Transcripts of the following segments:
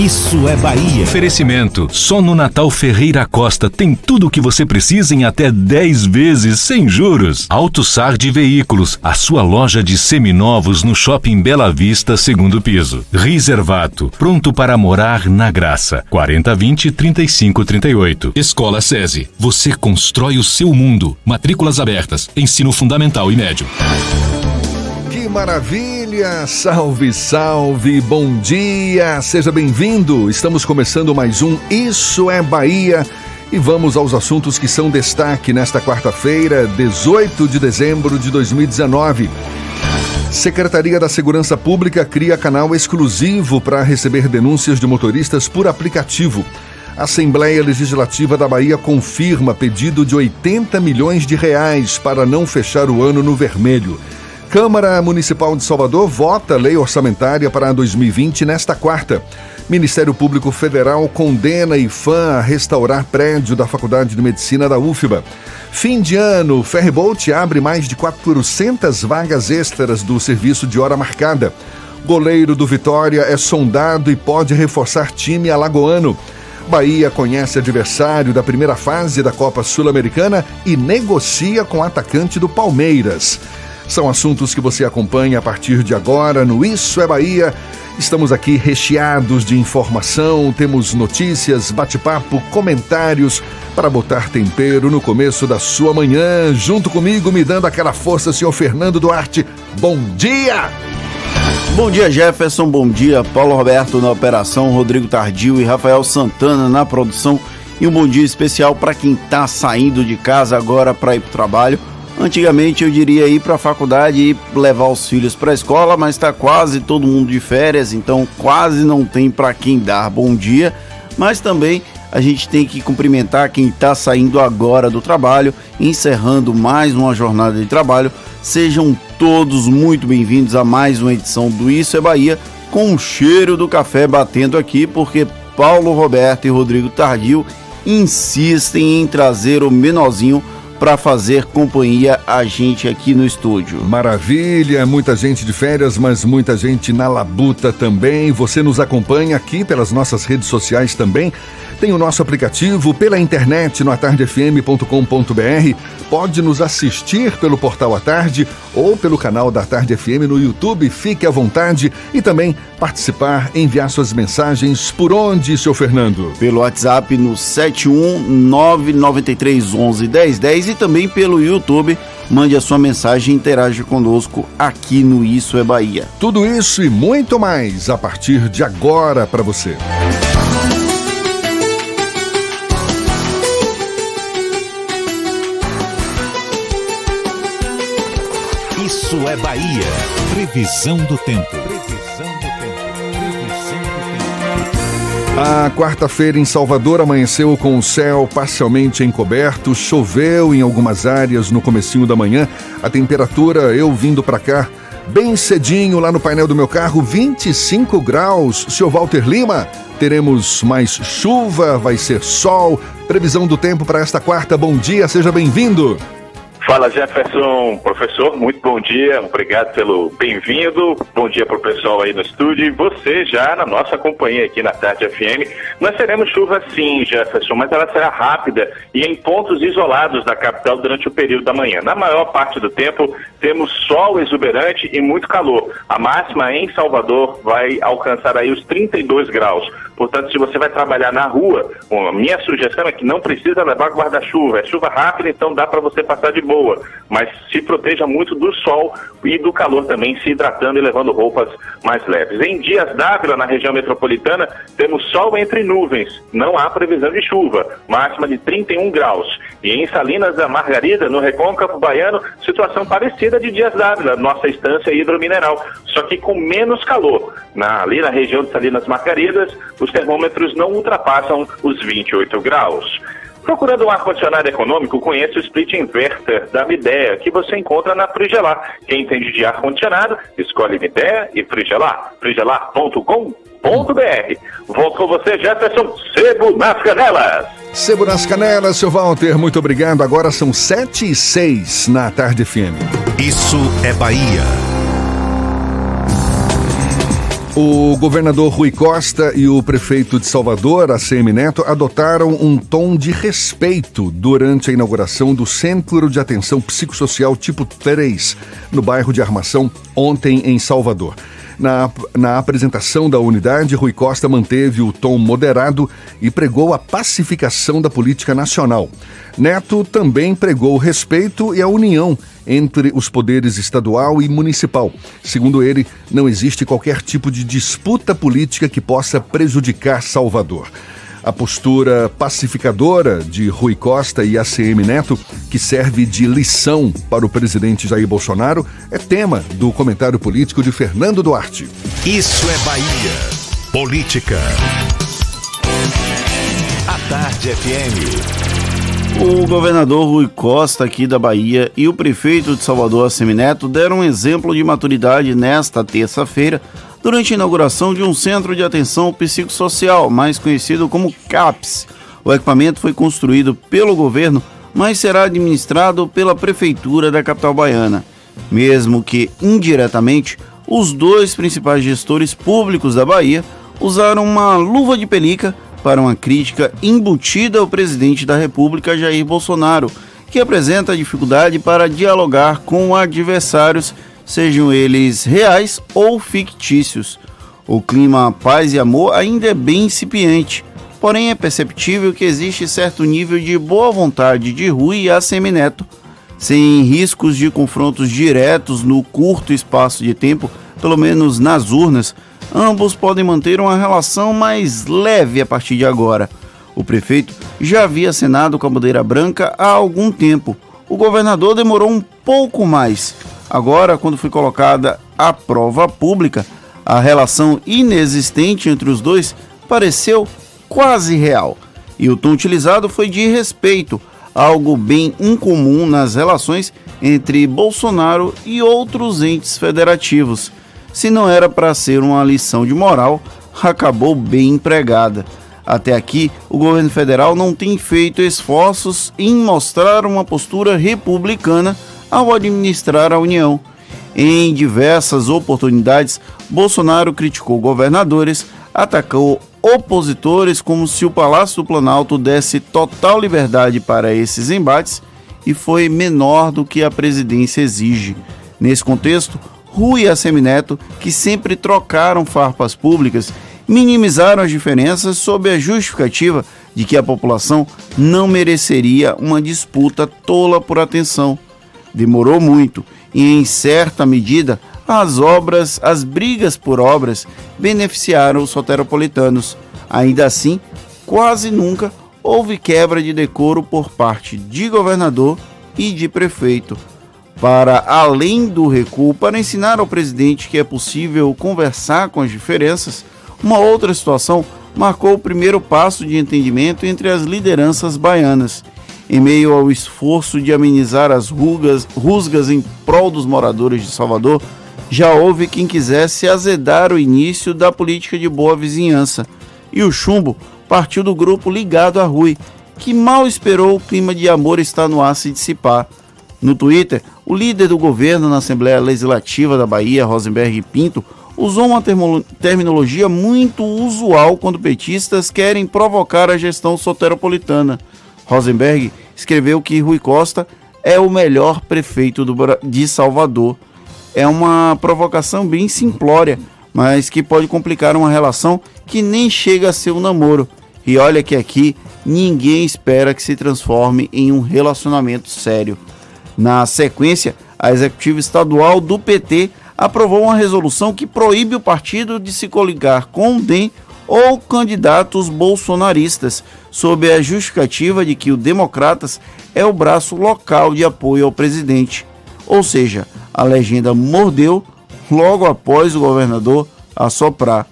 Isso é Bahia. Oferecimento. Só no Natal Ferreira Costa tem tudo o que você precisa em até 10 vezes sem juros. AutoSar de Veículos, a sua loja de seminovos no Shopping Bela Vista, segundo piso. Reservato, pronto para morar na graça. 4020 3538. Escola SESI. Você constrói o seu mundo. Matrículas abertas. Ensino fundamental e médio. Que maravilha! Salve, salve! Bom dia! Seja bem-vindo! Estamos começando mais um Isso é Bahia e vamos aos assuntos que são destaque nesta quarta-feira, 18 de dezembro de 2019. Secretaria da Segurança Pública cria canal exclusivo para receber denúncias de motoristas por aplicativo. Assembleia Legislativa da Bahia confirma pedido de 80 milhões de reais para não fechar o ano no vermelho. Câmara Municipal de Salvador vota lei orçamentária para 2020 nesta quarta. Ministério Público Federal condena IFAM a restaurar prédio da Faculdade de Medicina da UFBA. Fim de ano, Ferryboat abre mais de 400 vagas extras do serviço de hora marcada. Goleiro do Vitória é sondado e pode reforçar time alagoano. Bahia conhece adversário da primeira fase da Copa Sul-Americana e negocia com atacante do Palmeiras. São assuntos que você acompanha a partir de agora no Isso é Bahia. Estamos aqui recheados de informação, temos notícias, bate-papo, comentários para botar tempero no começo da sua manhã. Junto comigo, me dando aquela força, senhor Fernando Duarte. Bom dia! Bom dia, Jefferson. Bom dia, Paulo Roberto na operação, Rodrigo Tardio e Rafael Santana na produção. E um bom dia especial para quem está saindo de casa agora para ir para o trabalho Antigamente eu diria ir para a faculdade e levar os filhos para a escola, mas está quase todo mundo de férias, então quase não tem para quem dar bom dia. Mas também a gente tem que cumprimentar quem está saindo agora do trabalho, encerrando mais uma jornada de trabalho. Sejam todos muito bem-vindos a mais uma edição do Isso é Bahia, com o cheiro do café batendo aqui, porque Paulo Roberto e Rodrigo Tardio insistem em trazer o menorzinho para fazer companhia a gente aqui no estúdio. Maravilha, muita gente de férias, mas muita gente na labuta também. Você nos acompanha aqui pelas nossas redes sociais também. Tem o nosso aplicativo pela internet no atardefm.com.br. Pode nos assistir pelo portal A Tarde ou pelo canal da Tarde FM no YouTube. Fique à vontade e também participar, enviar suas mensagens por onde, seu Fernando? Pelo WhatsApp no 71993111010 e também pelo YouTube. Mande a sua mensagem e interaja conosco aqui no Isso é Bahia. Tudo isso e muito mais a partir de agora para você. Isso é Bahia. Previsão do tempo. Previsão do tempo. Previsão do tempo. A quarta-feira em Salvador amanheceu com o céu parcialmente encoberto, choveu em algumas áreas no comecinho da manhã. A temperatura, eu vindo para cá, bem cedinho lá no painel do meu carro, 25 graus. Senhor Walter Lima, teremos mais chuva, vai ser sol. Previsão do tempo para esta quarta. Bom dia, seja bem-vindo. Fala Jefferson, professor, muito bom dia, obrigado pelo bem-vindo, bom dia para o pessoal aí no estúdio e você já na nossa companhia aqui na Tarde FM. Nós teremos chuva sim, Jefferson, mas ela será rápida e em pontos isolados da capital durante o período da manhã. Na maior parte do tempo temos sol exuberante e muito calor. A máxima em Salvador vai alcançar aí os 32 graus. Portanto, se você vai trabalhar na rua, a minha sugestão é que não precisa levar guarda-chuva. É chuva rápida, então dá para você passar de boa mas se proteja muito do sol e do calor também, se hidratando e levando roupas mais leves. Em Dias d'Ávila, na região metropolitana, temos sol entre nuvens, não há previsão de chuva, máxima de 31 graus. E em Salinas da Margarida, no Recôncavo Baiano, situação parecida de Dias d'Ávila, nossa estância hidromineral, só que com menos calor. Na, ali na região de Salinas Margaridas, os termômetros não ultrapassam os 28 graus. Procurando um ar-condicionado econômico, conheça o Split Inverter da Midea, que você encontra na Frigelar. Quem entende de ar-condicionado, escolhe Midea e Frigelar. frigelar.com.br. Volto com você, Jefferson Sebo nas Canelas. Sebo nas Canelas, seu Walter, muito obrigado. Agora são 7 e 6 na tarde FM. Isso é Bahia. O governador Rui Costa e o prefeito de Salvador, ACM Neto, adotaram um tom de respeito durante a inauguração do Centro de Atenção Psicossocial Tipo 3, no bairro de Armação, ontem em Salvador. Na, na apresentação da unidade, Rui Costa manteve o tom moderado e pregou a pacificação da política nacional. Neto também pregou o respeito e a união entre os poderes estadual e municipal. Segundo ele, não existe qualquer tipo de disputa política que possa prejudicar Salvador. A postura pacificadora de Rui Costa e ACM Neto, que serve de lição para o presidente Jair Bolsonaro, é tema do comentário político de Fernando Duarte. Isso é Bahia. Política. A Tarde FM. O governador Rui Costa, aqui da Bahia, e o prefeito de Salvador, Assemineto, deram um exemplo de maturidade nesta terça-feira, durante a inauguração de um centro de atenção psicossocial, mais conhecido como CAPS. O equipamento foi construído pelo governo, mas será administrado pela prefeitura da capital baiana. Mesmo que indiretamente, os dois principais gestores públicos da Bahia usaram uma luva de pelica para uma crítica embutida ao presidente da República, Jair Bolsonaro, que apresenta dificuldade para dialogar com adversários sejam eles reais ou fictícios. O clima paz e amor ainda é bem incipiente, porém é perceptível que existe certo nível de boa vontade de Rui e Assemineto, sem riscos de confrontos diretos no curto espaço de tempo, pelo menos nas urnas, ambos podem manter uma relação mais leve a partir de agora. O prefeito já havia assinado com a bandeira branca há algum tempo. O governador demorou um pouco mais, Agora, quando foi colocada a prova pública, a relação inexistente entre os dois pareceu quase real. E o tom utilizado foi de respeito, algo bem incomum nas relações entre Bolsonaro e outros entes federativos. Se não era para ser uma lição de moral, acabou bem empregada. Até aqui, o governo federal não tem feito esforços em mostrar uma postura republicana ao administrar a União. Em diversas oportunidades, Bolsonaro criticou governadores, atacou opositores como se o Palácio do Planalto desse total liberdade para esses embates e foi menor do que a presidência exige. Nesse contexto, Rui e Assemineto, que sempre trocaram farpas públicas, minimizaram as diferenças sob a justificativa de que a população não mereceria uma disputa tola por atenção demorou muito e, em certa medida, as obras, as brigas por obras beneficiaram os soteropolitanos. Ainda assim, quase nunca houve quebra de decoro por parte de governador e de prefeito. Para além do recuo para ensinar ao presidente que é possível conversar com as diferenças, uma outra situação marcou o primeiro passo de entendimento entre as lideranças baianas em meio ao esforço de amenizar as rugas, rusgas em prol dos moradores de Salvador, já houve quem quisesse azedar o início da política de boa vizinhança. E o chumbo partiu do grupo ligado a Rui, que mal esperou o clima de amor estar no ar se dissipar. No Twitter, o líder do governo na Assembleia Legislativa da Bahia, Rosenberg Pinto, usou uma terminologia muito usual quando petistas querem provocar a gestão soteropolitana. Rosenberg escreveu que Rui Costa é o melhor prefeito do, de Salvador. É uma provocação bem simplória, mas que pode complicar uma relação que nem chega a ser um namoro. E olha que aqui ninguém espera que se transforme em um relacionamento sério. Na sequência, a executiva estadual do PT aprovou uma resolução que proíbe o partido de se coligar com o DEM ou candidatos bolsonaristas, sob a justificativa de que o Democratas é o braço local de apoio ao presidente. Ou seja, a legenda mordeu logo após o governador assoprar.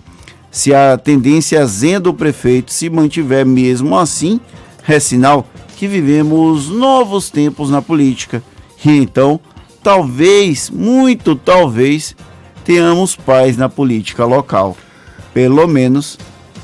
Se a tendência zen do prefeito se mantiver mesmo assim, é sinal que vivemos novos tempos na política. E então, talvez, muito talvez, tenhamos paz na política local. Pelo menos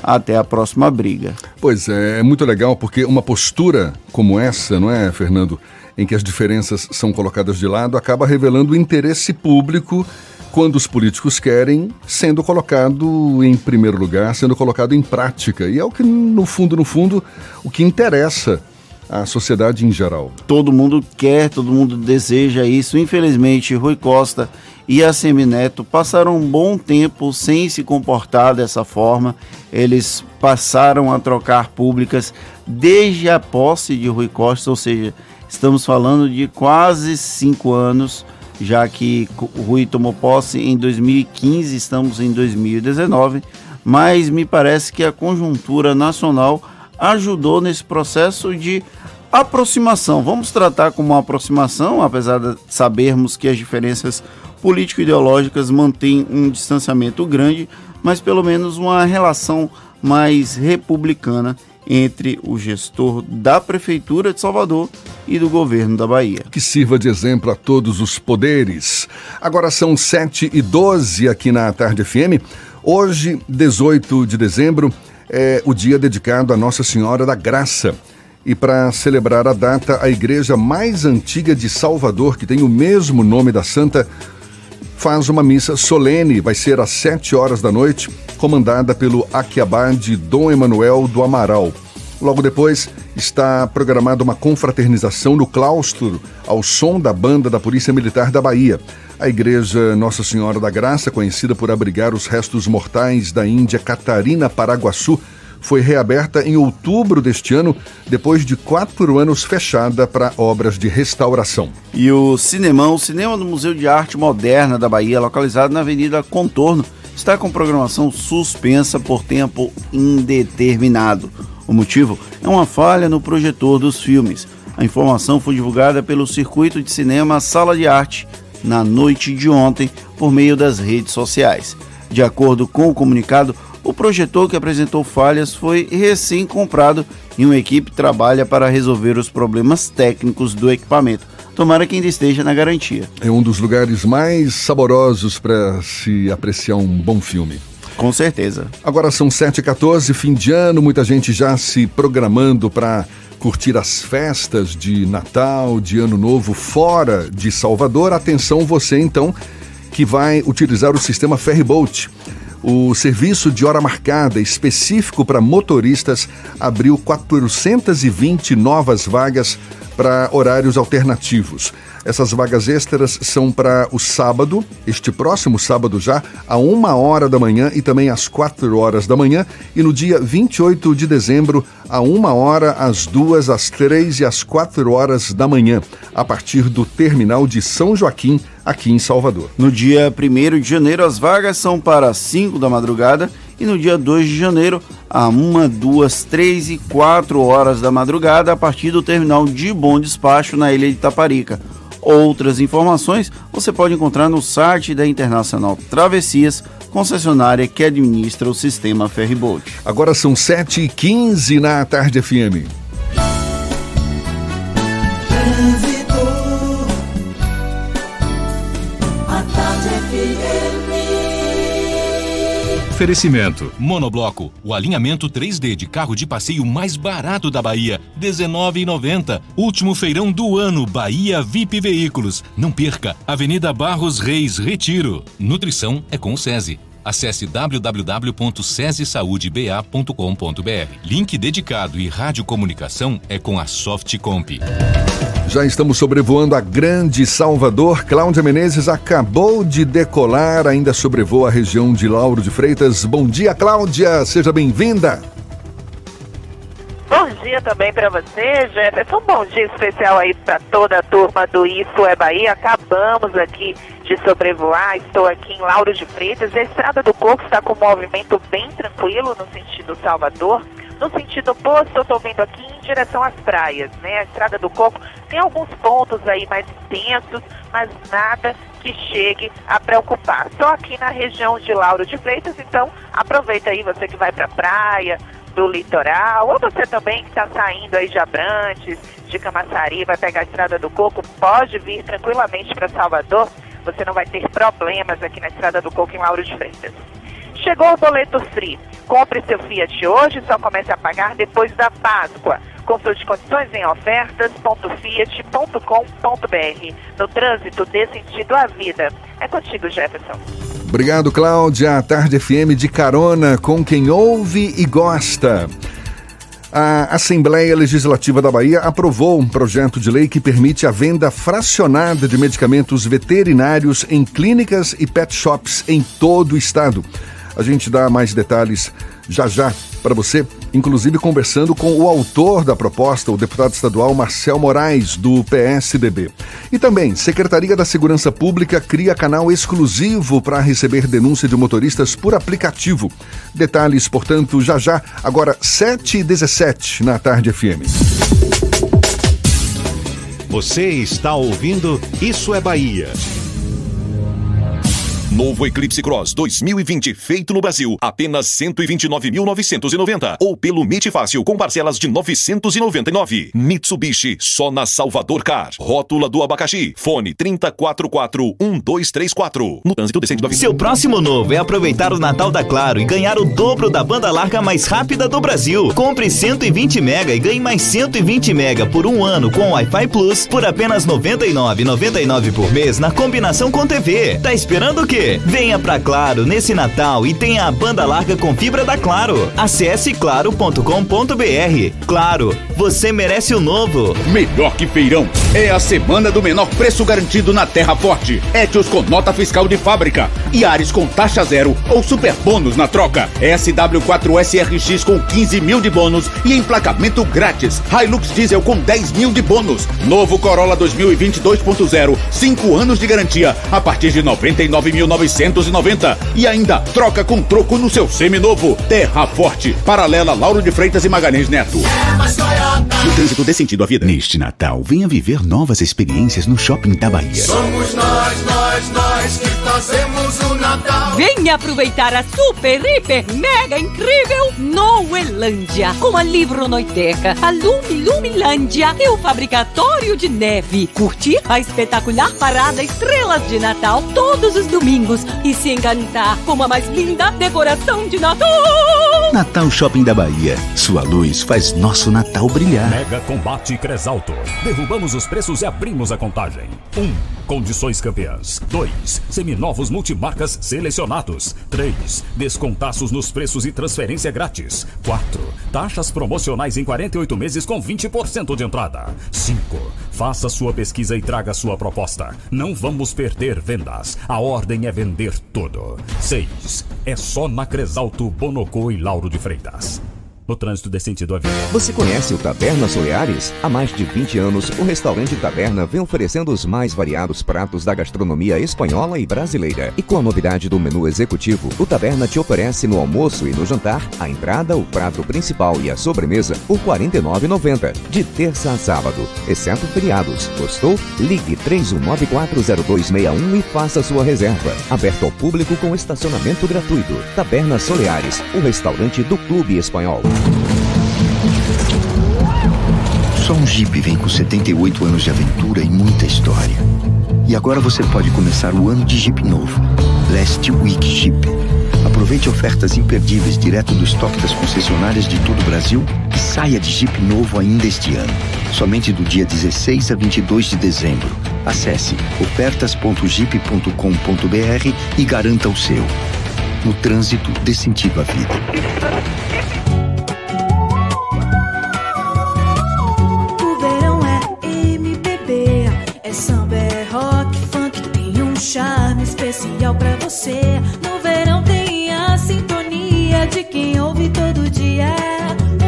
até a próxima briga. Pois é, é muito legal porque uma postura como essa, não é, Fernando, em que as diferenças são colocadas de lado, acaba revelando o interesse público quando os políticos querem, sendo colocado em primeiro lugar, sendo colocado em prática. E é o que, no fundo, no fundo, o que interessa à sociedade em geral. Todo mundo quer, todo mundo deseja isso. Infelizmente, Rui Costa e a Semineto passaram um bom tempo sem se comportar dessa forma. Eles passaram a trocar públicas desde a posse de Rui Costa, ou seja, estamos falando de quase cinco anos, já que Rui tomou posse em 2015, estamos em 2019, mas me parece que a conjuntura nacional ajudou nesse processo de aproximação. Vamos tratar como uma aproximação, apesar de sabermos que as diferenças político-ideológicas mantêm um distanciamento grande, mas pelo menos uma relação mais republicana entre o gestor da Prefeitura de Salvador e do governo da Bahia. Que sirva de exemplo a todos os poderes. Agora são 7 e 12 aqui na Tarde FM. Hoje, 18 de dezembro, é o dia dedicado a Nossa Senhora da Graça. E para celebrar a data, a igreja mais antiga de Salvador, que tem o mesmo nome da santa, faz uma missa solene, vai ser às 7 horas da noite, comandada pelo Aquiabade Dom Emanuel do Amaral. Logo depois, está programada uma confraternização no claustro, ao som da banda da Polícia Militar da Bahia. A Igreja Nossa Senhora da Graça, conhecida por abrigar os restos mortais da Índia Catarina Paraguaçu, foi reaberta em outubro deste ano, depois de quatro anos fechada para obras de restauração. E o Cinemão, cinema do Museu de Arte Moderna da Bahia, localizado na Avenida Contorno, está com programação suspensa por tempo indeterminado. O motivo é uma falha no projetor dos filmes. A informação foi divulgada pelo Circuito de Cinema Sala de Arte na noite de ontem por meio das redes sociais. De acordo com o comunicado, o projetor que apresentou falhas foi recém-comprado e uma equipe trabalha para resolver os problemas técnicos do equipamento. Tomara que ainda esteja na garantia. É um dos lugares mais saborosos para se apreciar um bom filme. Com certeza. Agora são 7h14, fim de ano, muita gente já se programando para curtir as festas de Natal, de Ano Novo fora de Salvador. Atenção você então que vai utilizar o sistema Ferryboat. O serviço de hora marcada específico para motoristas abriu 420 novas vagas para horários alternativos. Essas vagas extras são para o sábado, este próximo sábado já, a uma hora da manhã e também às quatro horas da manhã, e no dia 28 de dezembro, a uma hora, às duas, às três e às quatro horas da manhã, a partir do terminal de São Joaquim, aqui em Salvador. No dia 1 de janeiro, as vagas são para 5 da madrugada e no dia 2 de janeiro, a 1, 2, 3 e 4 horas da madrugada, a partir do terminal de Bom Despacho na ilha de Taparica. Outras informações você pode encontrar no site da Internacional Travessias, concessionária que administra o sistema Ferryboat. Agora são 7h15 na Tarde FM. Oferecimento: Monobloco, o alinhamento 3D de carro de passeio mais barato da Bahia, R$19,90. Último feirão do ano, Bahia VIP Veículos. Não perca, Avenida Barros Reis, Retiro. Nutrição é com o SESI. Acesse www.cesesaudeba.com.br. Link dedicado e radiocomunicação é com a Softcomp. Já estamos sobrevoando a grande Salvador. Cláudia Menezes acabou de decolar, ainda sobrevoa a região de Lauro de Freitas. Bom dia, Cláudia, seja bem-vinda. Bom dia também para você, Jefferson. Um bom dia especial aí para toda a turma do Isso é Bahia. Acabamos aqui de sobrevoar, estou aqui em Lauro de Freitas. A Estrada do Coco está com um movimento bem tranquilo no sentido Salvador. No sentido oposto, eu estou vendo aqui em direção às praias, né? A Estrada do Coco tem alguns pontos aí mais intensos, mas nada que chegue a preocupar. Só aqui na região de Lauro de Freitas, então aproveita aí você que vai para a praia, do litoral, ou você também que está saindo aí de Abrantes, de Camaçari, vai pegar a Estrada do Coco, pode vir tranquilamente para Salvador. Você não vai ter problemas aqui na Estrada do Coco em Lauro de Freitas. Chegou o boleto Free. Compre seu Fiat hoje, só comece a pagar depois da Páscoa. Consulte condições em ofertas.fiat.com.br. No trânsito, dê sentido à vida. É contigo, Jefferson. Obrigado, Cláudia. Tarde FM de carona com quem ouve e gosta. A Assembleia Legislativa da Bahia aprovou um projeto de lei que permite a venda fracionada de medicamentos veterinários em clínicas e pet shops em todo o estado. A gente dá mais detalhes já já para você, inclusive conversando com o autor da proposta, o deputado estadual Marcel Moraes, do PSDB. E também, Secretaria da Segurança Pública cria canal exclusivo para receber denúncia de motoristas por aplicativo. Detalhes, portanto, já já, agora 7 e 17 na Tarde FM. Você está ouvindo Isso é Bahia. Novo Eclipse Cross 2020, feito no Brasil, apenas 129.990. Ou pelo MIT Fácil, com parcelas de 999. Mitsubishi, só na Salvador Car. Rótula do abacaxi. Fone 3044-1234. No trânsito decente avião. Seu próximo novo é aproveitar o Natal da Claro e ganhar o dobro da banda larga mais rápida do Brasil. Compre 120 mega e ganhe mais 120 mega por um ano com Wi-Fi Plus por apenas R$ 99,99 por mês na combinação com TV. Tá esperando o quê? Venha pra Claro nesse Natal e tenha a banda larga com fibra da Claro. Acesse claro.com.br. Claro, você merece o novo. Melhor que feirão é a semana do menor preço garantido na Terra Forte. Etios com nota fiscal de fábrica. E Ares com taxa zero ou super bônus na troca. SW4SRX com 15 mil de bônus e emplacamento grátis. Hilux Diesel com 10 mil de bônus. Novo Corolla 2022.0, 5 anos de garantia a partir de 99.990. E ainda troca com troco no seu seminovo. Terra Forte, paralela Lauro de Freitas e Magalhães Neto. No trânsito dê sentido à vida. Neste Natal, venha viver novas experiências no Shopping da Bahia. Somos nós, nós, nós Natal. Venha aproveitar a super, hiper, mega incrível Noelândia, com a Livronoiteca, a Lumi Lumilândia e o Fabricatório de Neve. Curtir a espetacular parada Estrelas de Natal todos os domingos e se encantar com a mais linda decoração de Natal. Natal Shopping da Bahia. Sua luz faz nosso Natal brilhar. Mega Combate Cresalto. Derrubamos os preços e abrimos a contagem. 1. Um, condições campeãs. 2. Seminovos multimarcas selecionados. 3. Descontaços nos preços e transferência grátis. 4. Taxas promocionais em 48 meses com 20% de entrada. 5. Faça sua pesquisa e traga sua proposta. Não vamos perder vendas. A ordem é vender tudo. 6. É só na Cresalto, Bonocô e Lauro de Freitas no trânsito desse sentido à vida. Você conhece o Taberna Soleares? Há mais de 20 anos, o restaurante Taberna vem oferecendo os mais variados pratos da gastronomia espanhola e brasileira. E com a novidade do menu executivo, o Taberna te oferece no almoço e no jantar a entrada, o prato principal e a sobremesa por R$ 49,90, de terça a sábado, exceto feriados. Gostou? Ligue 31940261 e faça sua reserva. Aberto ao público com estacionamento gratuito. Taberna Soleares, o restaurante do Clube Espanhol. Só um Jeep vem com 78 anos de aventura e muita história. E agora você pode começar o ano de Jeep novo. Last Week Jeep. Aproveite ofertas imperdíveis direto do estoque das concessionárias de todo o Brasil e saia de Jeep novo ainda este ano. Somente do dia 16 a 22 de dezembro. Acesse ofertas.jeep.com.br e garanta o seu. No trânsito, dê sentido à vida. Charme especial pra você. No verão tem a sintonia de quem ouve todo dia.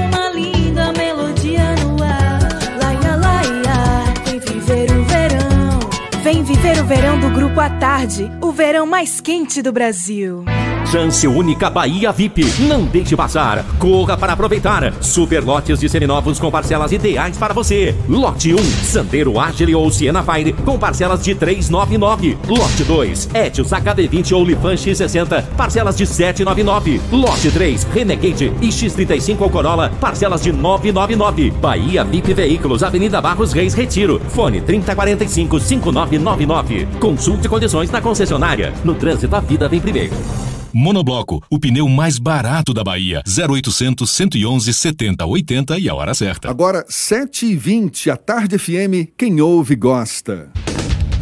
Uma linda melodia no ar. Laia, laia, vem viver o verão. Vem viver o verão do Grupo à Tarde, o verão mais quente do Brasil. Chance única Bahia VIP. Não deixe passar. Corra para aproveitar. Super lotes de seminovos com parcelas ideais para você. Lote 1, Sandero Agile ou Siena Fire com parcelas de 399. Lote 2, Etios HD20 ou Lifan X60, parcelas de 799. Lote 3, Renegade e X35 ou Corolla, parcelas de 999. Bahia VIP Veículos, Avenida Barros Reis Retiro. Fone 3045 5999. Consulte condições na concessionária. No trânsito, a vida vem primeiro. Monobloco, o pneu mais barato da Bahia. 0800 111 70 80 e a hora certa. Agora, 7h20, a Tarde FM, quem ouve gosta.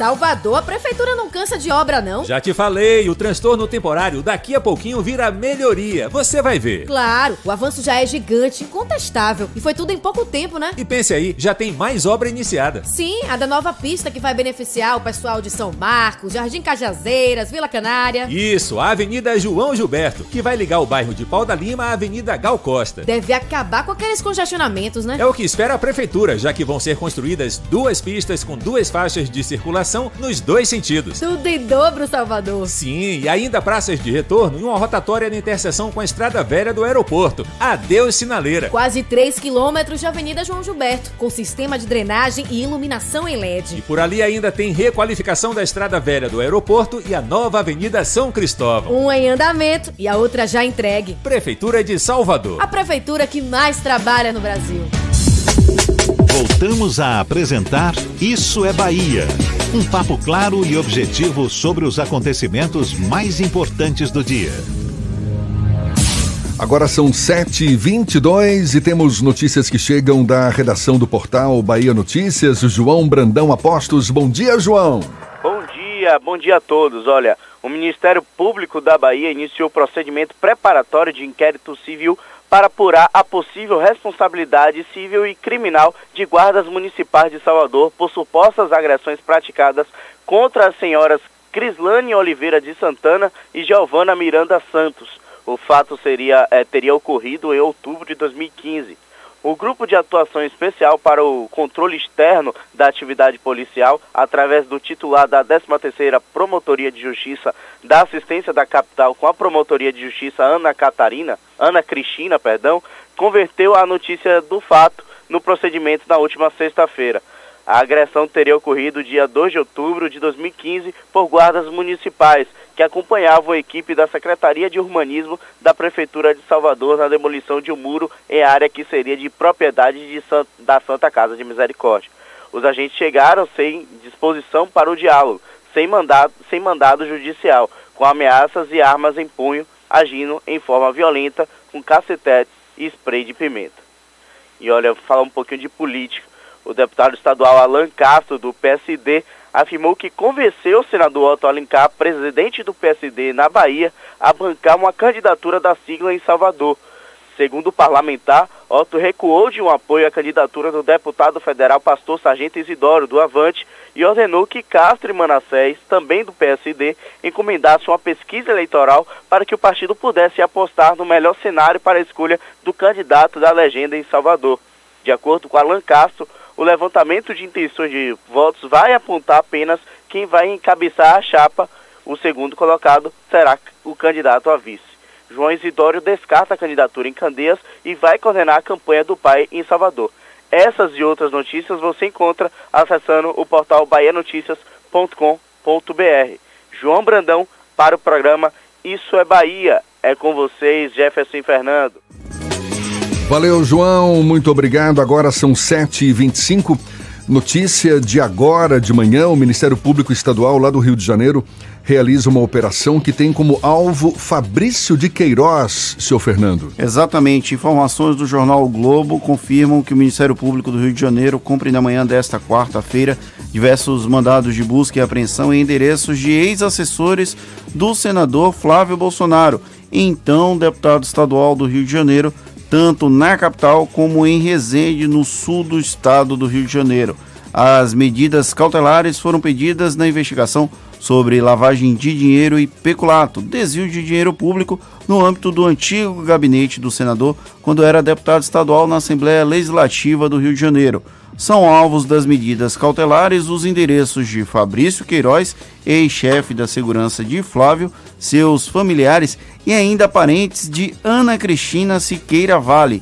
Salvador, a prefeitura não cansa de obra, não? Já te falei, o transtorno temporário daqui a pouquinho vira melhoria. Você vai ver. Claro, o avanço já é gigante, incontestável. E foi tudo em pouco tempo, né? E pense aí, já tem mais obra iniciada. Sim, a da nova pista que vai beneficiar o pessoal de São Marcos, Jardim Cajazeiras, Vila Canária. Isso, a Avenida João Gilberto, que vai ligar o bairro de Pau da Lima à Avenida Gal Costa. Deve acabar com aqueles congestionamentos, né? É o que espera a prefeitura, já que vão ser construídas duas pistas com duas faixas de circulação nos dois sentidos. Tudo em dobro, Salvador. Sim, e ainda praças de retorno e uma rotatória na interseção com a estrada velha do aeroporto. Adeus, sinaleira. Quase 3 quilômetros de Avenida João Gilberto, com sistema de drenagem e iluminação em LED. E por ali ainda tem requalificação da estrada velha do aeroporto e a nova Avenida São Cristóvão. Uma em andamento e a outra já entregue. Prefeitura de Salvador. A prefeitura que mais trabalha no Brasil. Voltamos a apresentar Isso é Bahia. Um papo claro e objetivo sobre os acontecimentos mais importantes do dia. Agora são 7h22 e temos notícias que chegam da redação do portal Bahia Notícias. João Brandão Apostos. Bom dia, João. Bom dia, bom dia a todos. Olha, o Ministério Público da Bahia iniciou procedimento preparatório de inquérito civil para apurar a possível responsabilidade civil e criminal de guardas municipais de Salvador por supostas agressões praticadas contra as senhoras Crislane Oliveira de Santana e Giovana Miranda Santos. O fato seria, eh, teria ocorrido em outubro de 2015. O Grupo de Atuação Especial para o Controle Externo da Atividade Policial, através do titular da 13ª Promotoria de Justiça da Assistência da Capital com a Promotoria de Justiça Ana Catarina, Ana Cristina, perdão, converteu a notícia do fato no procedimento na última sexta-feira. A agressão teria ocorrido dia 2 de outubro de 2015 por guardas municipais que acompanhavam a equipe da Secretaria de Urbanismo da Prefeitura de Salvador na demolição de um muro em área que seria de propriedade de San... da Santa Casa de Misericórdia. Os agentes chegaram sem disposição para o diálogo, sem mandado, sem mandado judicial, com ameaças e armas em punho, agindo em forma violenta com cacetetes e spray de pimenta. E olha, falar um pouquinho de política. O deputado estadual Alan Castro, do PSD, afirmou que convenceu o senador Otto Alencar, presidente do PSD na Bahia, a bancar uma candidatura da sigla em Salvador. Segundo o parlamentar, Otto recuou de um apoio à candidatura do deputado federal pastor Sargento Isidoro, do Avante, e ordenou que Castro e Manassés, também do PSD, encomendassem uma pesquisa eleitoral para que o partido pudesse apostar no melhor cenário para a escolha do candidato da legenda em Salvador. De acordo com Alan Castro, o levantamento de intenções de votos vai apontar apenas quem vai encabeçar a chapa. O segundo colocado será o candidato a vice. João Isidório descarta a candidatura em Candeias e vai coordenar a campanha do pai em Salvador. Essas e outras notícias você encontra acessando o portal baianoticias.com.br. João Brandão para o programa Isso é Bahia. É com vocês, Jefferson Fernando. Valeu, João. Muito obrigado. Agora são 7h25. Notícia de agora de manhã: o Ministério Público Estadual lá do Rio de Janeiro realiza uma operação que tem como alvo Fabrício de Queiroz, seu Fernando. Exatamente. Informações do jornal o Globo confirmam que o Ministério Público do Rio de Janeiro cumpre na manhã desta quarta-feira diversos mandados de busca e apreensão em endereços de ex-assessores do senador Flávio Bolsonaro, então deputado estadual do Rio de Janeiro, tanto na capital como em Resende, no sul do estado do Rio de Janeiro. As medidas cautelares foram pedidas na investigação sobre lavagem de dinheiro e peculato, desvio de dinheiro público no âmbito do antigo gabinete do senador, quando era deputado estadual na Assembleia Legislativa do Rio de Janeiro. São alvos das medidas cautelares os endereços de Fabrício Queiroz, ex-chefe da segurança de Flávio, seus familiares e ainda parentes de Ana Cristina Siqueira Vale,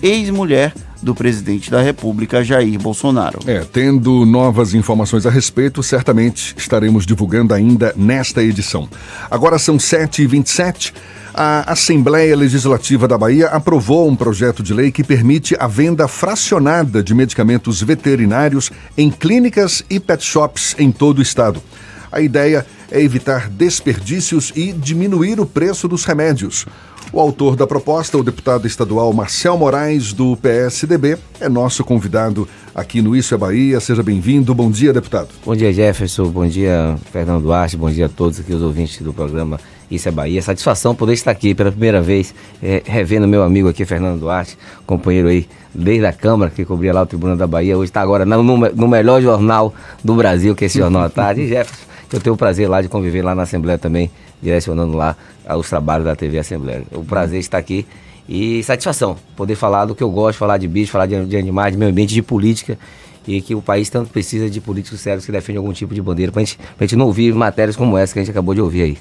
ex-mulher do presidente da República, Jair Bolsonaro. É, tendo novas informações a respeito, certamente estaremos divulgando ainda nesta edição. Agora são 7h27. A Assembleia Legislativa da Bahia aprovou um projeto de lei que permite a venda fracionada de medicamentos veterinários em clínicas e pet shops em todo o estado. A ideia é evitar desperdícios e diminuir o preço dos remédios. O autor da proposta, o deputado estadual Marcel Moraes, do PSDB, é nosso convidado aqui no Isso é Bahia. Seja bem-vindo. Bom dia, deputado. Bom dia, Jefferson. Bom dia, Fernando Duarte. Bom dia a todos aqui, os ouvintes do programa Isso é Bahia. Satisfação poder estar aqui pela primeira vez, é, revendo meu amigo aqui, Fernando Duarte, companheiro aí desde a Câmara, que cobria lá o Tribunal da Bahia. Hoje está agora no, no melhor jornal do Brasil, que é esse Jornal à Tarde. E Jefferson, eu tenho o prazer lá de conviver lá na Assembleia também, direcionando lá os trabalhos da TV Assembleia. O prazer estar aqui e satisfação poder falar do que eu gosto, falar de bicho, falar de, de animais, de meio ambiente, de política e que o país tanto precisa de políticos sérios que defendem algum tipo de bandeira para gente, a gente não ouvir matérias como essa que a gente acabou de ouvir aí.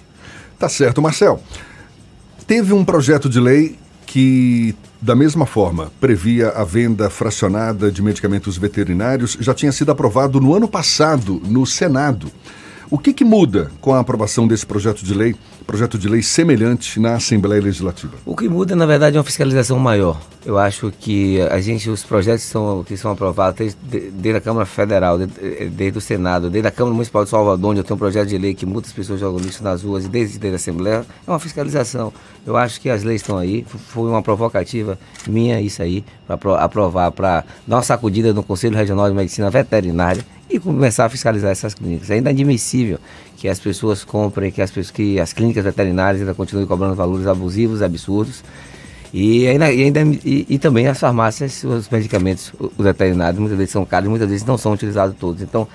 Tá certo, Marcel. Teve um projeto de lei que, da mesma forma, previa a venda fracionada de medicamentos veterinários, já tinha sido aprovado no ano passado no Senado. O que, que, muda com a aprovação desse projeto de lei, projeto de lei semelhante na Assembleia Legislativa? O que muda, na verdade, é uma fiscalização maior. Eu acho que a gente, os projetos que são, que são aprovados desde, desde a Câmara Federal, desde, desde, o Senado, desde a Câmara Municipal de Salvador, onde eu tenho um projeto de lei que muitas pessoas jogam lixo nas ruas, e desde, desde a Assembleia, é uma fiscalização. Eu acho que as leis estão aí, foi uma provocativa minha isso aí, para aprovar, para dar uma sacudida no Conselho Regional de Medicina Veterinária e começar a fiscalizar essas clínicas. É inadmissível que as pessoas comprem, que as, que as clínicas veterinárias ainda continuem cobrando valores abusivos, absurdos. E, ainda, e, ainda, e, e, também as farmácias, os medicamentos, os veterinários, muitas vezes são caros, muitas vezes não são utilizados todos. Então,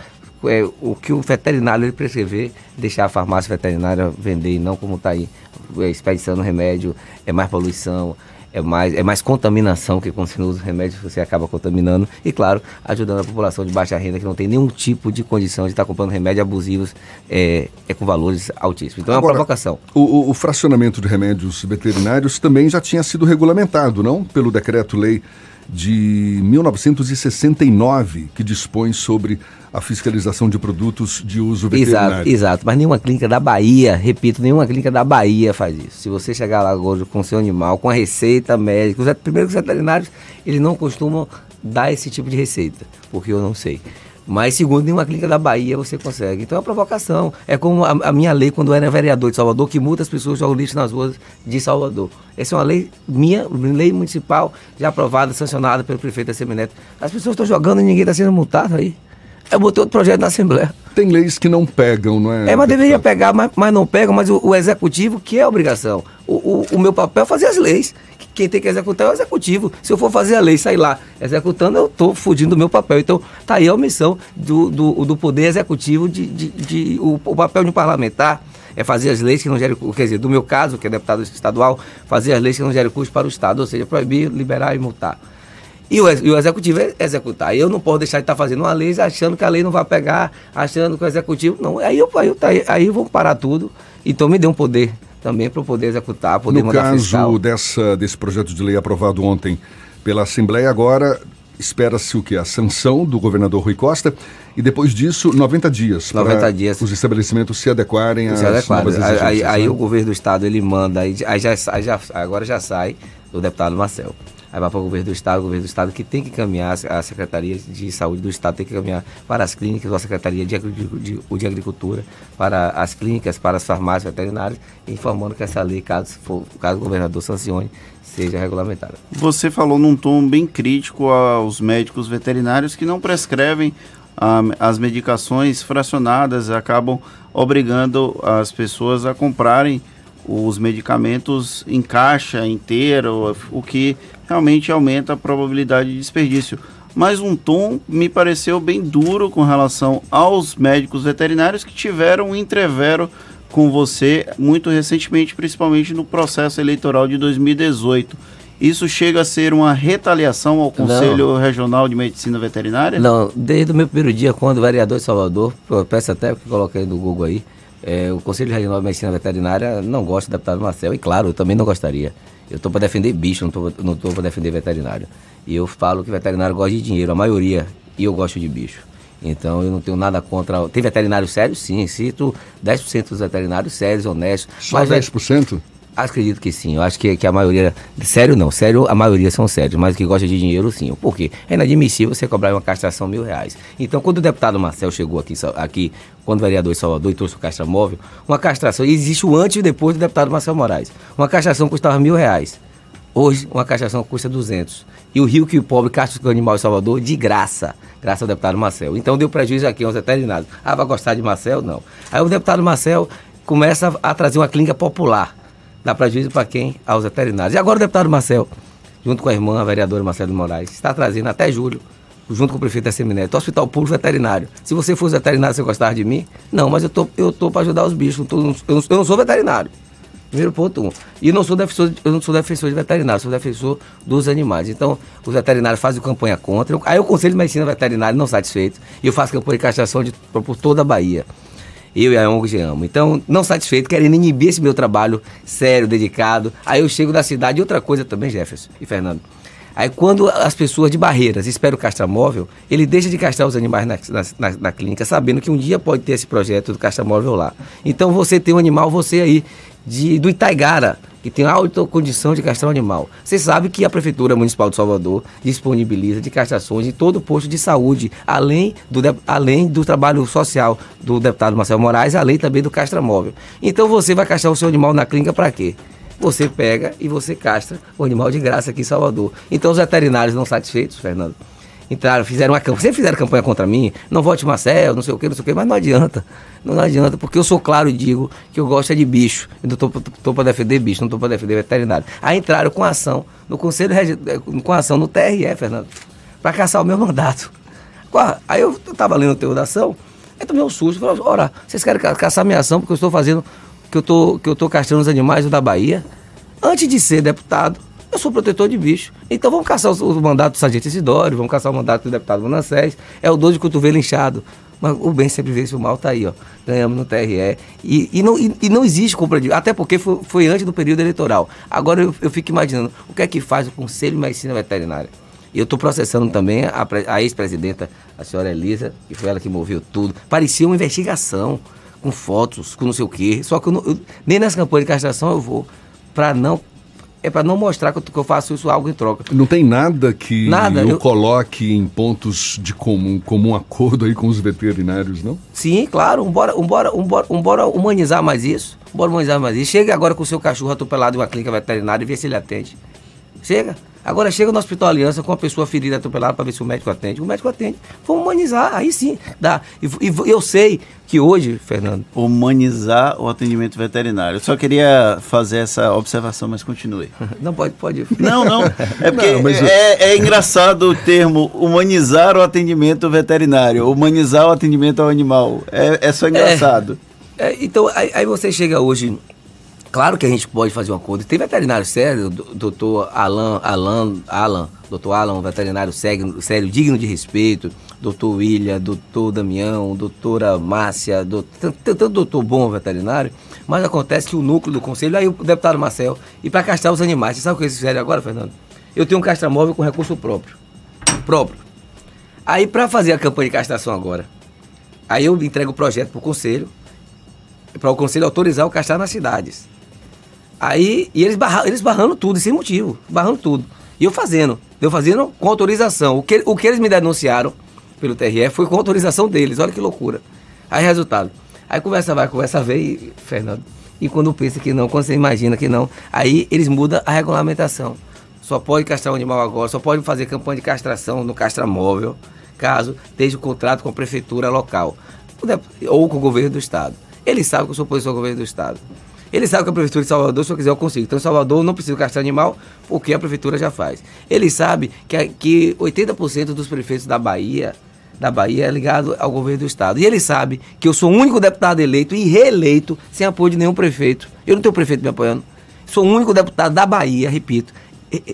é, o que o veterinário ele prescrever, deixar a farmácia veterinária vender e não como está aí, é, expedição no remédio, é mais poluição, é mais, é mais contaminação, que quando você usa remédios você acaba contaminando. E claro, ajudando a população de baixa renda que não tem nenhum tipo de condição de estar comprando remédios abusivos é, é com valores altíssimos. Então Agora, é uma provocação. O, o fracionamento de remédios veterinários também já tinha sido regulamentado, não? Pelo decreto-lei de 1969, que dispõe sobre a fiscalização de produtos de uso veterinário. Exato, exato. Mas nenhuma clínica da Bahia, repito, nenhuma clínica da Bahia faz isso. Se você chegar lá hoje com seu animal, com a receita médica, os, primeiro os veterinários, eles não costumam dar esse tipo de receita, porque eu não sei. Mas, segundo nenhuma clínica da Bahia, você consegue. Então é uma provocação. É como a, a, minha lei, quando eu era vereador de Salvador, que muitas pessoas jogam lixo nas ruas de Salvador. Essa é uma lei minha, lei municipal, já aprovada, sancionada pelo prefeito Semineto. As pessoas estão jogando e ninguém está sendo multado aí. Eu botei outro projeto na Assembleia. Tem leis que não pegam, não é? É, mas deveria pegar, mas, mas não pegam, mas o, o, executivo, que é a obrigação. O, o, o, meu papel é fazer as leis. Quem tem que executar é o executivo. Se eu for fazer a lei e sair lá executando, eu estou fugindo do meu papel. Então, tá aí a omissão do, do, do poder executivo de, de, de o, o papel de um parlamentar é fazer as leis que não gerem, quer dizer, do meu caso, que é deputado estadual, fazer as leis que não gerem custo para o Estado, ou seja, proibir, liberar e multar. E o, e o executivo é executar. Eu não posso deixar de estar tá fazendo uma lei achando que a lei não vai pegar, achando que o executivo. Não, aí eu, aí, eu, aí, aí vamos parar tudo. Então me dê um poder também para poder executar, poder no mandar caso dessa, desse projeto de lei aprovado ontem pela Assembleia, agora espera-se o que? A sanção do governador Rui Costa e depois disso 90 dias 90 para dias. os estabelecimentos se adequarem às novas exigências. Aí, aí, né? o governo do estado ele manda, aí, aí, já, aí já, agora já sai do deputado Marcel. Aí vai para o governo do Estado, o governo do Estado que tem que caminhar, a Secretaria de Saúde do Estado tem que caminhar para as clínicas, ou a Secretaria de, de, de Agricultura, para as clínicas, para as farmácias veterinárias, informando que essa lei, caso, for, caso o governador sancione, seja regulamentada. Você falou num tom bem crítico aos médicos veterinários que não prescrevem ah, as medicações fracionadas, acabam obrigando as pessoas a comprarem os medicamentos em caixa inteiro, o que realmente aumenta a probabilidade de desperdício. Mas um tom me pareceu bem duro com relação aos médicos veterinários que tiveram um entrevero com você muito recentemente, principalmente no processo eleitoral de 2018. Isso chega a ser uma retaliação ao Conselho Regional de Medicina Veterinária? Não, desde o meu primeiro dia, quando o vereador de Salvador, eu peço até que coloquei no Google aí, é, o Conselho Regional de Medicina Veterinária não gosta do deputado Marcel, e claro, eu também não gostaria. Eu estou para defender bicho, não estou para defender veterinário. E eu falo que veterinário gosta de dinheiro, a maioria, e eu gosto de bicho. Então eu não tenho nada contra. Tem veterinário sério? Sim, cito 10% dos veterinários sérios, honestos. Só 10%? Acredito que sim. Eu acho que, que a maioria. Sério não, sério a maioria são sérios, mas que gosta de dinheiro sim. Por quê? É inadmissível você cobrar uma castração mil reais. Então, quando o deputado Marcel chegou aqui, aqui quando o vereador Salvador e trouxe o castramóvel, uma castração, existe o antes e depois do deputado Marcel Moraes. Uma castração custava mil reais. Hoje, uma castração custa 200. E o rio que o pobre castra o animal em Salvador, de graça, graças ao deputado Marcel. Então deu prejuízo aqui aos veterinários. Ah, vai gostar de Marcel? Não. Aí o deputado Marcel começa a trazer uma clínica popular. Dá prejuízo para quem? Aos veterinários. E agora o deputado Marcel, junto com a irmã, a vereadora Marcelo Moraes, está trazendo até julho, junto com o prefeito da Semineto, Hospital Público Veterinário. Se você fosse veterinário, você gostava de mim? Não, mas eu tô, eu tô para ajudar os bichos. Eu, tô, eu, não, eu não sou veterinário. Primeiro ponto um. E não sou defensor, eu não sou defensor de veterinário, sou defensor dos animais. Então, os veterinários fazem campanha contra. Aí o Conselho de Medicina Veterinária não satisfeito. E eu faço campanha de castração de, por toda a Bahia. Eu e a ONG amo. Então, não satisfeito, querendo inibir esse meu trabalho sério, dedicado. Aí eu chego da cidade. E outra coisa também, Jefferson e Fernando. Aí quando as pessoas de barreiras esperam o castramóvel, ele deixa de castrar os animais na, na, na, clínica, sabendo que um dia pode ter esse projeto do castramóvel lá. Então você tem um animal, você aí, de, do Itaigara, que tem alta condição de castrar um animal. Você sabe que a Prefeitura Municipal de Salvador disponibiliza de castrações em todo posto de saúde, além do, além do trabalho social do deputado Marcelo Moraes, além também do castramóvel. Então você vai castrar o seu animal na clínica para quê? você pega e você castra o animal de graça aqui em Salvador. Então os veterinários não satisfeitos, Fernando, entraram, fizeram uma campanha, sempre fizeram campanha contra mim, não vote Marcel, não sei o que, não sei o que, mas não adianta. Não adianta, porque eu sou claro e digo que eu gosto é de bicho. Eu não estou para defender bicho, não estou para defender veterinário. Aí entraram com ação no Conselho, com ação no TRE, Fernando, para caçar o meu mandato. Aí eu estava lendo o teu da ação, aí tomei um susto, falei, ora, vocês querem caçar minha ação porque eu estou fazendo que eu tô, que eu castrando os animais da Bahia. Antes de ser deputado, eu sou protetor de bicho. Então vamos caçar o, o mandato do Sargento Isidório, vamos caçar o mandato do deputado Manassés. É o 12 de cotovelo inchado. Mas o bem sempre vence o mal, tá aí, ó. Ganhamos no TRE. E, e, não, e, e não existe compra de. Até porque foi, foi antes do período eleitoral. Agora eu, eu fico imaginando o que é que faz o Conselho de Medicina Veterinária. E eu estou processando também a, a ex-presidenta, a senhora Elisa, que foi ela que moveu tudo. Parecia uma investigação com fotos, com não sei o quê. Só que eu não, eu, nem nessa campanha de castração eu vou para não é para não mostrar que eu, que eu, faço isso algo em troca. Não tem nada que nada, eu, eu coloque em pontos de comum, comum acordo aí com os veterinários, não? Sim, claro. Bora, bora, bora, bora humanizar mais isso. Bora humanizar mais isso. Chega agora com o seu cachorro atropelado em uma clínica veterinária e vê se ele atende. Chega. Agora chega no Hospital Aliança com a pessoa ferida atropelada para ver se o médico atende. O médico atende. Vamos humanizar, aí sim. Dá. E, e, eu sei que hoje, Fernando. Humanizar o atendimento veterinário. Eu só queria fazer essa observação, mas continue. Não, pode, pode. Não, não. É porque não, mas... é, é engraçado o termo humanizar o atendimento veterinário, humanizar o atendimento ao animal. É, é só engraçado. É, é, então, aí, aí você chega hoje Claro que a gente pode fazer um acordo. Tem veterinário sério, doutor Alan, Alan, Alan, doutor Alan, veterinário sério, sério, digno de respeito, doutor William, doutor Damião, doutora Márcia, doutor, tanto doutor bom veterinário, mas acontece que o núcleo do conselho, aí o deputado Marcel, e para castrar os animais, você sabe o que eles fizeram agora, Fernando? Eu tenho um castramóvel com recurso próprio. Próprio. Aí para fazer a campanha de castração agora, aí eu entrego o projeto para o conselho, para o conselho autorizar o castrar nas cidades. Aí, e eles, barra, eles barrando tudo, sem motivo, barrando tudo. E eu fazendo, eu fazendo com autorização. O que, o que eles me denunciaram pelo TRE foi com autorização deles, olha que loucura. Aí, resultado. Aí conversa vai, conversa vem, Fernando. E quando pensa que não, quando você imagina que não, aí eles mudam a regulamentação. Só pode castrar um animal agora, só pode fazer campanha de castração no castramóvel, caso esteja o contrato com a prefeitura local ou com o governo do estado. Ele sabe que eu sou oposição ao governo do estado. Ele sabe que a prefeitura de Salvador, se eu quiser, eu consigo. Então, em Salvador, não precisa castrar animal, porque a prefeitura já faz. Ele sabe que, que 80% dos prefeitos da Bahia, da Bahia é ligado ao governo do estado. E ele sabe que eu sou o único deputado eleito e reeleito sem apoio de nenhum prefeito. Eu não tenho prefeito me apoiando. Sou o único deputado da Bahia, repito,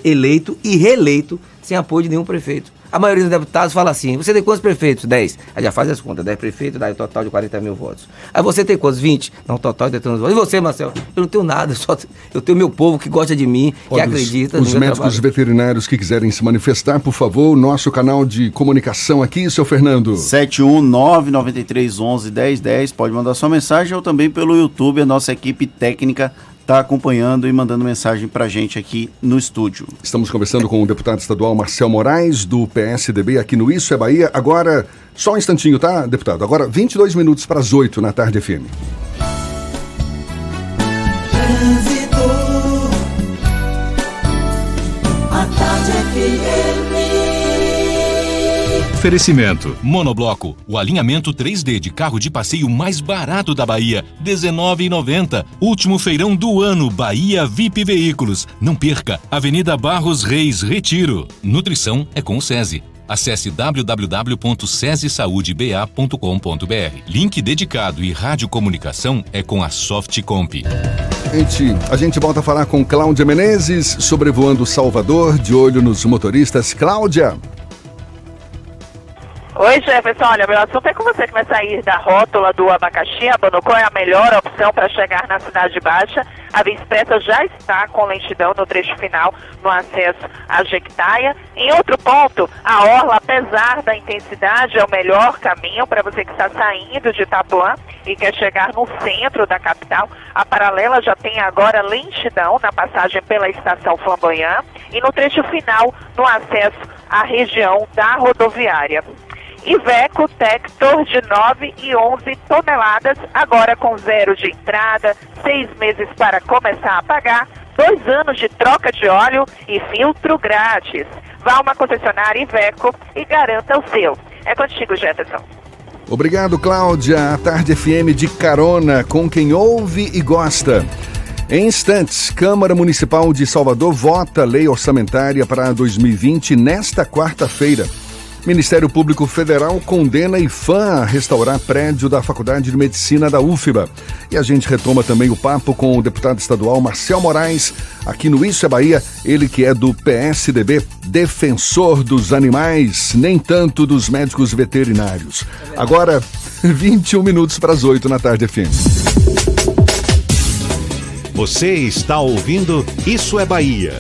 eleito e reeleito sem apoio de nenhum prefeito. A maioria dos deputados fala assim: você tem quantos prefeitos? 10. Aí já faz as contas: 10 prefeitos, dá um total de 40 mil votos. Aí você tem quantos? 20. Dá um total de 30 votos. E você, Marcelo? Eu não tenho nada, só eu tenho meu povo que gosta de mim, Olha, que acredita. Os, os médicos trabalho. veterinários que quiserem se manifestar, por favor, nosso canal de comunicação aqui, seu Fernando. 71993111010. Pode mandar sua mensagem ou também pelo YouTube, a nossa equipe técnica está acompanhando e mandando mensagem para a gente aqui no estúdio. Estamos conversando com o deputado estadual Marcel Moraes, do PSDB, aqui no Isso é Bahia. Agora, só um instantinho, tá, deputado? Agora, 22 minutos para as 8 na tarde FM. Oferecimento. Monobloco, o alinhamento 3D de carro de passeio mais barato da Bahia, R$ 19,90. Último feirão do ano, Bahia VIP Veículos. Não perca, Avenida Barros Reis, Retiro. Nutrição é com o SESI. Acesse www.cesesaudeba.com.br. Link dedicado e radiocomunicação é com a Softcomp. Gente, a gente volta a falar com Cláudia Menezes, sobrevoando Salvador, de olho nos motoristas. Cláudia! Oi, Jefferson. Olha, meu assunto é com você que vai sair da rótula do abacaxi. A Bonocó é a melhor opção para chegar na Cidade Baixa. A Via Expressa já está com lentidão no trecho final no acesso à Jequitaia. Em outro ponto, a Orla, apesar da intensidade, é o melhor caminho para você que está saindo de Itapuã e quer chegar no centro da capital. A paralela já tem agora lentidão na passagem pela estação Flamboyant e no trecho final no acesso à região da rodoviária. Iveco Tector de 9 e 11 toneladas, agora com zero de entrada, seis meses para começar a pagar, dois anos de troca de óleo e filtro grátis. Vá a uma concessionária Iveco e garanta o seu. É contigo, Jefferson. Obrigado, Cláudia. A Tarde FM de carona com quem ouve e gosta. Em instantes, Câmara Municipal de Salvador vota lei orçamentária para 2020 nesta quarta-feira. Ministério Público Federal condena IFAM a restaurar prédio da Faculdade de Medicina da UFBA. E a gente retoma também o papo com o deputado estadual Marcel Moraes, aqui no Isso é Bahia, ele que é do PSDB, defensor dos animais, nem tanto dos médicos veterinários. Agora, 21 minutos para as 8 na tarde, FM. Você está ouvindo Isso é Bahia.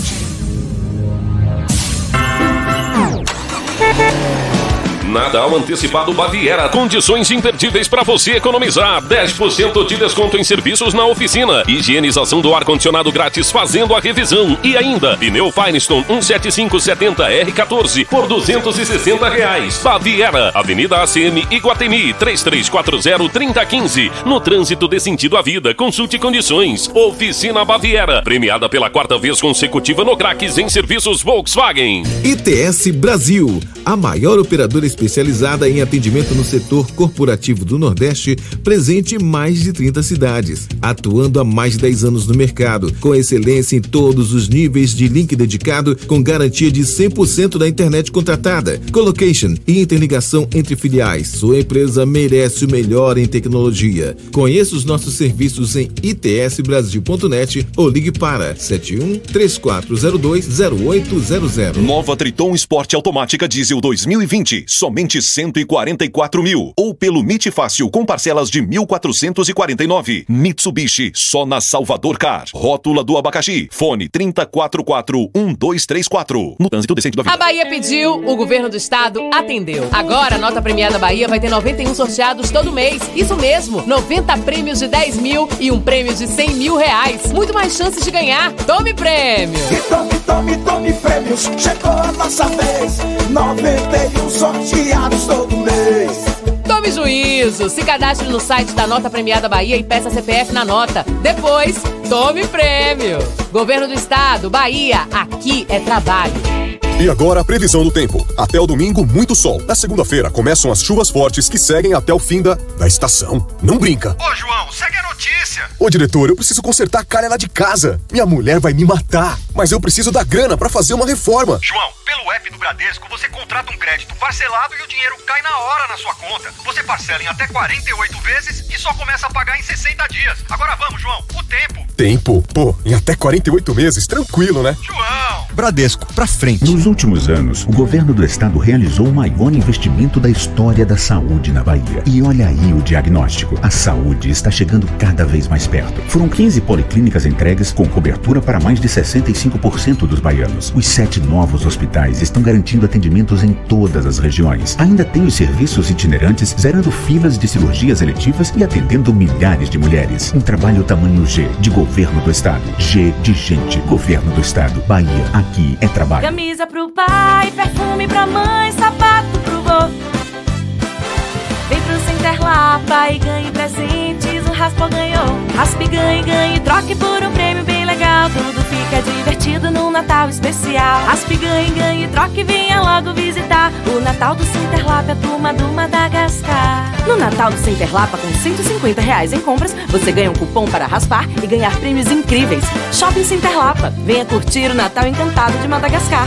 Natal antecipado Baviera. Condições imperdíveis para você economizar. 10% de desconto em serviços na oficina. Higienização do ar-condicionado grátis fazendo a revisão. E ainda, pneu Firestone 17570R14 por 260 reais. Baviera, Avenida ACM Iguatemi 3340-3015. No trânsito de sentido à vida. Consulte condições. Oficina Baviera. Premiada pela quarta vez consecutiva no Craques em serviços Volkswagen. ITS Brasil, a maior operadora especializada em atendimento no setor corporativo do Nordeste, presente em mais de 30 cidades, atuando há mais de 10 anos no mercado, com excelência em todos os níveis de link dedicado, com garantia de 100% da internet contratada, colocation e interligação entre filiais. Sua empresa merece o melhor em tecnologia. Conheça os nossos serviços em itsbrasil.net ou ligue para 71 3402 0800. Nova Triton Sport Automática Diesel 2020. Somente somente 144 mil. Ou pelo MIT Fácil com parcelas de 1.449. Mitsubishi, só na Salvador Car. Rótula do abacaxi. Fone 3044-1234. No trânsito decente da vida. A Bahia pediu, o governo do estado atendeu. Agora a nota premiada Bahia vai ter 91 sorteados todo mês. Isso mesmo, 90 prêmios de 10 mil e um prêmio de 100 mil reais. Muito mais chances de ganhar. Tome prêmio! Tome, tome, tome prêmios, chegou a nossa vez. 91 sorteados todo mês. Tome juízo! Se cadastre no site da Nota Premiada Bahia e peça CPF na nota. Depois, tome prêmio! Governo do Estado, Bahia, aqui é trabalho. E agora a previsão do tempo. Até o domingo, muito sol. Na segunda-feira, começam as chuvas fortes que seguem até o fim da, da estação. Não brinca. Ô, João, segue a notícia. Ô, diretor, eu preciso consertar a calha lá de casa. Minha mulher vai me matar. Mas eu preciso da grana para fazer uma reforma. João, pelo app do Bradesco, você contrata um crédito parcelado e o dinheiro cai na hora na sua conta. Você parcela em até 48 vezes e só começa a pagar em 60 dias. Agora vamos, João, o tempo. Tempo? Pô, em até 48 meses, tranquilo, né? João! Bradesco, pra frente. Nos últimos anos, o governo do estado realizou o maior investimento da história da saúde na Bahia. E olha aí o diagnóstico. A saúde está chegando cada vez mais perto. Foram 15 policlínicas entregues com cobertura para mais de 65% dos baianos. Os sete novos hospitais estão garantindo atendimentos em todas as regiões. Ainda tem os serviços itinerantes, zerando filas de cirurgias eletivas e atendendo milhares de mulheres. Um trabalho tamanho G de governo do estado. G de gente. Governo do estado. Bahia. Aqui é trabalho. Camisa pro pai, perfume pra mãe, sapato pro vô. Vem pro Center Lapa e ganhe presentes, o Raspa ganhou. Raspe, ganhe, ganhe, troque por um prêmio legal. Tudo fica divertido num Natal especial. Raspe, ganhe, ganhe, troque, venha logo visitar. O Natal do é a turma do Madagascar. No Natal do Center Lapa, com 150 reais em compras, você ganha um cupom para raspar e ganhar prêmios incríveis. Shopping Center Lapa. Venha curtir o Natal encantado de Madagascar.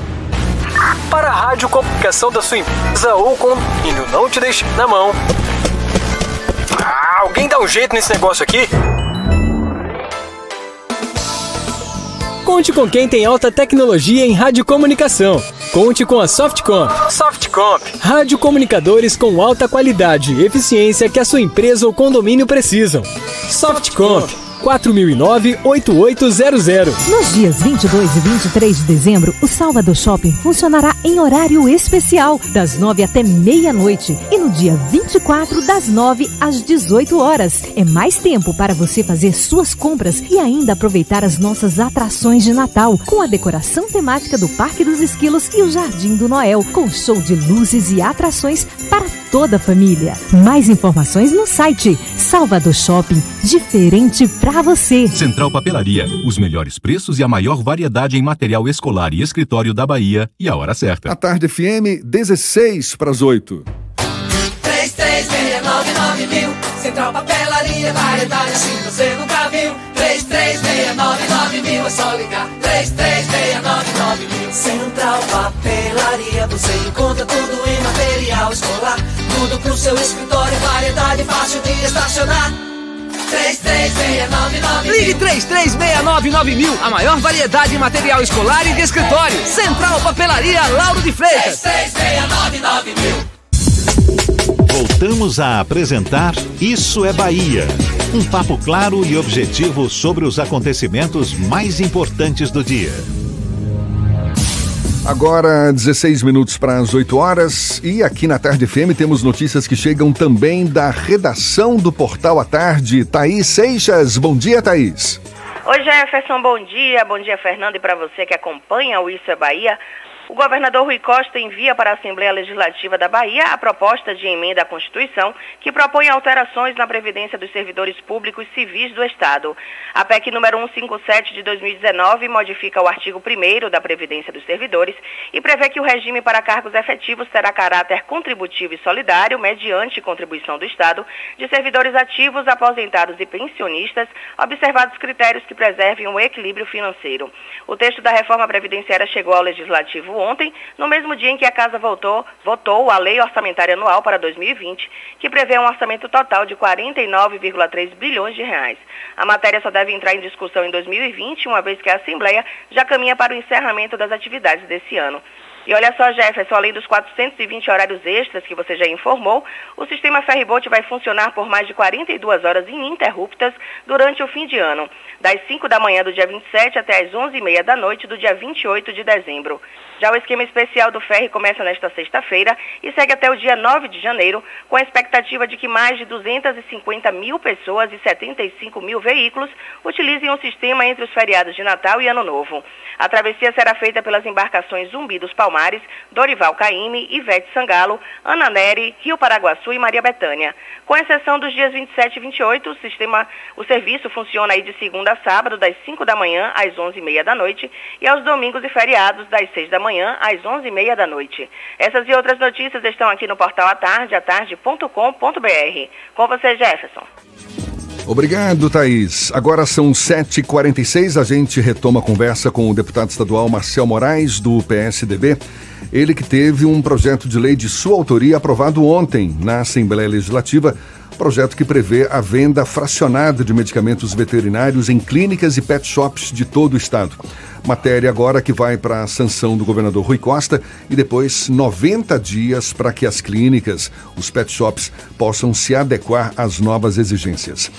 Para a rádio comunicação da sua empresa ou condomínio, não te deixe na mão. Ah, alguém dá um jeito nesse negócio aqui? Conte com quem tem alta tecnologia em radiocomunicação. Conte com a Softcomp. Softcomp. Radiocomunicadores com alta qualidade e eficiência que a sua empresa ou condomínio precisam. Softcomp. 4009-8800. Nos dias 22 e 23 de dezembro, o Salvador Shopping funcionará em horário especial, das 9 até meia-noite. E no dia 24, das 9 às 18 horas. É mais tempo para você fazer suas compras e ainda aproveitar as nossas atrações de Natal, com a decoração temática do Parque dos Esquilos e o Jardim do Noel, com show de luzes e atrações para toda a família. Mais informações no site Salvador Shopping. Diferente pra você. Central Papelaria, os melhores preços e a maior variedade em material escolar e escritório da Bahia e a hora certa. A tarde FM, 16 para as 8. 3369 mil. Central Papelaria, variedade assim você nunca viu. 3369 mil, é só ligar. 3369 mil. Central Papelaria, você encontra tudo em material escolar. Tudo pro seu escritório, variedade fácil de estacionar. 3369 Ligue 3369 mil, a maior variedade em material escolar e de escritório. Central Papelaria Lauro de Freitas. 3369 mil. Voltamos a apresentar Isso é Bahia. Um papo claro e objetivo sobre os acontecimentos mais importantes do dia. Agora, 16 minutos para as 8 horas. E aqui na Tarde FM temos notícias que chegam também da redação do Portal à Tarde. Thaís Seixas. Bom dia, Thaís. Oi, Jefferson, bom dia. Bom dia, Fernando. E para você que acompanha o Isso é Bahia, O governador Rui Costa envia para a Assembleia Legislativa da Bahia a proposta de emenda à Constituição que propõe alterações na Previdência dos Servidores Públicos Civis do Estado. A PEC número 157 de 2019 modifica o artigo 1 da Previdência dos Servidores e prevê que o regime para cargos efetivos terá caráter contributivo e solidário, mediante contribuição do Estado, de servidores ativos, aposentados e pensionistas, observados critérios que preservem o equilíbrio financeiro. O texto da reforma previdenciária chegou ao Legislativo ontem, no mesmo dia em que a Casa votou, votou a Lei Orçamentária Anual para 2020, que prevê um orçamento total de 49,3 bilhões de reais. A matéria só deve entrar em discussão em 2020, uma vez que a Assembleia já caminha para o encerramento das atividades desse ano. E olha só, Jefferson, além dos 420 horários extras que você já informou, o sistema Ferryboat vai funcionar por mais de 42 horas ininterruptas durante o fim de ano, das 5 da manhã do dia 27 até as 11h30 da noite do dia 28 de dezembro. Já o esquema especial do ferry começa nesta sexta-feira e segue até o dia 9 de janeiro, com a expectativa de que mais de 250 mil pessoas e 75 mil veículos utilizem o sistema entre os feriados de Natal e Ano Novo. A travessia será feita pelas embarcações Zumbi dos Palmares, Dorival Caime, Ivete Sangalo, Ana Neri, Rio Paraguaçu e Maria Betânia. Com exceção dos dias 27 e 28, o, sistema, o serviço funciona aí de segunda a sábado, das 5 da manhã às 11h30 da noite, e aos domingos e feriados, das 6 da manhã às 11h30 da noite. Essas e outras notícias estão aqui no portal atarde, atarde.com.br. Com você, Jefferson. Obrigado, Thaís. Agora são 7h46, a gente retoma a conversa com o deputado estadual Marcel Moraes, do PSDB. Ele que teve um projeto de lei de sua autoria aprovado ontem na Assembleia Legislativa, projeto que prevê a venda fracionada de medicamentos veterinários em clínicas e pet shops de todo o estado. Matéria agora que vai para a sanção do governador Rui Costa e depois 90 dias para que as clínicas, os pet shops, possam se adequar às novas exigências.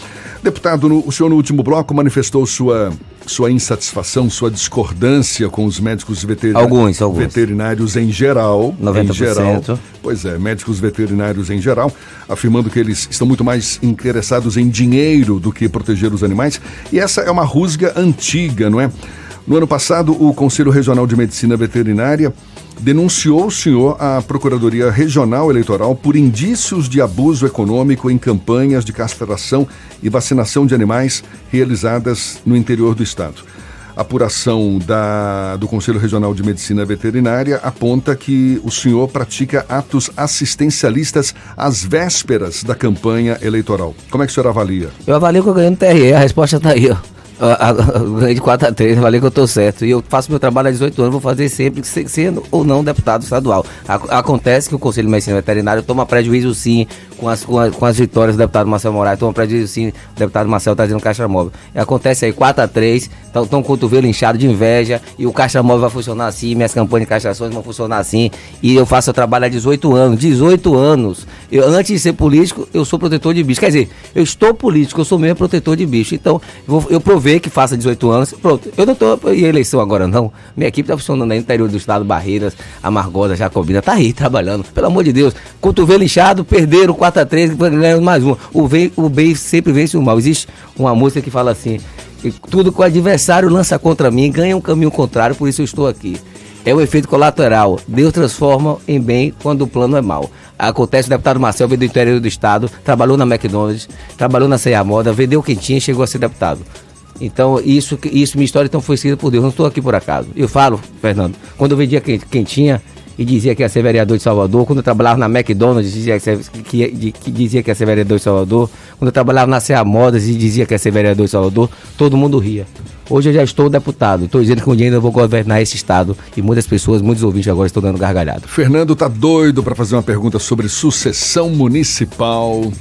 Deputado, no, o senhor no último bloco manifestou sua, sua insatisfação, sua discordância com os médicos veterinários. Alguns, alguns. Veterinários em geral. 90%. Em geral. Pois é, médicos veterinários em geral, afirmando que eles estão muito mais interessados em dinheiro do que proteger os animais. E essa é uma rusga antiga, não é? No ano passado, o Conselho Regional de Medicina Veterinária denunciou o senhor à Procuradoria Regional Eleitoral por indícios de abuso econômico em campanhas de castração e vacinação de animais realizadas no interior do estado. A apuração da, do Conselho Regional de Medicina Veterinária aponta que o senhor pratica atos assistencialistas às vésperas da campanha eleitoral. Como é que o senhor avalia? Eu avalio que eu ganhei no TRE, a resposta está aí, ó. Ganhei de 4 a 3, falei que eu tô certo. E eu faço meu trabalho há 18 anos, vou fazer sempre, sendo ou não deputado estadual. Acontece que o Conselho de Medicina Veterinária toma prejuízo sim com as, com, com as vitórias do deputado Marcelo Moraes, toma prejuízo sim, o deputado Marcelo tá dizendo caixa móvel. E acontece aí 4 a 3, estão com o cotovelo inchado de inveja, e o caixa móvel vai funcionar assim, minhas campanhas de caixações vão funcionar assim, e eu faço o trabalho há 18 anos, 18 anos. Eu, antes de ser político, eu sou protetor de bicho. Quer dizer, eu estou político, eu sou mesmo protetor de bicho. Então, eu, provei que faça 18 anos. Pronto, eu não estou em eleição agora, não. Minha equipe está funcionando aí no interior do estado, Barreiras, Amargosa, Jacobina, tá aí trabalhando. Pelo amor de Deus. Cotovelo inchado, perderam 4x3, ganhando mais uma. O bem, o bem sempre vence o mal. Existe uma música que fala assim: tudo que o adversário lança contra mim ganha um caminho contrário, por isso eu estou aqui. É o efeito colateral. Deus transforma em bem quando o plano é mau. Acontece, o deputado Marcel veio do interior do estado, trabalhou na McDonald's, trabalhou na Ceia Moda, vendeu quentinha e chegou a ser deputado. Então, isso, isso minha história então foi escrita por Deus. Não estou aqui por acaso. Eu falo, Fernando, quando eu vendia quentinha e dizia que ia ser vereador de Salvador, quando eu trabalhava na McDonald's dizia que, que, que dizia que ia ser vereador de Salvador, quando eu trabalhava na Ceia Modas e dizia que ia ser vereador de Salvador, todo mundo ria. Hoje eu já estou deputado. Estou dizendo que um dia ainda vou governar esse estado e muitas pessoas, muitos ouvintes agora estão dando gargalhada. Fernando tá doido para fazer uma pergunta sobre sucessão municipal.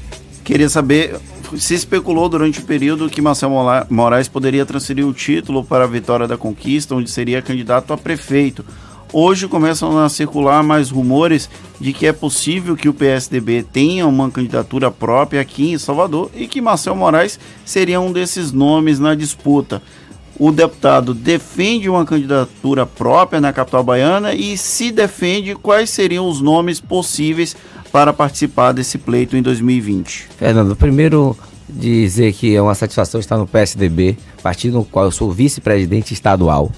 Queria saber se especulou durante o período que Marcelo Moraes poderia transferir o título para a Vitória da Conquista, onde seria candidato a prefeito. Hoje começam a circular mais rumores de que é possível que o PSDB tenha uma candidatura própria aqui em Salvador e que Marcelo Moraes seria um desses nomes na disputa. O deputado defende uma candidatura própria na capital baiana e se defende quais seriam os nomes possíveis para participar desse pleito em 2020. Fernando, primeiro dizer que é uma satisfação estar no PSDB, partido no qual eu sou vice-presidente estadual.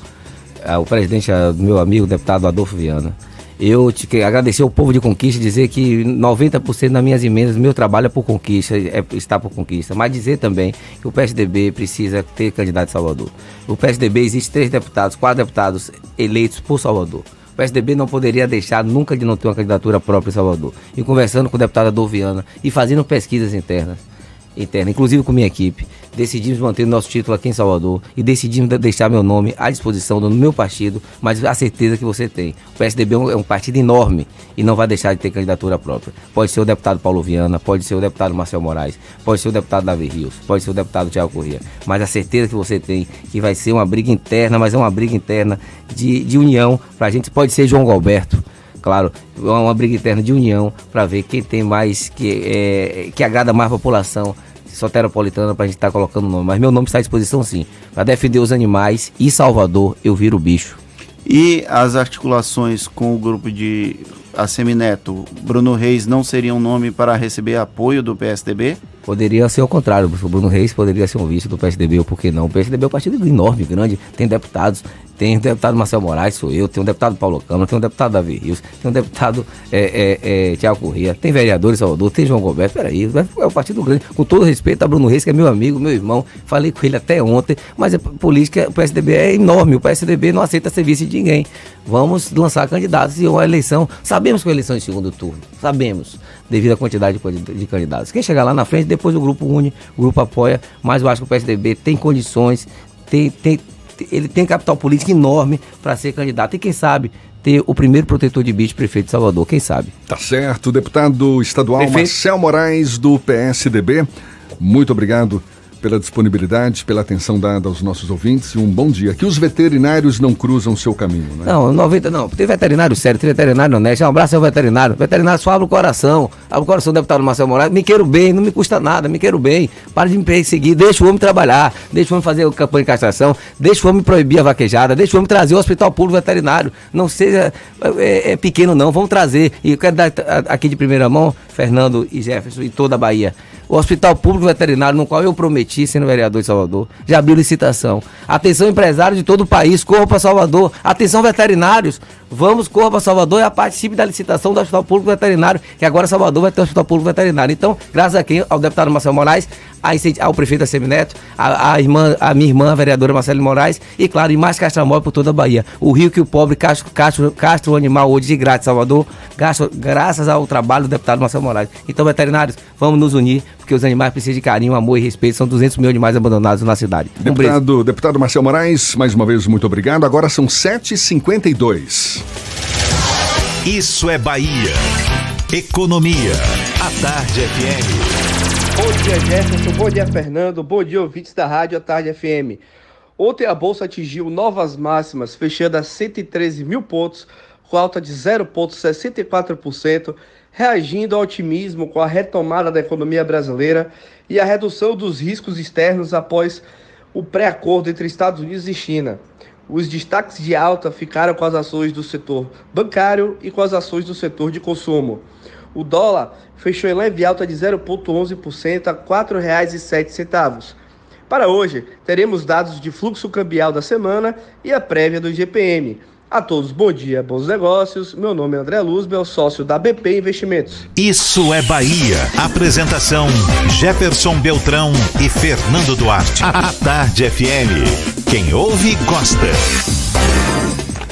Ao presidente, ao meu amigo, deputado Adolfo Viana. Eu te agradecer ao povo de Conquista, dizer que 90% das minhas emendas, meu trabalho é por conquista, é, está por conquista. Mas dizer também que o PSDB precisa ter candidato em Salvador. O PSDB existe três deputados, quatro deputados eleitos por Salvador. O PSDB não poderia deixar nunca de não ter uma candidatura própria em Salvador. E conversando com o deputado Adolfo Viana e fazendo pesquisas internas, interna, inclusive com minha equipe, decidimos manter nosso título aqui em Salvador e decidimos de- deixar meu nome à disposição do meu partido, mas a certeza que você tem. O PSDB é um, é um partido enorme e não vai deixar de ter candidatura própria. Pode ser o deputado Paulo Viana, pode ser o deputado Marcel Moraes, pode ser o deputado Davi Rios, pode ser o deputado Tiago Corrêa, mas a certeza que você tem que vai ser uma briga interna, mas é uma briga interna de, de união pra gente, pode ser João Galberto, claro, é uma briga interna de união para ver quem tem mais, que, é, que agrada mais a população soteropolitana para a gente estar colocando o nome. Mas meu nome está à disposição sim, para defender os animais e Salvador, eu viro bicho. E as articulações com o grupo de Assemineto, Bruno Reis não seria um nome para receber apoio do PSDB? Poderia ser o contrário, o Bruno Reis poderia ser um vice do PSDB, ou por que não? O PSDB é um partido enorme, grande, tem deputados, tem o deputado Marcel Moraes, sou eu, tem o deputado Paulo Câmara, tem o deputado Davi Rios, tem o deputado é, é, é, Tiago Corrêa, tem vereador em Salvador, tem João Goberto, peraí, é um partido grande, com todo respeito a Bruno Reis, que é meu amigo, meu irmão, falei com ele até ontem, mas a política, o PSDB é enorme, o PSDB não aceita ser vice de ninguém. Vamos lançar candidatos e uma eleição, sabemos que é uma eleição em segundo turno, sabemos, devido à quantidade de, de candidatos. Quem chegar lá na frente, depois o grupo une, o grupo apoia, mas eu acho que o PSDB tem condições, tem, tem, ele tem capital político enorme para ser candidato. E quem sabe ter o primeiro protetor de bicho prefeito de Salvador, quem sabe? Tá certo, deputado estadual Prefeito. Marcel Moraes do PSDB. Muito obrigado pela disponibilidade, pela atenção dada aos nossos ouvintes e um bom dia. Que os veterinários não cruzam o seu caminho, né? Não, 90 não. Tem veterinário sério, tem veterinário honesto. Um abraço ao veterinário. Veterinário só abre o coração. Abre o coração do deputado Marcelo Moraes. Me quero bem, não me custa nada, me quero bem. Para de me perseguir, deixa o homem trabalhar, deixa o homem fazer campanha de castração, deixa o homem proibir a vaquejada, deixa o homem trazer o hospital público veterinário. Não seja é, é pequeno, não. Vamos trazer. E eu quero dar aqui de primeira mão, Fernando e Jefferson e toda a Bahia. O Hospital Público Veterinário, no qual eu prometi, sendo vereador de Salvador, já abriu licitação. Atenção, empresários de todo o país, corram para Salvador. Atenção, veterinários, vamos, corra para Salvador e participe da licitação do Hospital Público Veterinário, que agora Salvador vai ter o Hospital Público Veterinário. Então, graças a quem? Ao deputado Marcelo Moraes, ao prefeito Assemineto, a, a, irmã, a minha irmã, a vereadora Marcelo Moraes, e claro, e mais Castramóvel por toda a Bahia. O rio que o pobre castro, castro, castro animal hoje de grátis, Salvador, graças ao trabalho do deputado Marcelo Moraes. Então, veterinários, vamos nos unir, porque os animais precisam de carinho, amor e respeito. São 200 mil animais abandonados na cidade. Um. Deputado, deputado Marcel Moraes, mais uma vez, muito obrigado. Agora são 7h52. Isso é Bahia. Economia. A Tarde FM. Bom dia, Jefferson. Bom dia, Fernando. Bom dia, ouvintes da Rádio à Tarde FM. Ontem a Bolsa atingiu novas máximas, fechando a 113 mil pontos, com alta de 0,64%, reagindo ao otimismo com a retomada da economia brasileira e a redução dos riscos externos após o pré-acordo entre Estados Unidos e China. Os destaques de alta ficaram com as ações do setor bancário e com as ações do setor de consumo. O dólar fechou em leve alta de 0,11% a R$ 4,07. Para hoje, teremos dados de fluxo cambial da semana e a prévia do GPM. A todos, bom dia, bons negócios. Meu nome é André Luzbel, sócio da BP Investimentos. Isso é Bahia. Apresentação: Jefferson Beltrão e Fernando Duarte. A Tarde FM. Quem ouve, gosta.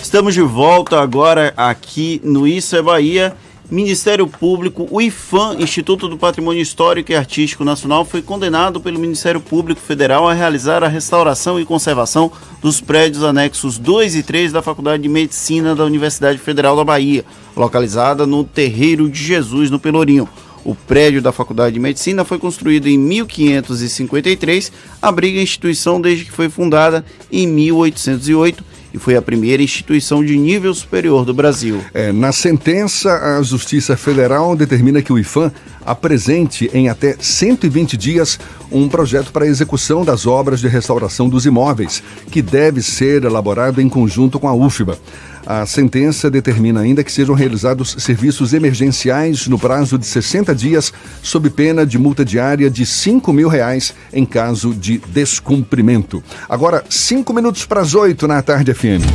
Estamos de volta agora aqui no Isso é Bahia. Ministério Público, o IFAM, Instituto do Patrimônio Histórico e Artístico Nacional, foi condenado pelo Ministério Público Federal a realizar a restauração e conservação dos prédios anexos 2 e 3 da Faculdade de Medicina da Universidade Federal da Bahia, localizada no Terreiro de Jesus, no Pelourinho. O prédio da Faculdade de Medicina foi construído em 1553, abriga a instituição desde que foi fundada em 1808 e foi a primeira instituição de nível superior do Brasil. É, na sentença, a Justiça Federal determina que o IFAM apresente em até 120 dias um projeto para execução das obras de restauração dos imóveis, que deve ser elaborado em conjunto com a UFBA. A sentença determina ainda que sejam realizados serviços emergenciais no prazo de 60 dias, sob pena de multa diária de 5 mil reais em caso de descumprimento. Agora, cinco minutos para as oito na tarde FM.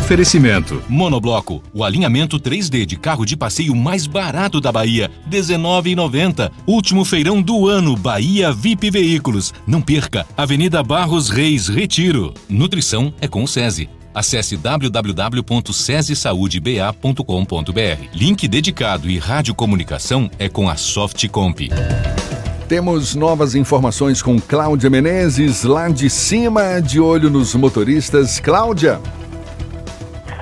Oferecimento. Monobloco. O alinhamento 3D de carro de passeio mais barato da Bahia. R$ 19,90. Último feirão do ano. Bahia VIP Veículos. Não perca. Avenida Barros Reis, Retiro. Nutrição é com o SESI. Acesse www.cesesaudeba.com.br. Link dedicado e radiocomunicação é com a Softcomp. Temos novas informações com Cláudia Menezes, lá de cima, de olho nos motoristas. Cláudia.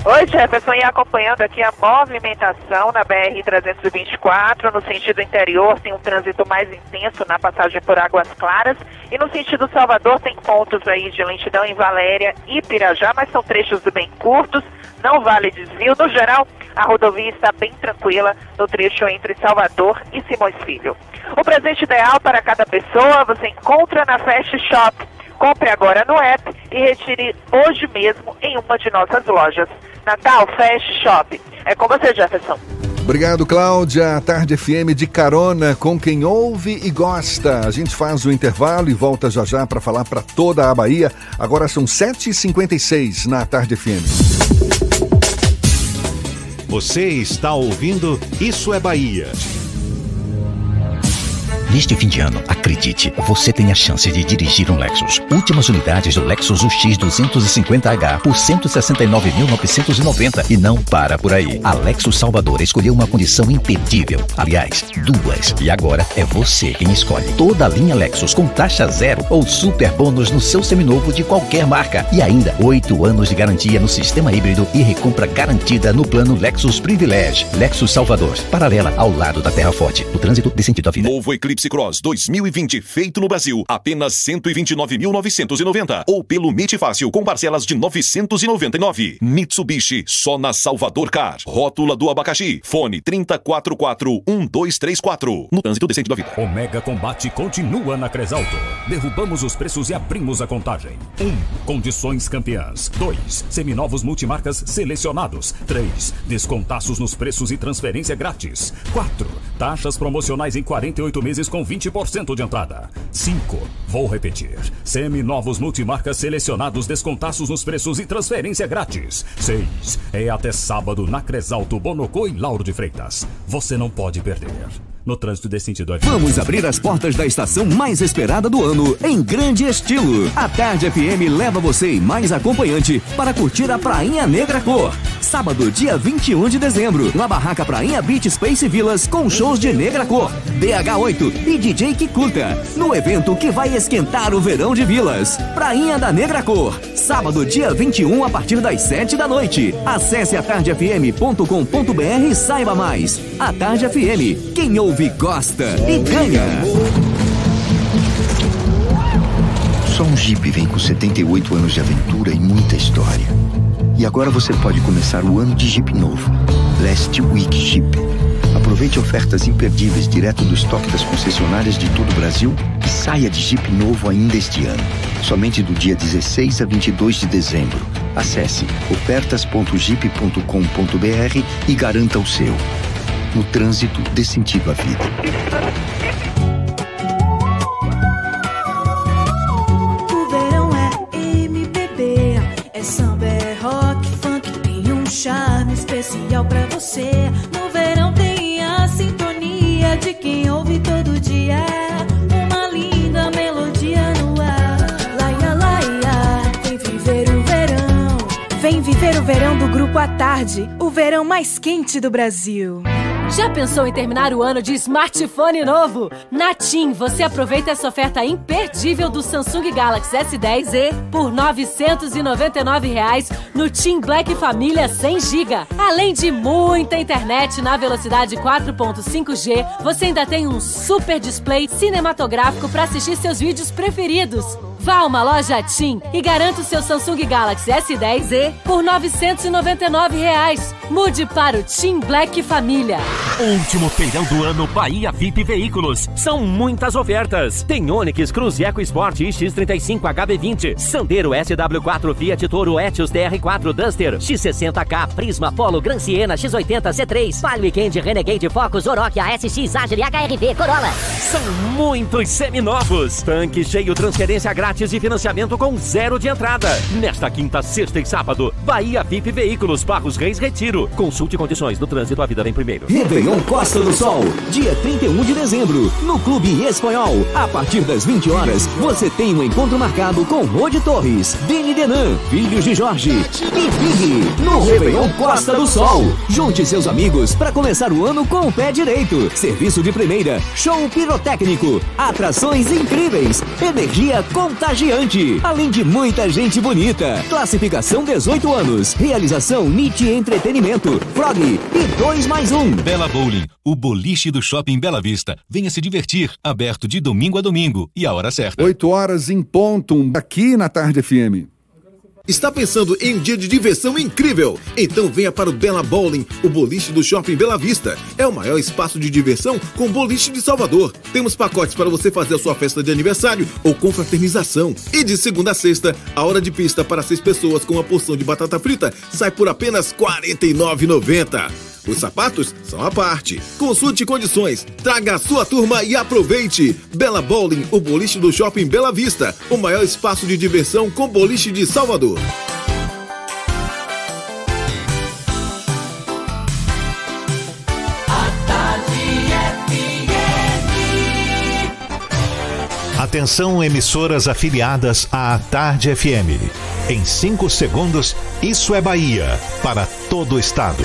Oi, Jefferson, e acompanhando aqui a movimentação na BR-324, no sentido interior tem um trânsito mais intenso na passagem por Águas Claras, e no sentido Salvador tem pontos aí de lentidão em Valéria e Pirajá, mas são trechos bem curtos, não vale desvio. No geral, a rodovia está bem tranquila no trecho entre Salvador e Simões Filho. O presente ideal para cada pessoa você encontra na Fast Shop. Compre agora no app e retire hoje mesmo em uma de nossas lojas. Natal Fast Shop. É com você, Jefferson. Obrigado, Cláudia. A Tarde FM de carona com quem ouve e gosta. A gente faz o intervalo e volta já já para falar para toda a Bahia. Agora são 7h56 na Tarde FM. Você está ouvindo Isso é Bahia. Neste fim de ano, acredite, você tem a chance de dirigir um Lexus. Últimas unidades do Lexus UX 250H por 169.990 e não para por aí. A Lexus Salvador escolheu uma condição imperdível. Aliás, duas. E agora é você quem escolhe. Toda a linha Lexus com taxa zero ou super bônus no seu seminovo de qualquer marca. E ainda, oito anos de garantia no sistema híbrido e recompra garantida no plano Lexus Privilege. Lexus Salvador, paralela ao lado da Terra Forte. O trânsito de sentido à vida. Novo Eclipse Cross 2020, feito no Brasil, apenas 129.990. Ou pelo MIT Fácil, com parcelas de 999. Mitsubishi, só na Salvador Car. Rótula do abacaxi. Fone 3044-1234. No trânsito decente da vida. O Mega Combate continua na Cresalto. Derrubamos os preços e abrimos a contagem. 1. Um, condições campeãs. 2. Seminovos multimarcas selecionados. 3. Descontaços nos preços e transferência grátis. 4. Taxas promocionais em 48 meses com 20% de entrada. 5. Vou repetir. Semi-novos multimarcas selecionados, descontaços nos preços e transferência grátis. 6. É até sábado na Cresalto, Bonocô e Lauro de Freitas. Você não pode perder. No trânsito desse sentido. Vamos abrir as portas da estação mais esperada do ano, em grande estilo. A Tarde FM leva você e mais acompanhante para curtir a Prainha Negra Cor. Sábado, dia 21 de dezembro, na Barraca Prainha Beach Space Villas, com shows de Negra Cor, BH8 e DJ Kikuta. No evento que vai esquentar o verão de Vilas. Prainha da Negra Cor. Sábado, dia 21, a partir das 7 da noite. Acesse atardefm.com.br e saiba mais. A Tarde FM. Quem ouve, gosta e ganha. Só um Jeep vem com 78 anos de aventura e muita história. E agora você pode começar o ano de Jeep novo. Last Week Jeep. Aproveite ofertas imperdíveis direto do estoque das concessionárias de todo o Brasil e saia de Jeep novo ainda este ano. Somente do dia 16 a 22 de dezembro. Acesse ofertas.jeep.com.br e garanta o seu. No trânsito, dê sentido vida. O verão é MPB, é samba, é rock, funk, tem um charme especial pra você. No verão tem a sintonia de quem ouve todo dia. Uma linda melodia no ar. Laia, laia, vem viver o verão. Vem viver o verão do Grupo à Tarde, o verão mais quente do Brasil. Já pensou em terminar o ano de smartphone novo? Na TIM, você aproveita essa oferta imperdível do Samsung Galaxy S10e por 999 reais no TIM Black Família 100 GB. Além de muita internet na velocidade 4.5G, você ainda tem um super display cinematográfico para assistir seus vídeos preferidos. Vá a uma loja TIM e garanta o seu Samsung Galaxy S10e por 999 reais. Mude para o TIM Black Família. Último feirão do ano Bahia VIP Veículos. São muitas ofertas. Tem Onix Cruze Eco Sport X35 HB20, Sandero SW4 Fiat Toro Etios TR4 Duster, X60K Prisma Polo Gran Siena X80 C3, Palio Weekend Renegade Focus Oroch ASX Agile HRV Corolla. São muitos seminovos. Tanque cheio, transferência grátis e financiamento com zero de entrada. Nesta quinta, sexta e sábado, Bahia VIP Veículos Barros Reis Retiro. Consulte condições no trânsito, a vida vem primeiro. Réveillon Costa do Sol, dia 31 de dezembro, no Clube Espanhol. A partir das 20 horas, você tem um encontro marcado com Rode Torres, Deni Denan, filhos de Jorge e Big, no Réveillon Costa do Sol. Junte seus amigos para começar o ano com o pé direito. Serviço de primeira, show pirotécnico, atrações incríveis, energia contagiante, além de muita gente bonita. Classificação 18 anos, realização NIT Entretenimento, Frog e 2 mais 1. Bela Bowling, o boliche do Shopping Bela Vista. Venha se divertir, aberto de domingo a domingo e a hora certa. 8 horas em ponto, aqui na Tarde FM. Está pensando em um dia de diversão incrível? Então venha para o Bela Bowling, o boliche do Shopping Bela Vista. É o maior espaço de diversão com boliche de Salvador. Temos pacotes para você fazer a sua festa de aniversário ou confraternização. E de segunda a sexta, a hora de pista para seis pessoas com uma porção de batata frita sai por apenas R$ 49,90. Os sapatos são à parte. Consulte condições, traga a sua turma e aproveite. Bela Bowling, o boliche do Shopping Bela Vista, o maior espaço de diversão com boliche de Salvador. Atenção, emissoras afiliadas à Tarde FM. Em 5 segundos, isso é Bahia para todo o estado.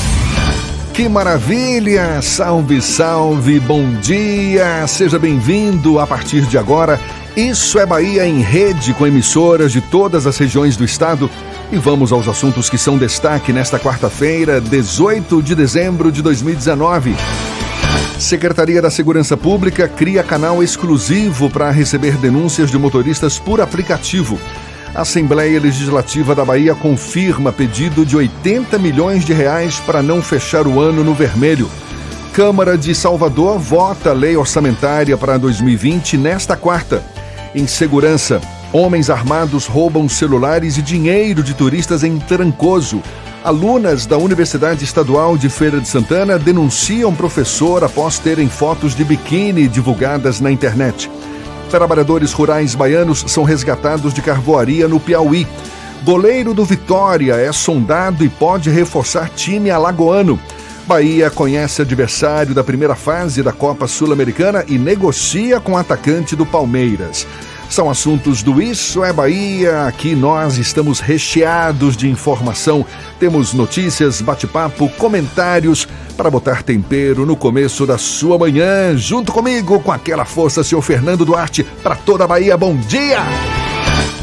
Que maravilha! Salve, salve, bom dia! Seja bem-vindo a partir de agora. Isso é Bahia em rede com emissoras de todas as regiões do estado. E vamos aos assuntos que são destaque nesta quarta-feira, 18 de dezembro de 2019. Secretaria da Segurança Pública cria canal exclusivo para receber denúncias de motoristas por aplicativo. A Assembleia Legislativa da Bahia confirma pedido de 80 milhões de reais para não fechar o ano no vermelho. Câmara de Salvador vota lei orçamentária para 2020 nesta quarta. Em segurança, homens armados roubam celulares e dinheiro de turistas em Trancoso. Alunas da Universidade Estadual de Feira de Santana denunciam professor após terem fotos de biquíni divulgadas na internet. Trabalhadores rurais baianos são resgatados de carvoaria no Piauí. Goleiro do Vitória é sondado e pode reforçar time alagoano. Bahia conhece adversário da primeira fase da Copa Sul-Americana e negocia com atacante do Palmeiras. São assuntos do Isso é Bahia. Aqui nós estamos recheados de informação. Temos notícias, bate-papo, comentários para botar tempero no começo da sua manhã. Junto comigo, com aquela força, senhor Fernando Duarte, para toda a Bahia. Bom dia!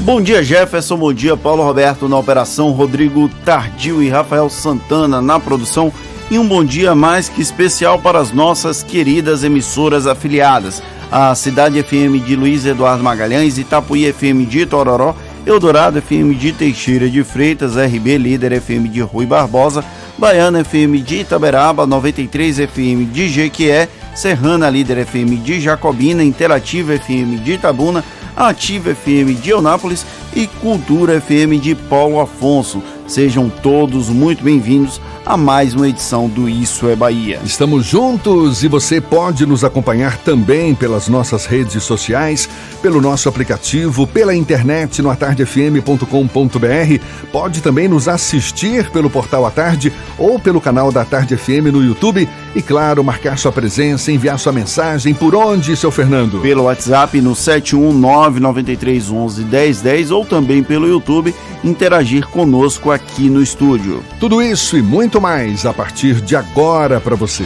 Bom dia, Jefferson. Bom dia, Paulo Roberto na operação, Rodrigo Tardio e Rafael Santana na produção. E um bom dia mais que especial para as nossas queridas emissoras afiliadas. A Cidade FM de Luiz Eduardo Magalhães, Itapuí FM de Tororó, Eldorado FM de Teixeira de Freitas, RB Líder FM de Rui Barbosa, Baiana FM de Itaberaba, 93 FM de Jequié, Serrana Líder FM de Jacobina, Interativa FM de Itabuna, Ativa FM de Eunápolis e Cultura FM de Paulo Afonso. Sejam todos muito bem-vindos a mais uma edição do Isso é Bahia. Estamos juntos e você pode nos acompanhar também pelas nossas redes sociais, pelo nosso aplicativo, pela internet no atardefm.com.br. Pode também nos assistir pelo portal A Tarde ou pelo canal da Tarde FM no YouTube e, claro, marcar sua presença, enviar sua mensagem. Por onde, seu Fernando? Pelo WhatsApp no 71993111010 ou também pelo YouTube, interagir conosco aqui no estúdio. Tudo isso e muito mais a partir de agora para você.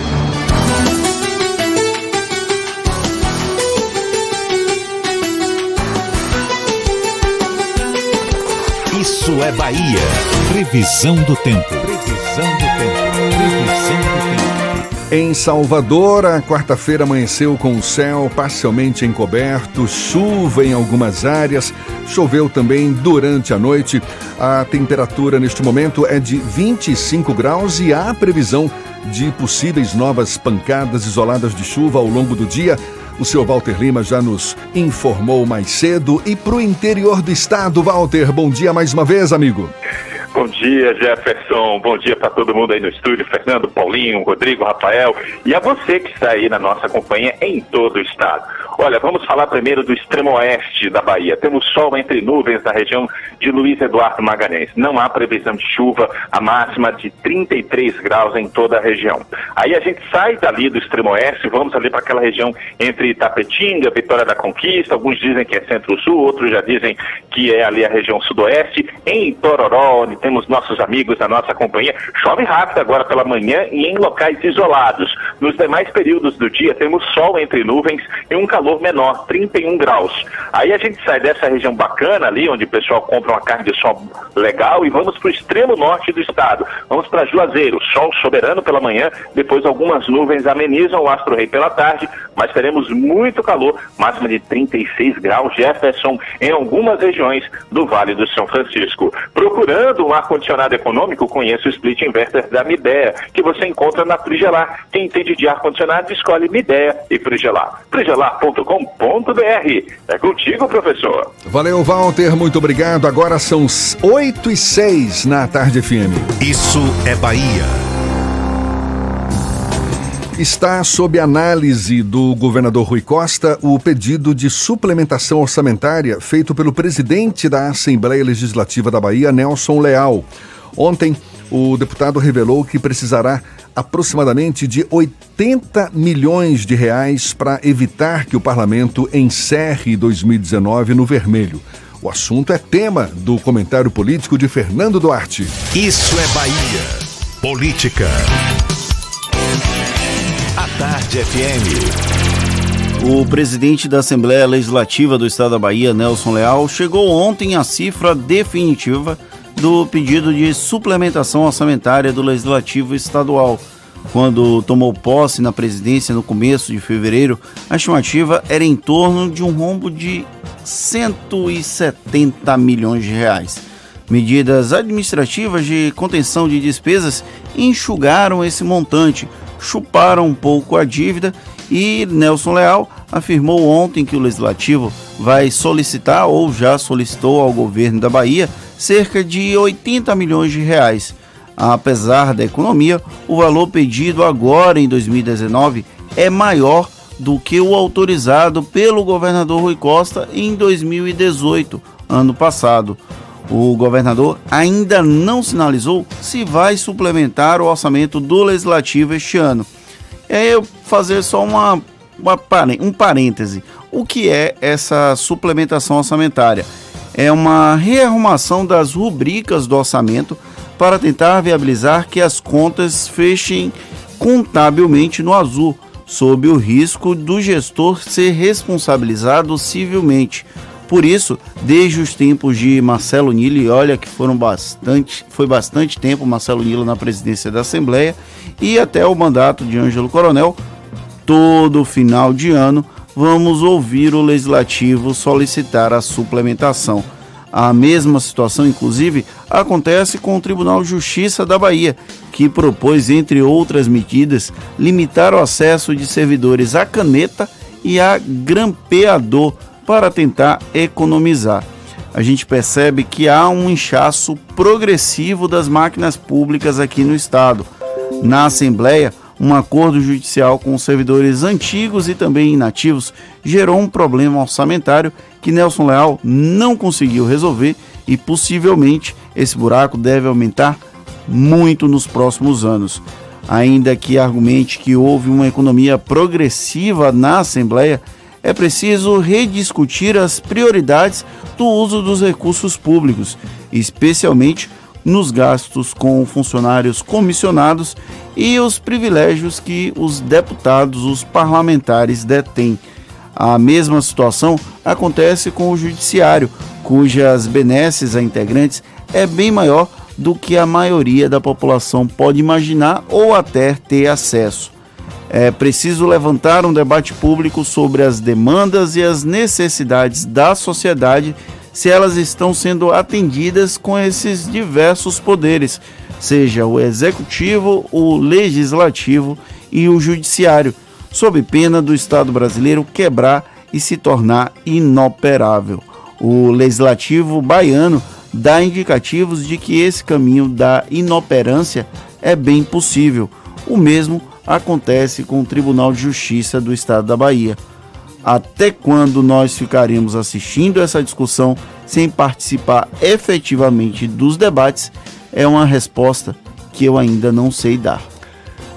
Isso é Bahia. Previsão do tempo. Previsão do tempo. Em Salvador, a quarta-feira amanheceu com o céu parcialmente encoberto, chuva em algumas áreas, choveu também durante a noite. A temperatura neste momento é de 25 graus e há previsão de possíveis novas pancadas isoladas de chuva ao longo do dia. O senhor Walter Lima já nos informou mais cedo. E para o interior do estado, Walter, bom dia mais uma vez, amigo. Bom dia, Jefferson. Bom dia para todo mundo aí no estúdio. Fernando, Paulinho, Rodrigo, Rafael e a você que está aí na nossa companhia em todo o estado. Olha, vamos falar primeiro do extremo oeste da Bahia. Temos sol entre nuvens na região de Luiz Eduardo Magalhães. Não há previsão de chuva, a máxima de 33 graus em toda a região. Aí a gente sai dali do extremo oeste, vamos ali para aquela região entre Tapetinga, Vitória da Conquista. Alguns dizem que é centro-sul, outros já dizem que é ali a região sudoeste. Em Tororó, onde temos nossos amigos da nossa companhia, chove rápido agora pela manhã e em locais isolados. Nos demais períodos do dia temos sol entre nuvens e um calor menor, 31 graus. Aí a gente sai dessa região bacana ali, onde o pessoal compra uma carne de sol legal e vamos para o extremo norte do estado. Vamos para Juazeiro, sol soberano pela manhã, depois algumas nuvens amenizam o astro rei pela tarde, mas teremos muito calor, máxima de 36 graus, Jefferson, em algumas regiões do Vale do São Francisco. Procurando um ar-condicionado econômico, conheça o split inverter da Midea, que você encontra na Frigelar. Quem entende de ar-condicionado, escolhe Midea e Frigelar. frigelar.com.br. É contigo, professor. Valeu, Walter, muito obrigado. Agora são 8 e 6 na Tarde FM. Isso é Bahia. Está sob análise do governador Rui Costa o pedido de suplementação orçamentária feito pelo presidente da Assembleia Legislativa da Bahia, Nelson Leal. Ontem, o deputado revelou que precisará aproximadamente de 80 milhões de reais para evitar que o parlamento encerre 2019 no vermelho. O assunto é tema do comentário político de Fernando Duarte. Isso é Bahia. Política. A Tarde FM. O presidente da Assembleia Legislativa do Estado da Bahia, Nelson Leal, chegou ontem à cifra definitiva do pedido de suplementação orçamentária do Legislativo Estadual. Quando tomou posse na presidência no começo de fevereiro, a estimativa era em torno de um rombo de 170 milhões de reais. Medidas administrativas de contenção de despesas enxugaram esse montante, chuparam um pouco a dívida e Nelson Leal afirmou ontem que o legislativo vai solicitar ou já solicitou ao governo da Bahia cerca de 80 milhões de reais. Apesar da economia, o valor pedido agora em 2019 é maior do que o autorizado pelo governador Rui Costa em 2018, ano passado. O governador ainda não sinalizou se vai suplementar o orçamento do legislativo este ano. É eu fazer só uma, uma um parêntese. O que é essa suplementação orçamentária? É uma rearrumação das rubricas do orçamento para tentar viabilizar que as contas fechem contabilmente no azul, sob o risco do gestor ser responsabilizado civilmente. Por isso, desde os tempos de Marcelo Nilo, e olha que foram bastante, foi bastante tempo Marcelo Nilo na presidência da Assembleia, e até o mandato de Ângelo Coronel, todo final de ano, vamos ouvir o legislativo solicitar a suplementação. A mesma situação, inclusive, acontece com o Tribunal de Justiça da Bahia, que propôs, entre outras medidas, limitar o acesso de servidores à caneta e a grampeador para tentar economizar. a gente percebe que há um inchaço progressivo das máquinas públicas aqui no estado. Na Assembleia, um acordo judicial com servidores antigos e também inativos gerou um problema orçamentário que Nelson Leal não conseguiu resolver e possivelmente esse buraco deve aumentar muito nos próximos anos. Ainda que argumente que houve uma economia progressiva na Assembleia, é preciso rediscutir as prioridades do uso dos recursos públicos, especialmente nos gastos com funcionários comissionados e os privilégios que os deputados, os parlamentares detêm. A mesma situação acontece com o judiciário, cujas benesses a integrantes é bem maior do que a maioria da população pode imaginar ou até ter acesso. É preciso levantar um debate público sobre as demandas e as necessidades da sociedade se elas estão sendo atendidas com esses diversos poderes, seja o executivo, o legislativo e o judiciário, sob pena do Estado brasileiro quebrar e se tornar inoperável. O legislativo baiano dá indicativos de que esse caminho da inoperância é bem possível. O mesmo acontece com o Tribunal de Justiça do Estado da Bahia. Até quando nós ficaremos assistindo essa discussão sem participar efetivamente dos debates? É uma resposta que eu ainda não sei dar.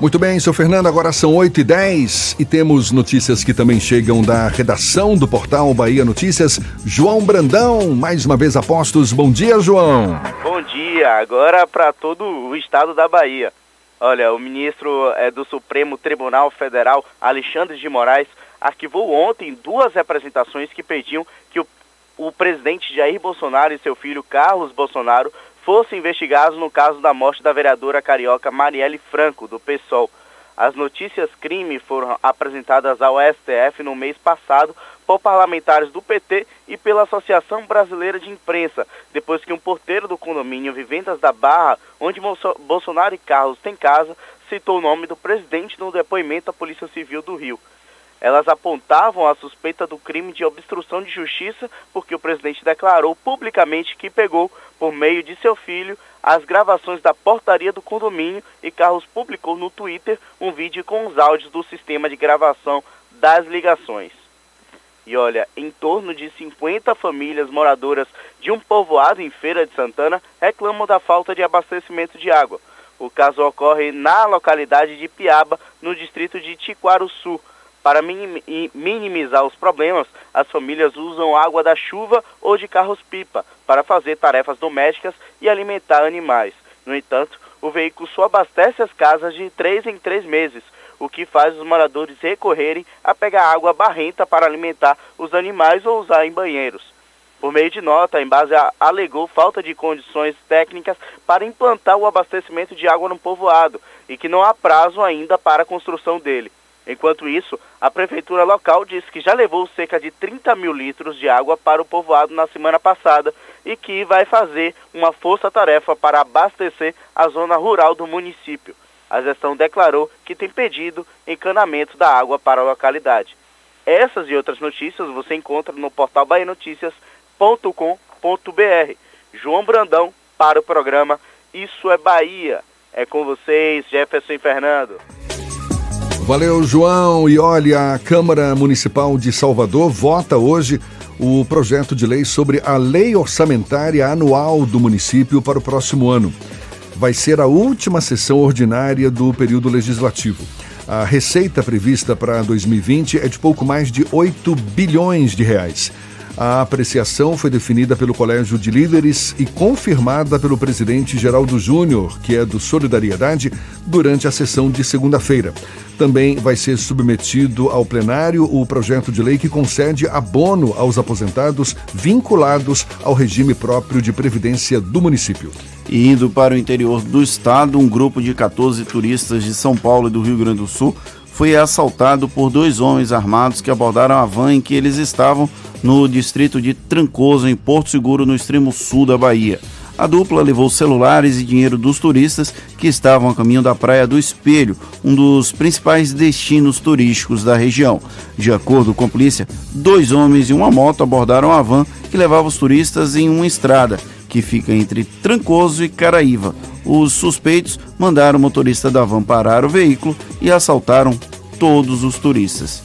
Muito bem, seu Fernando, agora são 8 e 10 e temos notícias que também chegam da redação do portal Bahia Notícias. João Brandão, mais uma vez apostos. Bom dia, João. Bom dia, agora para todo o estado da Bahia. Olha, o ministro é, do Supremo Tribunal Federal, Alexandre de Moraes, arquivou ontem duas representações que pediam que o, o presidente Jair Bolsonaro e seu filho Carlos Bolsonaro fossem investigados no caso da morte da vereadora carioca Marielle Franco, do PSOL. As notícias crime foram apresentadas ao STF no mês passado por parlamentares do PT e pela Associação Brasileira de Imprensa, depois que um porteiro do condomínio Vivendas da Barra, onde Bolsonaro e Carlos têm casa, citou o nome do presidente no depoimento à Polícia Civil do Rio. Elas apontavam a suspeita do crime de obstrução de justiça porque o presidente declarou publicamente que pegou, por meio de seu filho, as gravações da portaria do condomínio e Carlos publicou no Twitter um vídeo com os áudios do sistema de gravação das ligações. E olha, em torno de 50 famílias moradoras de um povoado em Feira de Santana reclamam da falta de abastecimento de água. O caso ocorre na localidade de Piaba, no distrito de Tiquaruçu. Para minimizar os problemas, as famílias usam água da chuva ou de carros-pipa para fazer tarefas domésticas e alimentar animais. No entanto, o veículo só abastece as casas de três em três meses, o que faz os moradores recorrerem a pegar água barrenta para alimentar os animais ou usar em banheiros. Por meio de nota, a Embase alegou falta de condições técnicas para implantar o abastecimento de água no povoado e que não há prazo ainda para a construção dele. Enquanto isso, a prefeitura local disse que já levou cerca de 30 mil litros de água para o povoado na semana passada e que vai fazer uma força-tarefa para abastecer a zona rural do município. A gestão declarou que tem pedido encanamento da água para a localidade. Essas e outras notícias você encontra no portal bahianoticias.com.br. João Brandão para o programa Isso é Bahia. É com vocês, Jefferson Fernando. Valeu, João. E olha, a Câmara Municipal de Salvador vota hoje o projeto de lei sobre a lei orçamentária anual do município para o próximo ano. Vai ser a última sessão ordinária do período legislativo. A receita prevista para 2020 é de pouco mais de 8 bilhões de reais. A apreciação foi definida pelo Colégio de Líderes e confirmada pelo presidente Geraldo Júnior, que é do Solidariedade, durante a sessão de segunda-feira. Também vai ser submetido ao plenário o projeto de lei que concede abono aos aposentados vinculados ao regime próprio de previdência do município. E indo para o interior do estado, um grupo de 14 turistas de São Paulo e do Rio Grande do Sul foi assaltado por dois homens armados que abordaram a van em que eles estavam no distrito de Trancoso, em Porto Seguro, no extremo sul da Bahia. A dupla levou celulares e dinheiro dos turistas que estavam a caminho da Praia do Espelho, um dos principais destinos turísticos da região. De acordo com a polícia, dois homens e uma moto abordaram a van que levava os turistas em uma estrada que fica entre Trancoso e Caraíva. Os suspeitos mandaram o motorista da van parar o veículo e assaltaram todos os turistas.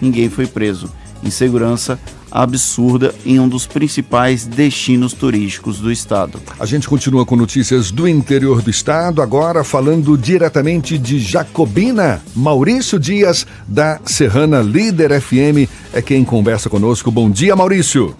Ninguém foi preso. Insegurança absurda em um dos principais destinos turísticos do estado. A gente continua com notícias do interior do estado, agora falando diretamente de Jacobina. Maurício Dias, da Serrana Líder FM, é quem conversa conosco. Bom dia, Maurício.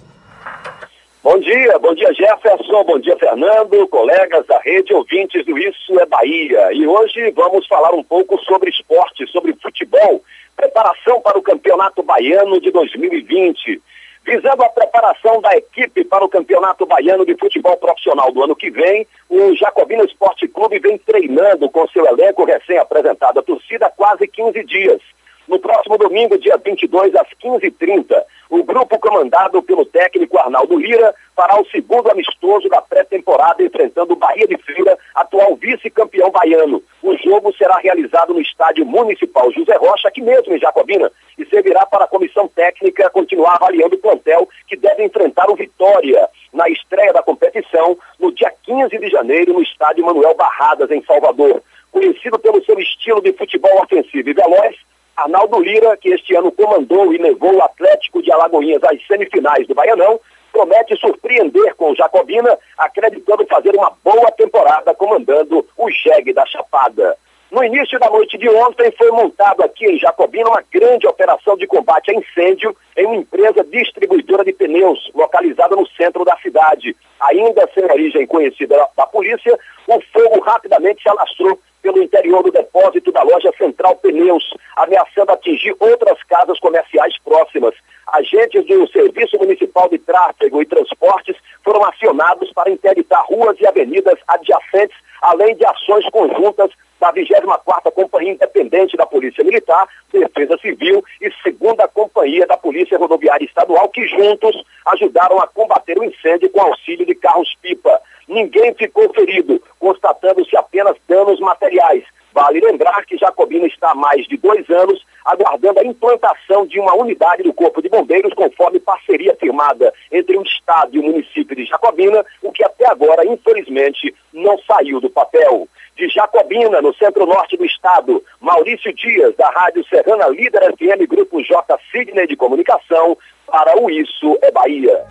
Bom dia, bom dia Jefferson, bom dia Fernando, colegas da rede, ouvintes do Isso é Bahia. E hoje vamos falar um pouco sobre esporte, sobre futebol, preparação para o Campeonato Baiano de 2020. Visando a preparação da equipe para o Campeonato Baiano de Futebol Profissional do ano que vem, o Jacobina Esporte Clube vem treinando com seu elenco recém-apresentado à torcida há quase 15 dias. No próximo domingo, dia 22, às 15h30, o grupo comandado pelo técnico Arnaldo Lira fará o segundo amistoso da pré-temporada enfrentando o Bahia de Feira, atual vice-campeão baiano. O jogo será realizado no estádio municipal José Rocha, aqui mesmo em Jacobina, e servirá para a comissão técnica continuar avaliando o plantel que deve enfrentar o Vitória na estreia da competição no dia 15 de janeiro no estádio Manuel Barradas, em Salvador. Conhecido pelo seu estilo de futebol ofensivo e veloz, Arnaldo Lira, que este ano comandou e levou o Atlético de Alagoinhas às semifinais do Baianão, promete surpreender com o Jacobina, acreditando fazer uma boa temporada comandando o jegue da Chapada. No início da noite de ontem, foi montado aqui em Jacobina uma grande operação de combate a incêndio em uma empresa distribuidora de pneus, localizada no centro da cidade. Ainda sem origem conhecida da, polícia, o fogo rapidamente se alastrou pelo interior do depósito da loja Central Pneus, ameaçando atingir outras casas comerciais próximas. Agentes do Serviço Municipal de Tráfego e Transportes foram acionados para interditar ruas e avenidas adjacentes, além de ações conjuntas da 24ª Companhia Independente da Polícia Militar, Defesa Civil e 2 Companhia da Polícia Rodoviária Estadual, que juntos ajudaram a combater o incêndio com auxílio de carros-pipa. Ninguém ficou ferido, constatando-se apenas danos materiais. Vale lembrar que Jacobina está há mais de dois anos aguardando a implantação de uma unidade do Corpo de Bombeiros, conforme parceria firmada entre o Estado e o município de Jacobina, o que até agora, infelizmente, não saiu do papel. De Jacobina, no centro-norte do estado, Maurício Dias, da Rádio Serrana Líder FM, Grupo J. Sidney de Comunicação, para o Isso é Bahia.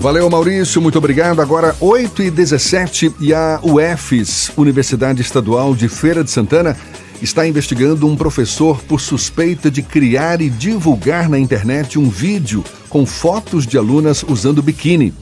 Valeu, Maurício, muito obrigado. Agora, 8 e 17 e a UFES, Universidade Estadual de Feira de Santana, está investigando um professor por suspeita de criar e divulgar na internet um vídeo com fotos de alunas usando biquíni.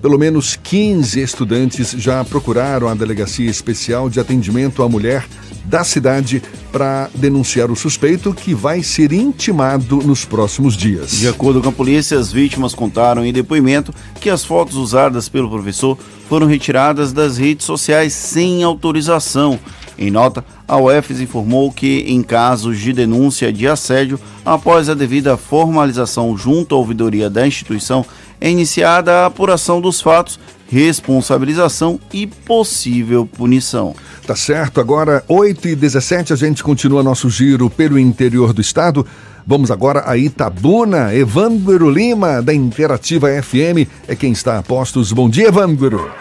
Pelo menos 15 estudantes já procuraram a Delegacia Especial de Atendimento à Mulher da cidade para denunciar o suspeito que vai ser intimado nos próximos dias. De acordo com a polícia, as vítimas contaram em depoimento que as fotos usadas pelo professor foram retiradas das redes sociais sem autorização. Em nota, a UFES informou que, em casos de denúncia de assédio, após a devida formalização junto à ouvidoria da instituição, é iniciada a apuração dos fatos, responsabilização e possível punição. Tá certo, agora 8 e 17 a gente continua nosso giro pelo interior do estado. Vamos agora a Itabuna. Evandro Lima, da Interativa FM, é quem está a postos. Bom dia, Evandro.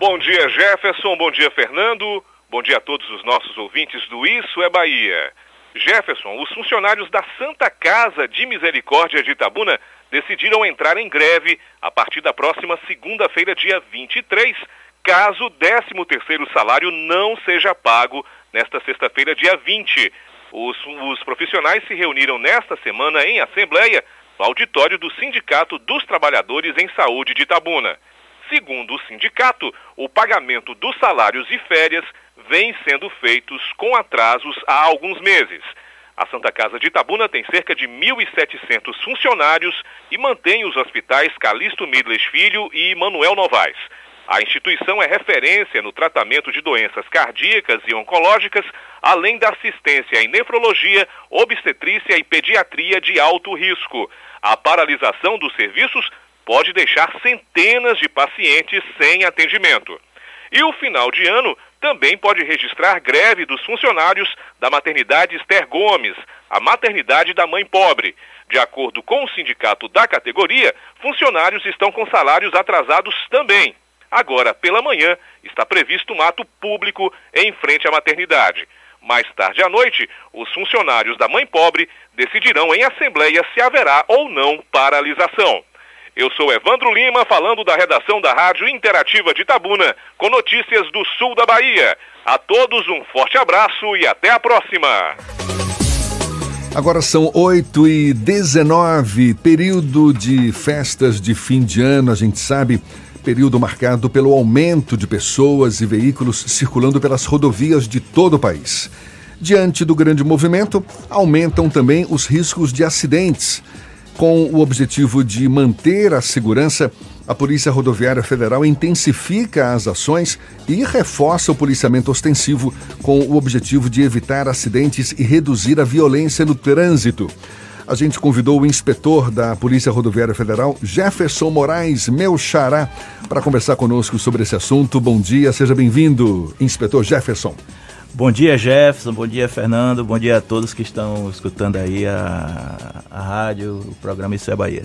Bom dia, Jefferson. Bom dia, Fernando. Bom dia a todos os nossos ouvintes do Isso é Bahia. Jefferson, os funcionários da Santa Casa de Misericórdia de Itabuna decidiram entrar em greve a partir da próxima segunda-feira, dia 23, caso o 13º salário não seja pago nesta sexta-feira, dia 20. Os, os profissionais se reuniram nesta semana em assembleia no auditório do Sindicato dos Trabalhadores em Saúde de Itabuna. Segundo o sindicato, o pagamento dos salários e férias vem sendo feitos com atrasos há alguns meses. A Santa Casa de Itabuna tem cerca de 1.700 funcionários e mantém os hospitais Calixto Midles Filho e Manuel Novaes. A instituição é referência no tratamento de doenças cardíacas e oncológicas, além da assistência em nefrologia, obstetrícia e pediatria de alto risco. A paralisação dos serviços pode deixar centenas de pacientes sem atendimento. E o final de ano também pode registrar greve dos funcionários da maternidade Esther Gomes, a maternidade da mãe pobre. De acordo com o sindicato da categoria, funcionários estão com salários atrasados também. Agora, pela manhã, está previsto um ato público em frente à maternidade. Mais tarde à noite, os funcionários da Mãe Pobre decidirão em assembleia se haverá ou não paralisação. Eu sou Evandro Lima, falando da redação da Rádio Interativa de Itabuna, com notícias do sul da Bahia. A todos um forte abraço e até a próxima. Agora são 8 e 19 período de festas de fim de ano, a gente sabe, período marcado pelo aumento de pessoas e veículos circulando pelas rodovias de todo o país. Diante do grande movimento, aumentam também os riscos de acidentes. Com o objetivo de manter a segurança, a Polícia Rodoviária Federal intensifica as ações e reforça o policiamento ostensivo com o objetivo de evitar acidentes e reduzir a violência no trânsito. A gente convidou o inspetor da Polícia Rodoviária Federal, Jefferson Moraes, meu xará, para conversar conosco sobre esse assunto. Bom dia, seja bem-vindo, inspetor Jefferson. Bom dia, Jefferson. Bom dia, Fernando. Bom dia a todos que estão escutando aí a, a rádio, o programa Isso é Bahia.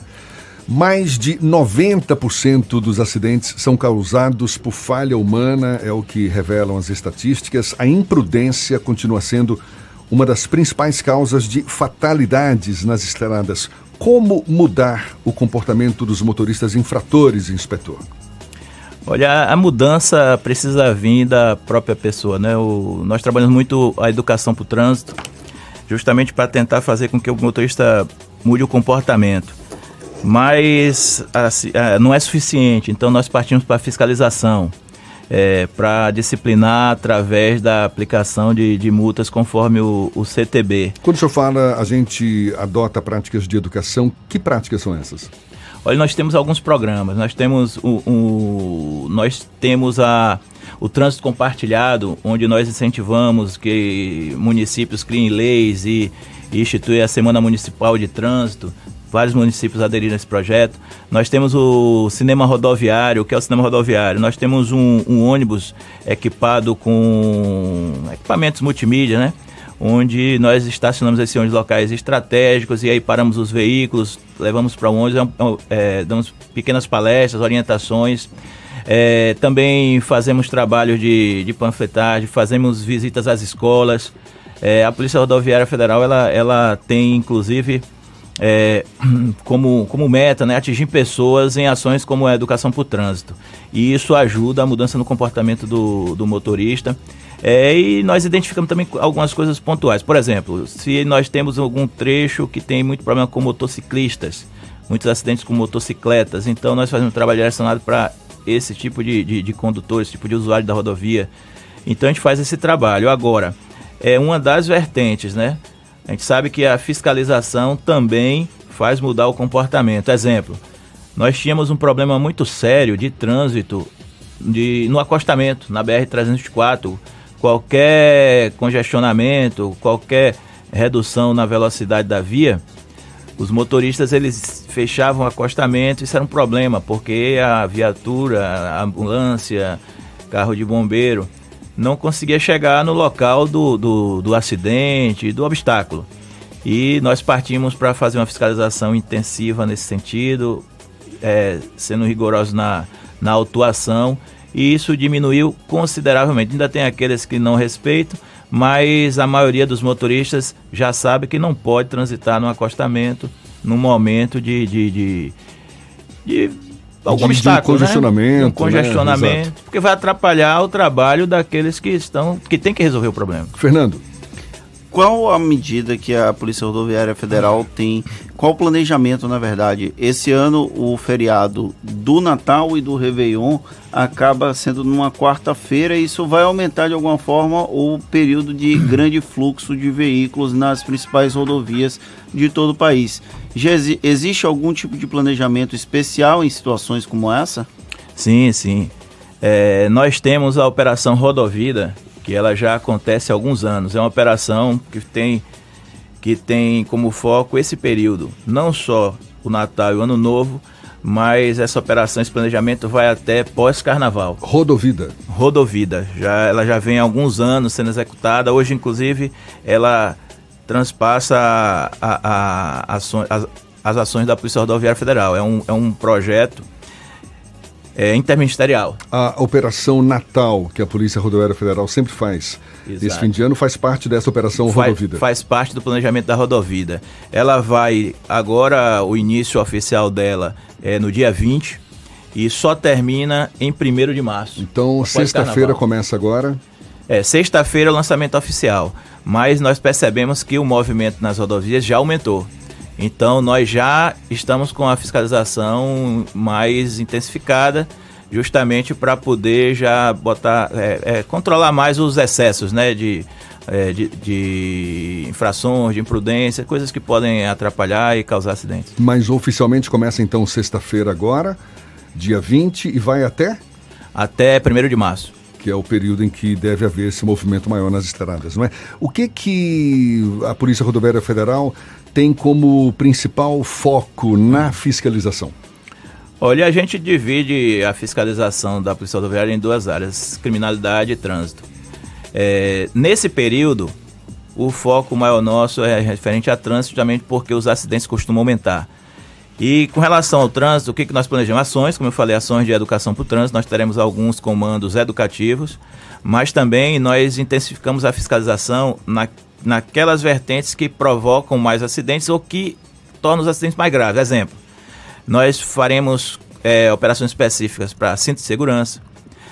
Mais de 90% dos acidentes são causados por falha humana, é o que revelam as estatísticas. A imprudência continua sendo uma das principais causas de fatalidades nas estradas. Como mudar o comportamento dos motoristas infratores, inspetor? Olha, a mudança precisa vir da própria pessoa, né? O, nós trabalhamos muito a educação para o trânsito, justamente para tentar fazer com que o motorista mude o comportamento. Mas assim, não é suficiente, então nós partimos para a fiscalização, é, para disciplinar através da aplicação de, de multas conforme o, o, CTB. Quando o senhor fala a gente adota práticas de educação, que práticas são essas? Olha, nós temos alguns programas. Nós temos o, o, nós temos a, o trânsito compartilhado, onde nós incentivamos que municípios criem leis e, e instituem a Semana Municipal de Trânsito. Vários municípios aderiram a esse projeto. Nós temos o cinema rodoviário. O que é o cinema rodoviário? Nós temos um, um ônibus equipado com equipamentos multimídia, né? Onde nós estacionamos esses ônibus locais estratégicos e aí paramos os veículos, levamos para o ônibus, é, damos pequenas palestras, orientações. É, também fazemos trabalho de, de panfletagem, fazemos visitas às escolas. É, a Polícia Rodoviária Federal ela, ela tem inclusive é, como, como meta né, atingir pessoas em ações como a educação por trânsito. E isso ajuda a mudança no comportamento do, do motorista. É, e nós identificamos também algumas coisas pontuais. Por exemplo, se nós temos algum trecho que tem muito problema com motociclistas, muitos acidentes com motocicletas, então nós fazemos um trabalho direcionado para esse tipo de, de, de condutor, esse tipo de usuário da rodovia. Então a gente faz esse trabalho. Agora, é uma das vertentes, né? A gente sabe que a fiscalização também faz mudar o comportamento. Exemplo, nós tínhamos um problema muito sério de trânsito de, no acostamento, na BR-304 qualquer congestionamento, qualquer redução na velocidade da via, os motoristas eles fechavam o acostamento, isso era um problema, porque a viatura, a ambulância, carro de bombeiro, não conseguia chegar no local do, do, do acidente, do obstáculo. E nós partimos para fazer uma fiscalização intensiva nesse sentido, é, sendo rigorosos na, na autuação e isso diminuiu consideravelmente. Ainda tem aqueles que não respeitam, mas a maioria dos motoristas já sabe que não pode transitar no acostamento no momento de, de, de, de algum de, obstáculo, de congestionamento, né? um congestionamento, né? porque vai atrapalhar o trabalho daqueles que estão que tem que resolver o problema. Fernando, qual a medida que a Polícia Rodoviária Federal tem? Qual o planejamento, na verdade? Esse ano, o feriado do Natal e do Réveillon acaba sendo numa quarta-feira e isso vai aumentar de alguma forma o período de grande fluxo de veículos nas principais rodovias de todo o país. Já existe algum tipo de planejamento especial em situações como essa? Sim, sim. É, nós temos a Operação Rodovida, que ela já acontece há alguns anos. É uma operação que tem, que tem como foco esse período, não só o Natal e o Ano Novo, mas essa operação, esse planejamento vai até pós-carnaval. Rodovida. Rodovida. Já, ela já vem há alguns anos sendo executada. Hoje, inclusive, ela transpassa a, a, a, as, as ações da Polícia Rodoviária Federal. É um, é um projeto é, interministerial. A Operação Natal, que a Polícia Rodoviária Federal sempre faz, Exato. esse fim de ano, faz parte dessa Operação faz, Rodovida. Faz parte do planejamento da Rodovida. Ela vai, agora, o início oficial dela é no dia 20 e só termina em 1 de março. Então, sexta-feira começa agora. É, sexta-feira é o lançamento oficial. Mas nós percebemos que o movimento nas rodovias já aumentou. Então nós já estamos com a fiscalização mais intensificada, justamente para poder já botar, é, é, controlar mais os excessos, né, de, é, de, de, infrações, de imprudência, coisas que podem atrapalhar e causar acidentes. Mas oficialmente começa então sexta-feira agora, dia 20 e vai até? Até 1 de março que é o período em que deve haver esse movimento maior nas estradas, não é? O que que a Polícia Rodoviária Federal tem como principal foco na fiscalização? Olha, a gente divide a fiscalização da Polícia Rodoviária em duas áreas: criminalidade e trânsito. É, nesse período, o foco maior nosso é referente a trânsito, justamente porque os acidentes costumam aumentar. E com relação ao trânsito, o que, que nós planejamos? Ações, como eu falei, ações de educação para o trânsito, nós teremos alguns comandos educativos, mas também nós intensificamos a fiscalização na, naquelas vertentes que provocam mais acidentes ou que tornam os acidentes mais graves. Exemplo, nós faremos é, operações específicas para cinto de segurança,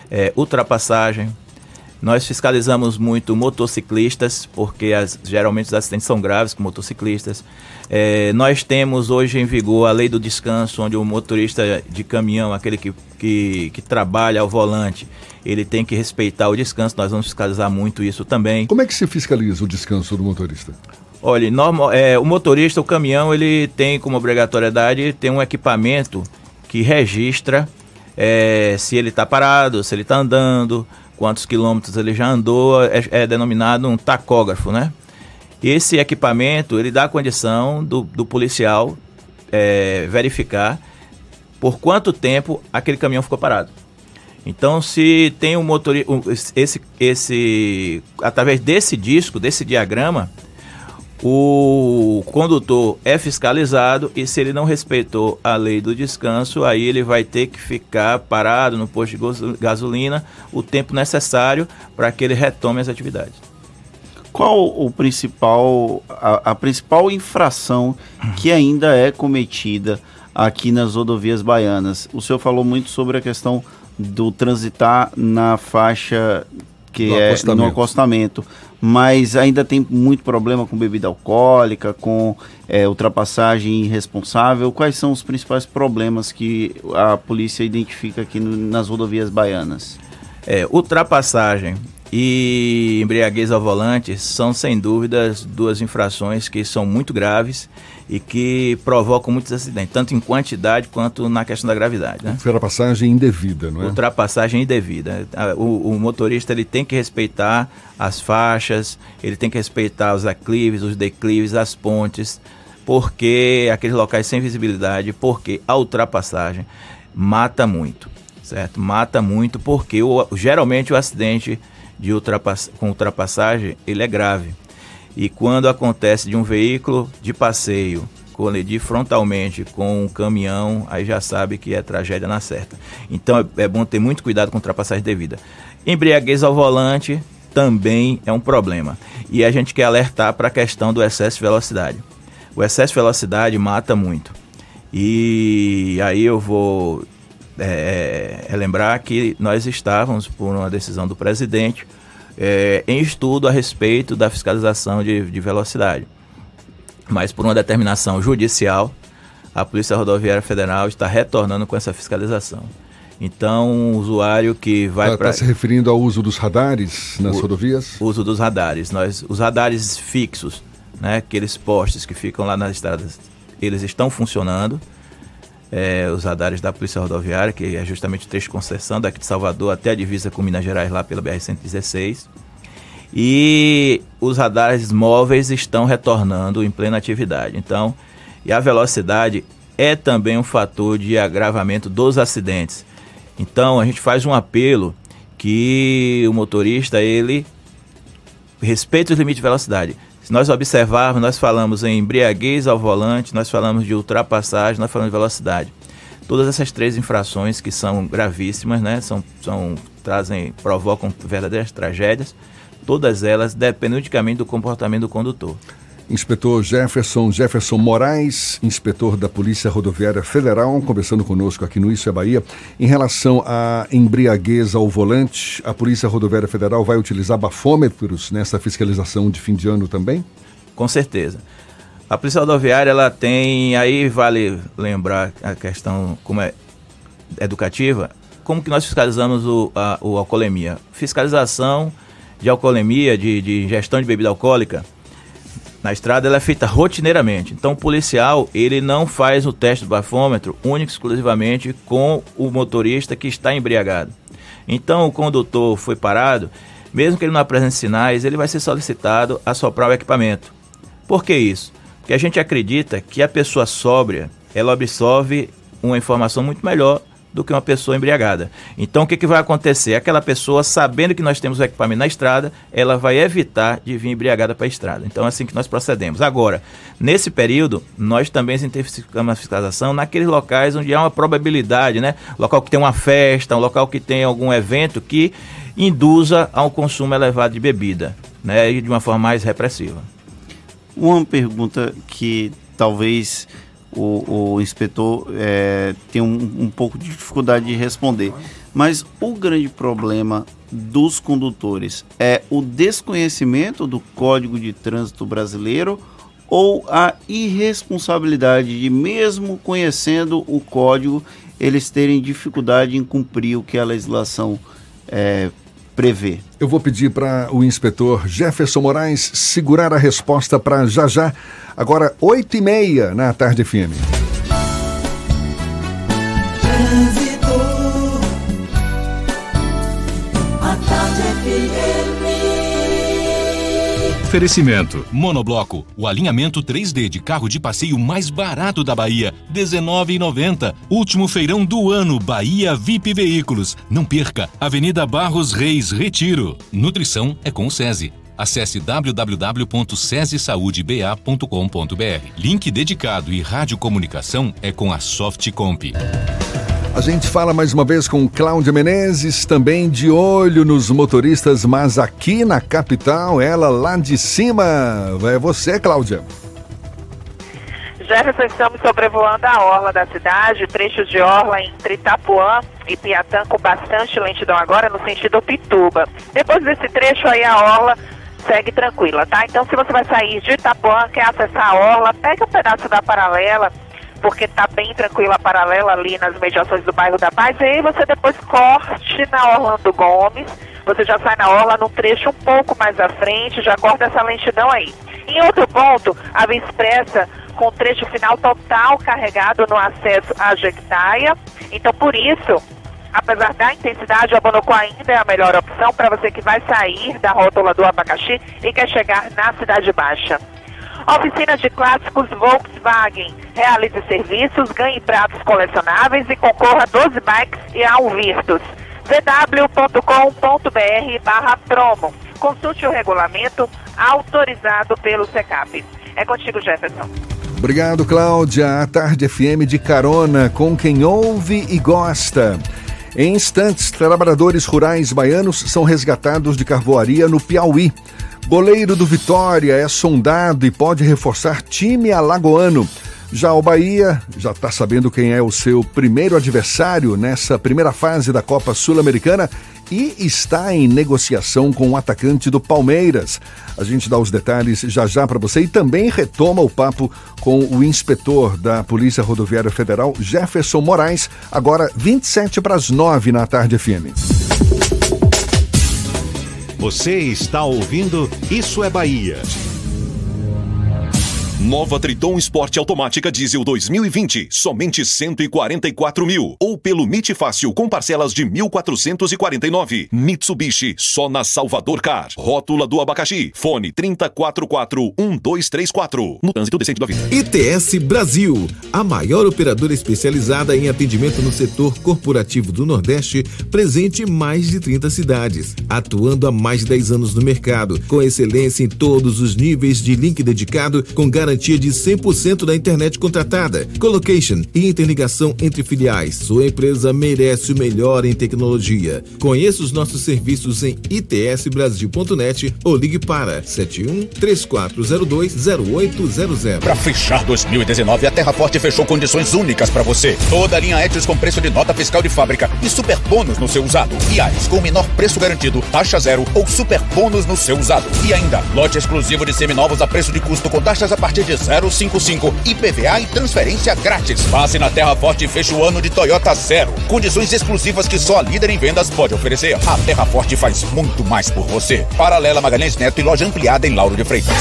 é, ultrapassagem, nós fiscalizamos muito motociclistas, porque as, geralmente os acidentes são graves com motociclistas. É, nós temos hoje em vigor a lei do descanso, onde o motorista de caminhão, aquele que, que, que trabalha ao volante, ele tem que respeitar o descanso. Nós vamos fiscalizar muito isso também. Como é que se fiscaliza o descanso do motorista? Olha, normal, é, o motorista, o caminhão, ele tem como obrigatoriedade ter um equipamento que registra é, se ele está parado, se ele está andando, quantos quilômetros ele já andou, é, é denominado um tacógrafo, né? Esse equipamento, ele dá a condição do, do policial é, verificar por quanto tempo aquele caminhão ficou parado. Então, se tem um motorista, esse, esse, através desse disco, desse diagrama, o condutor é fiscalizado e se ele não respeitou a lei do descanso, aí ele vai ter que ficar parado no posto de gasolina o tempo necessário para que ele retome as atividades. Qual o principal a, a principal infração que ainda é cometida aqui nas rodovias baianas? O senhor falou muito sobre a questão do transitar na faixa que no é acostamento. no acostamento mas ainda tem muito problema com bebida alcoólica, com é, ultrapassagem irresponsável. Quais são os principais problemas que a polícia identifica aqui no, nas rodovias baianas? É, ultrapassagem e embriaguez ao volante são, sem dúvidas, duas infrações que são muito graves e que provocam muitos acidentes, tanto em quantidade quanto na questão da gravidade. Né? Ultrapassagem indevida, não é? Ultrapassagem indevida. O, o, motorista ele tem que respeitar as faixas, ele tem que respeitar os aclives, os declives, as pontes, porque aqueles locais sem visibilidade, porque a ultrapassagem mata muito, certo? Mata muito porque o, geralmente o acidente de ultrapass com ultrapassagem ele é grave e quando acontece de um veículo de passeio colidir frontalmente com um caminhão, aí já sabe que é tragédia na certa. Então é, é bom ter muito cuidado com ultrapassagem devida. Embriaguez ao volante também é um problema. E a gente quer alertar para a questão do excesso de velocidade. O excesso de velocidade mata muito. E aí eu vou é, relembrar que nós estávamos, por uma decisão do presidente, é, em estudo a respeito da fiscalização de, de velocidade. Mas por uma determinação judicial, a Polícia Rodoviária Federal está retornando com essa fiscalização. Então, o usuário que vai tá, para. Está se referindo ao uso dos radares nas o, rodovias? Uso dos radares. Nós, os radares fixos, né, aqueles postes que ficam lá nas estradas, eles estão funcionando. É, os radares da Polícia Rodoviária, que é justamente o trecho de concessão daqui de Salvador até a divisa com Minas Gerais, lá pela BR-116. E os radares móveis estão retornando em plena atividade. Então, e a velocidade é também um fator de agravamento dos acidentes. Então a gente faz um apelo que o motorista ele respeite os limites de velocidade. Se nós observarmos, nós falamos em embriaguez ao volante, nós falamos de ultrapassagem, nós falamos de velocidade. Todas essas três infrações que são gravíssimas, né, são, são trazem provocam verdadeiras tragédias. Todas elas dependem unicamente do comportamento do condutor. Inspetor Jefferson Jefferson Moraes, inspetor da Polícia Rodoviária Federal, conversando conosco aqui no Isso é Bahia. Em relação à embriaguez ao volante, a Polícia Rodoviária Federal vai utilizar bafômetros nessa fiscalização de fim de ano também? Com certeza. A Polícia Rodoviária ela tem, aí vale lembrar a questão como é educativa, como que nós fiscalizamos o, a, o alcoolemia. Fiscalização de alcoolemia, de, de ingestão de bebida alcoólica, na estrada ela é feita rotineiramente. Então o policial, ele não faz o teste do bafômetro único exclusivamente com o motorista que está embriagado. Então o condutor foi parado, mesmo que ele não apresente sinais, ele vai ser solicitado a soprar o equipamento. Por que isso? Porque a gente acredita que a pessoa sóbria, ela absorve uma informação muito melhor do que uma pessoa embriagada. Então o que, que vai acontecer? Aquela pessoa, sabendo que nós temos o equipamento na estrada, ela vai evitar de vir embriagada para a estrada. Então é assim que nós procedemos. Agora, nesse período, nós também intensificamos a fiscalização naqueles locais onde há uma probabilidade, né? Local que tem uma festa, um local que tem algum evento que induza a um consumo elevado de bebida, né? E de uma forma mais repressiva. Uma pergunta que talvez o, o inspetor é, tem um, um pouco de dificuldade de responder. Mas o grande problema dos condutores é o desconhecimento do Código de Trânsito Brasileiro ou a irresponsabilidade de, mesmo conhecendo o código, eles terem dificuldade em cumprir o que a legislação é, prevê? Eu vou pedir para o inspetor Jefferson Moraes segurar a resposta para já já. Agora, 8 e meia na Tarde FM. Oferecimento. Monobloco. O alinhamento 3D de carro de passeio mais barato da Bahia. R$19,90. Último feirão do ano. Bahia VIP Veículos. Não perca. Avenida Barros Reis, Retiro. Nutrição é com o SESI. Acesse www.cesesaudeba.com.br. Link dedicado e radiocomunicação é com a Softcomp. A gente fala mais uma vez com Cláudia Menezes, também de olho nos motoristas, mas aqui na capital, ela lá de cima. É você, Cláudia. Jefferson, estamos sobrevoando a orla da cidade, trechos de orla entre Itapuã e Piatã com bastante lentidão agora no sentido Pituba. Depois desse trecho aí a orla segue tranquila, tá? Então se você vai sair de Itapuã, quer acessar a orla, pega um pedaço da paralela porque tá bem tranquila a paralela ali nas mediações do bairro da Paz. E aí você depois corte na Orlando Gomes, você já sai na orla num trecho um pouco mais à frente, já corta essa lentidão aí. Em outro ponto, a Via Expressa com trecho final total carregado no acesso à Jequitaia. Então, por isso, apesar da intensidade, o Abonocó ainda é a melhor opção para você que vai sair da rótula do abacaxi e quer chegar na Cidade Baixa. Oficina de clássicos Volkswagen. Realize serviços, ganhe pratos colecionáveis e concorra a 12 bikes e a um Virtus. www.com.br barra promo. Consulte o regulamento autorizado pelo SECAP. É contigo, Jefferson. Obrigado, Cláudia. A Tarde FM de carona com quem ouve e gosta. Em instantes, trabalhadores rurais baianos são resgatados de carvoaria no Piauí. Goleiro do Vitória é sondado e pode reforçar time alagoano. Já o Bahia já está sabendo quem é o seu primeiro adversário nessa primeira fase da Copa Sul-Americana e está em negociação com o atacante do Palmeiras. A gente dá os detalhes já já para você e também retoma o papo com o inspetor da Polícia Rodoviária Federal, Jefferson Moraes, agora 27 para as 9 na tarde FM. Você está ouvindo Isso é Bahia. Nova Triton Sport Automática Diesel 2020, somente 144 mil. Ou pelo MIT Fácil com parcelas de 1.449. Mitsubishi, só na Salvador Car. Rótula do abacaxi. Fone 3044-1234. No trânsito decente da vida. ITS Brasil, a maior operadora especializada em atendimento no setor corporativo do Nordeste, presente em mais de 30 cidades, atuando há mais de 10 anos no mercado, com excelência em todos os níveis de link dedicado, com garantia de 100% da internet contratada, colocation e interligação entre filiais. Sua empresa merece o melhor em tecnologia. Conheça os nossos serviços em itsbrasil.net ou ligue para 71 3402 0800. Para fechar 2019, a Terra Forte fechou condições únicas para você. Toda a linha Etios com preço de nota fiscal de fábrica e super bônus no seu usado. E Ares com menor preço garantido, taxa zero ou super bônus no seu usado. E ainda, lote exclusivo de seminovos a preço de custo com taxas a partir de 0,55, IPVA e transferência grátis. Passe na Terra Forte e feche o ano de Toyota Zero. Condições exclusivas que só a líder em vendas pode oferecer. A Terra Forte faz muito mais por você. Paralela Magalhães Neto e loja ampliada em Lauro de Freitas.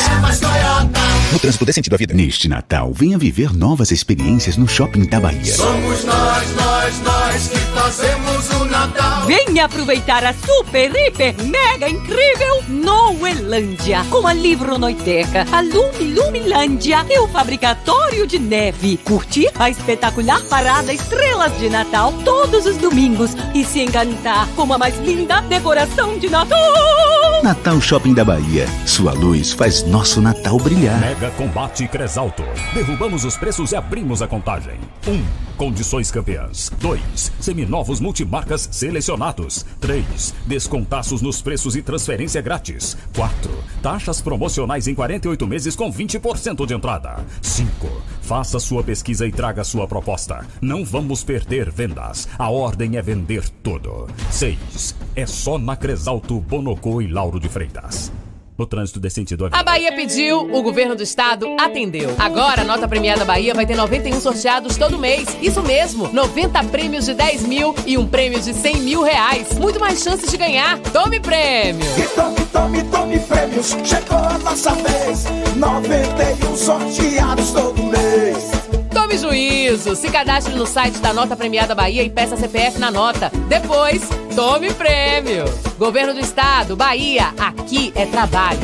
No trânsito dê sentido à vida. Neste Natal, venha viver novas experiências no Shopping da Bahia. Somos nós, nós, nós que. Venha aproveitar a super, hiper, mega incrível Noelândia, com a Livronoiteca, a Lumi Lumilândia e o Fabricatório de Neve. Curtir a espetacular parada Estrelas de Natal todos os domingos e se encantar com a mais linda decoração de Natal. Natal Shopping da Bahia. Sua luz faz nosso Natal brilhar. Mega Combate Cresalto. Derrubamos os preços e abrimos a contagem. 1. Um, condições campeãs. 2. Seminovos multimarcas selecionados. 3. Descontaços nos preços e transferência grátis. 4. Taxas promocionais em 48 meses com 20% de entrada. 5. Faça sua pesquisa e traga sua proposta. Não vamos perder vendas. A ordem é vender tudo. 6. É só na Cresalto, Bonocô e Lauro de Freitas. No trânsito desse sentido. A Bahia pediu, o governo do estado atendeu. Agora a nota premiada Bahia vai ter 91 sorteados todo mês. Isso mesmo, 90 prêmios de 10 mil e um prêmio de 100 mil reais. Muito mais chances de ganhar. Tome prêmio! E tome, tome, tome prêmios. Chegou a nossa vez. 91 sorteados todo mês. Tome juízo. Se cadastre no site da Nota Premiada Bahia e peça CPF na nota. Depois, tome prêmio. Governo do Estado, Bahia, aqui é trabalho.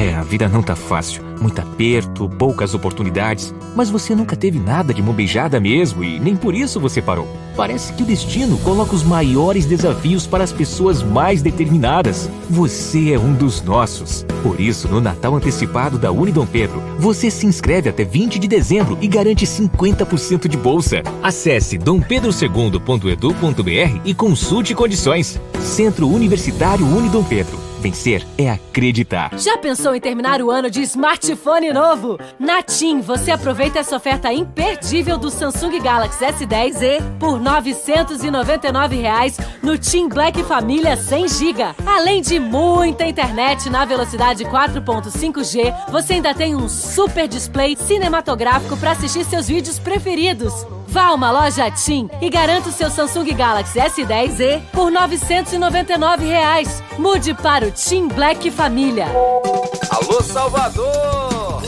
É, a vida não tá fácil. Muito aperto, poucas oportunidades. Mas você nunca teve nada de mobejada mesmo e nem por isso você parou. Parece que o destino coloca os maiores desafios para as pessoas mais determinadas. Você é um dos nossos. Por isso, no Natal Antecipado da Unidom Pedro, você se inscreve até 20 de dezembro e garante 50% de bolsa. Acesse dompedrosegundo.edu.br e consulte condições. Centro Universitário Unidom Pedro. Vencer é acreditar. Já pensou em terminar o ano de smartphone novo? Na TIM, você aproveita essa oferta imperdível do Samsung Galaxy S10e por 999 reais no TIM Black Família 100 GB. Além de muita internet na velocidade 4.5G, você ainda tem um super display cinematográfico para assistir seus vídeos preferidos. Vá a uma loja TIM e garanta o seu Samsung Galaxy S10e por 999 reais. Mude para o Team Black Família. Alô, Salvador!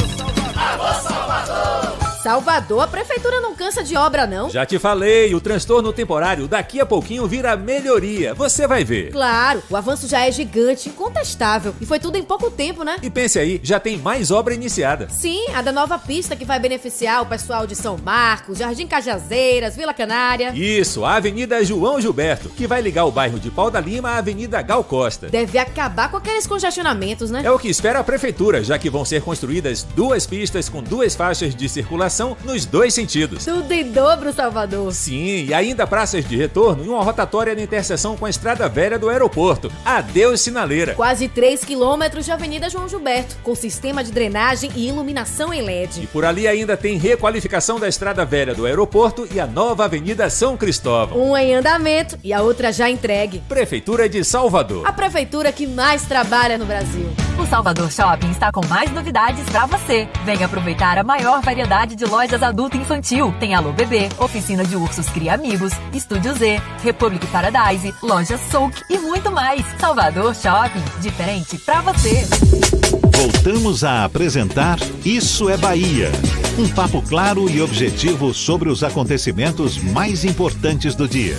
Alô, Salvador! Salvador, a prefeitura não cansa de obra, não? Já te falei, o transtorno temporário daqui a pouquinho vira melhoria. Você vai ver. Claro, o avanço já é gigante, incontestável. E foi tudo em pouco tempo, né? E pense aí, já tem mais obra iniciada. Sim, a da nova pista que vai beneficiar o pessoal de São Marcos, Jardim Cajazeiras, Vila Canária. Isso, a Avenida João Gilberto, que vai ligar o bairro de Pau da Lima à Avenida Gal Costa. Deve acabar com aqueles congestionamentos, né? É o que espera a prefeitura, já que vão ser construídas duas pistas com duas faixas de circulação nos dois sentidos. Tudo em dobro, Salvador. Sim, e ainda praças de retorno e uma rotatória na interseção com a estrada velha do aeroporto. Adeus, sinaleira. Quase 3 quilômetros de Avenida João Gilberto, com sistema de drenagem e iluminação em LED. E por ali ainda tem requalificação da estrada velha do aeroporto e a nova Avenida São Cristóvão. Uma em andamento e a outra já entregue. Prefeitura de Salvador. A prefeitura que mais trabalha no Brasil. O Salvador Shopping está com mais novidades para você. Venha aproveitar a maior variedade de lojas adulto e infantil. Tem Alô Bebê, Oficina de Ursos Cria Amigos, Estúdio Z, Republic Paradise, Loja Souk e muito mais. Salvador Shopping, diferente pra você. Voltamos a apresentar Isso é Bahia. Um papo claro e objetivo sobre os acontecimentos mais importantes do dia.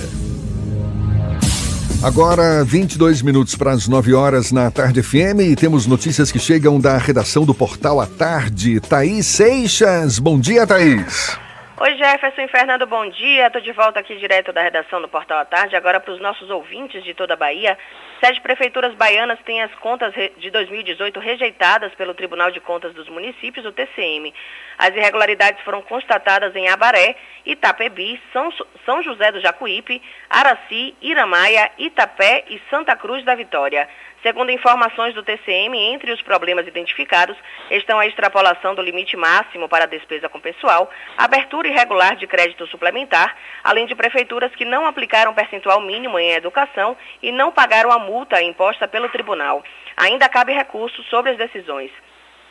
Agora, 22 minutos para as 9 horas na Tarde FM e temos notícias que chegam da redação do Portal à Tarde. Thaís Seixas. Bom dia, Thaís. Oi Jefferson e Fernando, bom dia. Estou de volta aqui direto da redação do Portal à Tarde. Agora para os nossos ouvintes de toda a Bahia. Sete prefeituras baianas têm as contas de 2018 rejeitadas pelo Tribunal de Contas dos Municípios, o TCM. As irregularidades foram constatadas em Abaré, Itapebi, São, São José do Jacuípe, Araci, Iramaia, Itapé e Santa Cruz da Vitória. Segundo informações do TCM, entre os problemas identificados estão a extrapolação do limite máximo para a despesa com pessoal, abertura irregular de crédito suplementar, além de prefeituras que não aplicaram percentual mínimo em educação e não pagaram a multa imposta pelo tribunal. Ainda cabe recurso sobre as decisões.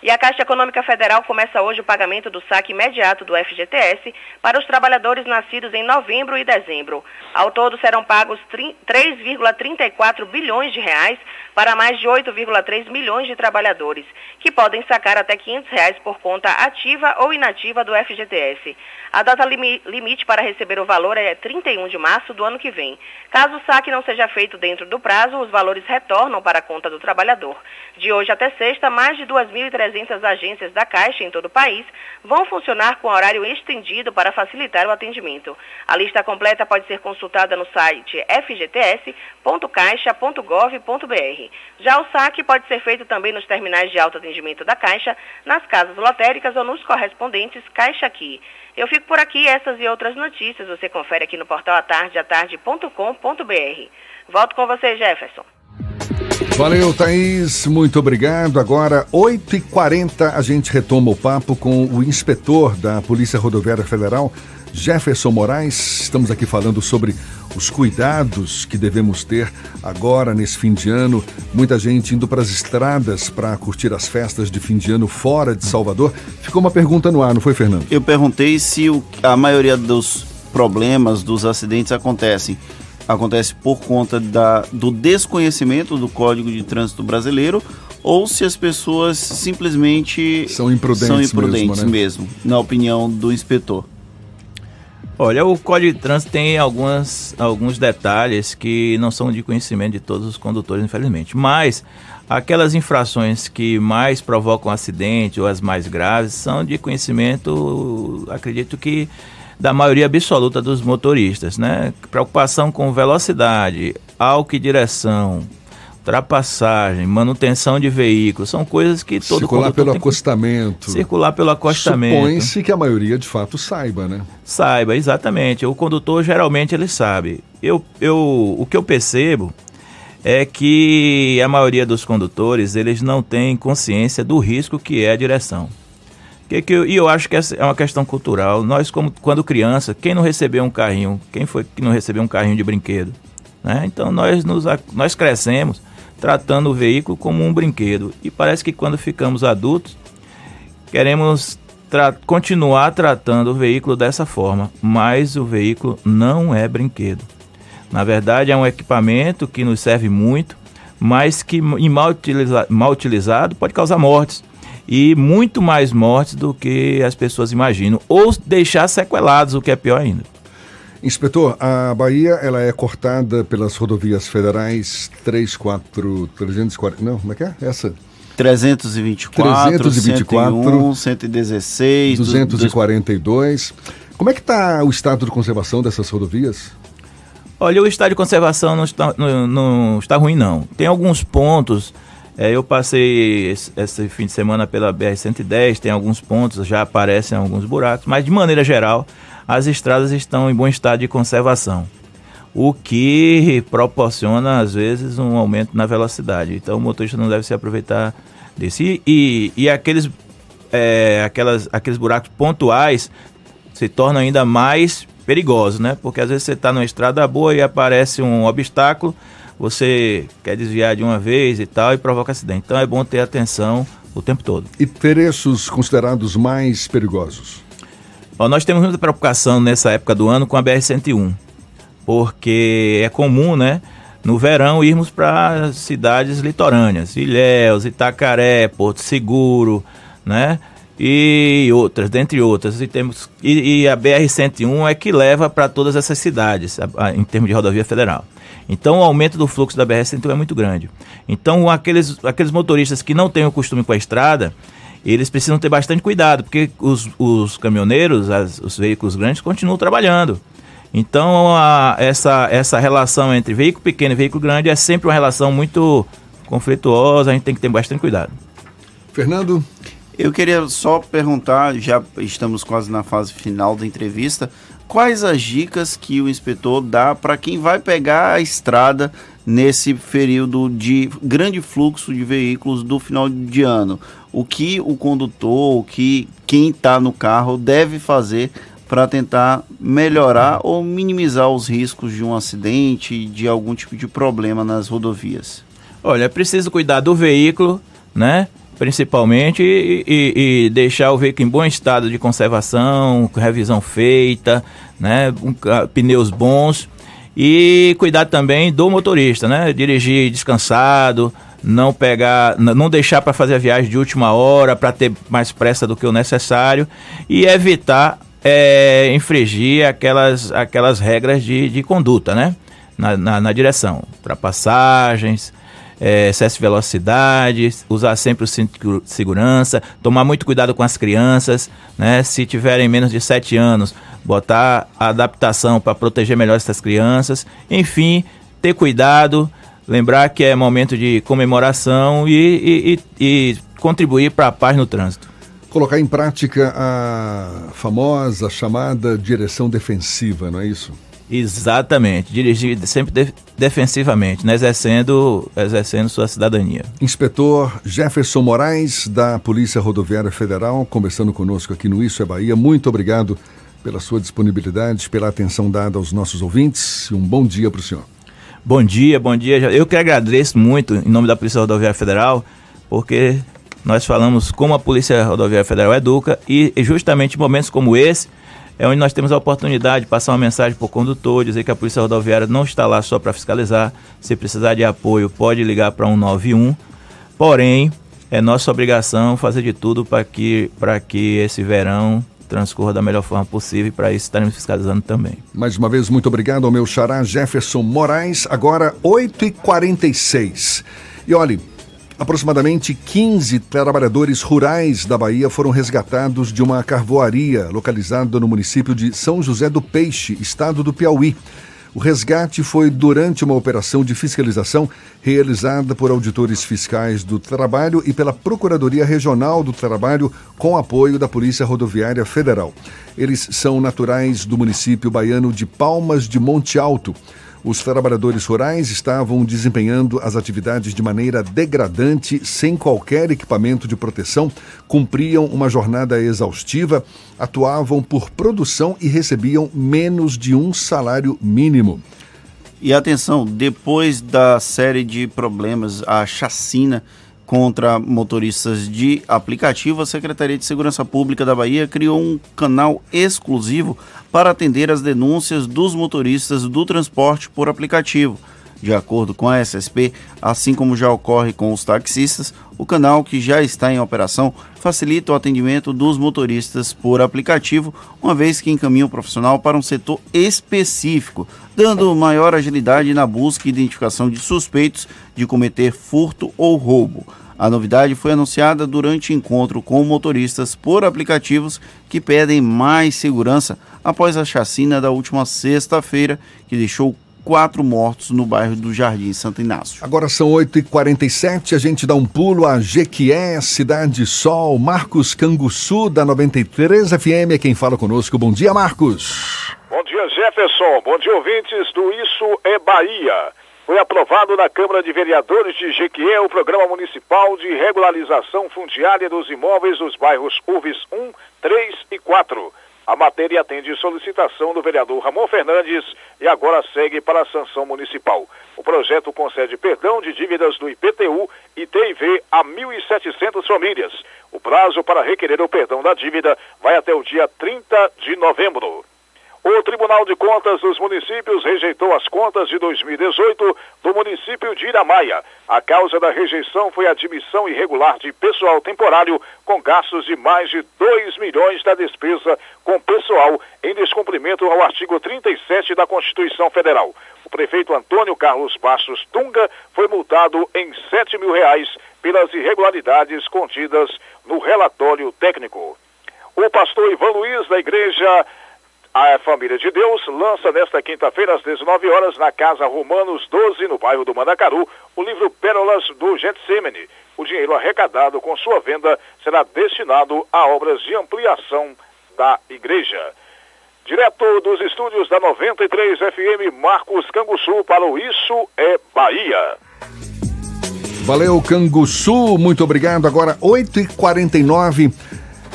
E a Caixa Econômica Federal começa hoje o pagamento do saque imediato do FGTS para os trabalhadores nascidos em novembro e dezembro. Ao todo serão pagos 3,34 bilhões de reais para mais de 8,3 milhões de trabalhadores, que podem sacar até 500 reais por conta ativa ou inativa do FGTS. A data limite para receber o valor é 31 de março do ano que vem. Caso o saque não seja feito dentro do prazo, os valores retornam para a conta do trabalhador. De hoje até sexta, mais de 2.300 agências da Caixa em todo o país vão funcionar com horário estendido para facilitar o atendimento. A lista completa pode ser consultada no site fgts.caixa.gov.br. Já o saque pode ser feito também nos terminais de autoatendimento da Caixa, nas casas lotéricas ou nos correspondentes Caixa Aqui. Eu fico por aqui, essas e outras notícias você confere aqui no portal atardeatarde.com.br. Volto com você, Jefferson. Valeu, Thaís. Muito obrigado. Agora, 8h40, a gente retoma o papo com o inspetor da Polícia Rodoviária Federal, Jefferson Moraes. Estamos aqui falando sobre os cuidados que devemos ter agora nesse fim de ano. Muita gente indo para as estradas para curtir as festas de fim de ano fora de Salvador. Ficou uma pergunta no ar, não foi, Fernando? Eu perguntei se o, a maioria dos problemas, dos acidentes acontecem acontece por conta da, do desconhecimento do Código de Trânsito Brasileiro ou se as pessoas simplesmente são imprudentes, são imprudentes mesmo, né? mesmo na opinião do inspetor. Olha, o Código de Trânsito tem algumas, alguns detalhes que não são de conhecimento de todos os condutores, infelizmente. Mas aquelas infrações que mais provocam acidente ou as mais graves são de conhecimento, acredito que da maioria absoluta dos motoristas, né? Preocupação com velocidade, álcool e direção, ultrapassagem, manutenção de veículos, são coisas que todo Circular pelo acostamento. Circular pelo acostamento. Supõe-se que a maioria de fato saiba, né? Saiba, exatamente. O condutor geralmente ele sabe. Eu, eu, o que eu percebo é que a maioria dos condutores eles não têm consciência do risco que é a direção. Que, que eu, e eu acho que essa é uma questão cultural. Nós, como quando criança, quem não recebeu um carrinho? Quem foi que não recebeu um carrinho de brinquedo? Né? Então nós, nos, nós crescemos tratando o veículo como um brinquedo. E parece que quando ficamos adultos, queremos tra continuar tratando o veículo dessa forma, mas o veículo não é brinquedo. Na verdade, é um equipamento que nos serve muito, mas que em mal, utiliza mal utilizado pode causar mortes. E muito mais mortes do que as pessoas imaginam. Ou deixar sequelados, o que é pior ainda. Inspetor, a Bahia ela é cortada pelas rodovias federais 34, 340, não, como é que é? Essa? 324, 324 101, 116, 242. Como é que está o estado de conservação dessas rodovias? Olha, o estado de conservação não está, não, não está ruim, não. Tem alguns pontos. É, eu passei esse, esse, fim de semana pela BR-110, tem alguns pontos, já aparecem alguns buracos, mas de maneira geral, as estradas estão em bom estado de conservação, o que proporciona, às vezes, um aumento na velocidade. Então, o motorista não deve se aproveitar disso. E, e, e aqueles, é, aquelas, aqueles buracos pontuais se tornam ainda mais perigosos, né? Porque às vezes você está numa estrada boa e aparece um obstáculo, você quer desviar de uma vez e tal e provoca acidente. Então é bom ter atenção o tempo todo. E trechos considerados mais perigosos? Ó, nós temos muita preocupação nessa época do ano com a BR-101, porque é comum, né? no verão, irmos para cidades litorâneas, Ilhéus, Itacaré, Porto Seguro, né? E outras, dentre outras. E, temos, e, e a BR-101 é que leva para todas essas cidades, a, a, em termos de rodovia federal. Então o aumento do fluxo da BR-101 é muito grande. Então aqueles, aqueles motoristas que não têm o costume com a estrada, eles precisam ter bastante cuidado, porque os, os caminhoneiros, as, os veículos grandes, continuam trabalhando. Então, a, essa, essa relação entre veículo pequeno e veículo grande é sempre uma relação muito conflituosa, a gente tem que ter bastante cuidado. Fernando? Eu queria só perguntar, já estamos quase na fase final da entrevista, quais as dicas que o inspetor dá para quem vai pegar a estrada nesse período de grande fluxo de veículos do final de ano? O que o condutor, o que quem está no carro deve fazer para tentar melhorar ou minimizar os riscos de um acidente, de algum tipo de problema nas rodovias? Olha, é preciso cuidar do veículo, né? Principalmente e, e, e deixar o veículo em bom estado de conservação, revisão feita, né? Um, pneus bons e cuidar também do motorista, né? Dirigir descansado, não pegar, não deixar para fazer a viagem de última hora para ter mais pressa do que o necessário e evitar é, infringir aquelas, aquelas regras de, de conduta, né? Na, na, na direção. Ultrapassagens, é, excesso de velocidade, usar sempre o cinto de segurança, tomar muito cuidado com as crianças, né? Se tiverem menos de 7 anos, botar a adaptação para proteger melhor essas crianças. Enfim, ter cuidado, lembrar que é momento de comemoração e, e, e, e contribuir para a paz no trânsito colocar em prática a famosa chamada direção defensiva, não é isso? Exatamente, dirigir sempre de, defensivamente, né? exercendo, exercendo sua cidadania. Inspetor Jefferson Moraes, da Polícia Rodoviária Federal, conversando conosco aqui no Isso é Bahia. Muito obrigado pela sua disponibilidade, pela atenção dada aos nossos ouvintes e um bom dia para o senhor. Bom dia, bom dia. Eu que agradeço muito em nome da Polícia Rodoviária Federal, porque nós falamos como a Polícia Rodoviária Federal educa e, justamente momentos como esse é onde nós temos a oportunidade de passar uma mensagem para o condutor, dizer que a Polícia Rodoviária não está lá só para fiscalizar, se precisar de apoio pode ligar para 191, porém é nossa obrigação fazer de tudo para que, que esse verão transcorra da melhor forma possível e para isso estaremos fiscalizando também. Mais uma vez, muito obrigado ao meu xará Jefferson Moraes, agora 8h46. E olhe, Aproximadamente 15 trabalhadores rurais da Bahia foram resgatados de uma carvoaria localizada no município de São José do Peixe, estado do Piauí. O resgate foi durante uma operação de fiscalização realizada por auditores fiscais do trabalho e pela Procuradoria Regional do Trabalho, com apoio da Polícia Rodoviária Federal. Eles são naturais do município baiano de Palmas de Monte Alto. Os trabalhadores rurais estavam desempenhando as atividades de maneira degradante, sem qualquer equipamento de proteção, cumpriam uma jornada exaustiva, atuavam por produção e recebiam menos de um salário mínimo. E atenção, depois da série de problemas, a chacina contra motoristas de aplicativo, a Secretaria de Segurança Pública da Bahia criou um canal exclusivo para atender as denúncias dos motoristas do transporte por aplicativo. De acordo com a SSP, assim como já ocorre com os taxistas, o canal que já está em operação facilita o atendimento dos motoristas por aplicativo, uma vez que encaminha o profissional para um setor específico, dando maior agilidade na busca e identificação de suspeitos de cometer furto ou roubo. A novidade foi anunciada durante encontro com motoristas por aplicativos que pedem mais segurança após a chacina da última sexta-feira, que deixou quatro mortos no bairro do Jardim Santo Inácio. Agora são 8h47, a gente dá um pulo a Jequié, Cidade Sol, Marcos Canguçu, da 93 FM, é quem fala conosco. Bom dia, Marcos. Bom dia, Jefferson. Bom dia, ouvintes do Isso é Bahia. Foi aprovado na Câmara de Vereadores de Jequié o Programa Municipal de Regularização Fundiária dos Imóveis dos bairros Uves 1, 3 e 4. A matéria atende solicitação do vereador Ramon Fernandes e agora segue para a sanção municipal. O projeto concede perdão de dívidas do IPTU e TIV a 1.700 famílias. O prazo para requerer o perdão da dívida vai até o dia 30 de novembro. O Tribunal de Contas dos Municípios rejeitou as contas de 2018 do município de Iramaia. A causa da rejeição foi a admissão irregular de pessoal temporário com gastos de mais de 2 milhões da despesa com pessoal em descumprimento ao artigo 37 da Constituição Federal. O prefeito Antônio Carlos Bastos Tunga foi multado em 7 mil reais pelas irregularidades contidas no relatório técnico. O pastor Ivan Luiz, da igreja a Família de Deus lança nesta quinta-feira, às 19 horas, na Casa Romanos 12, no bairro do Mandacaru, o livro Pérolas do Getsemane. O dinheiro arrecadado com sua venda será destinado a obras de ampliação da igreja. Direto dos estúdios da 93 FM, Marcos Canguçu para o Isso é Bahia. Valeu, Canguçu, muito obrigado. Agora, 8h49.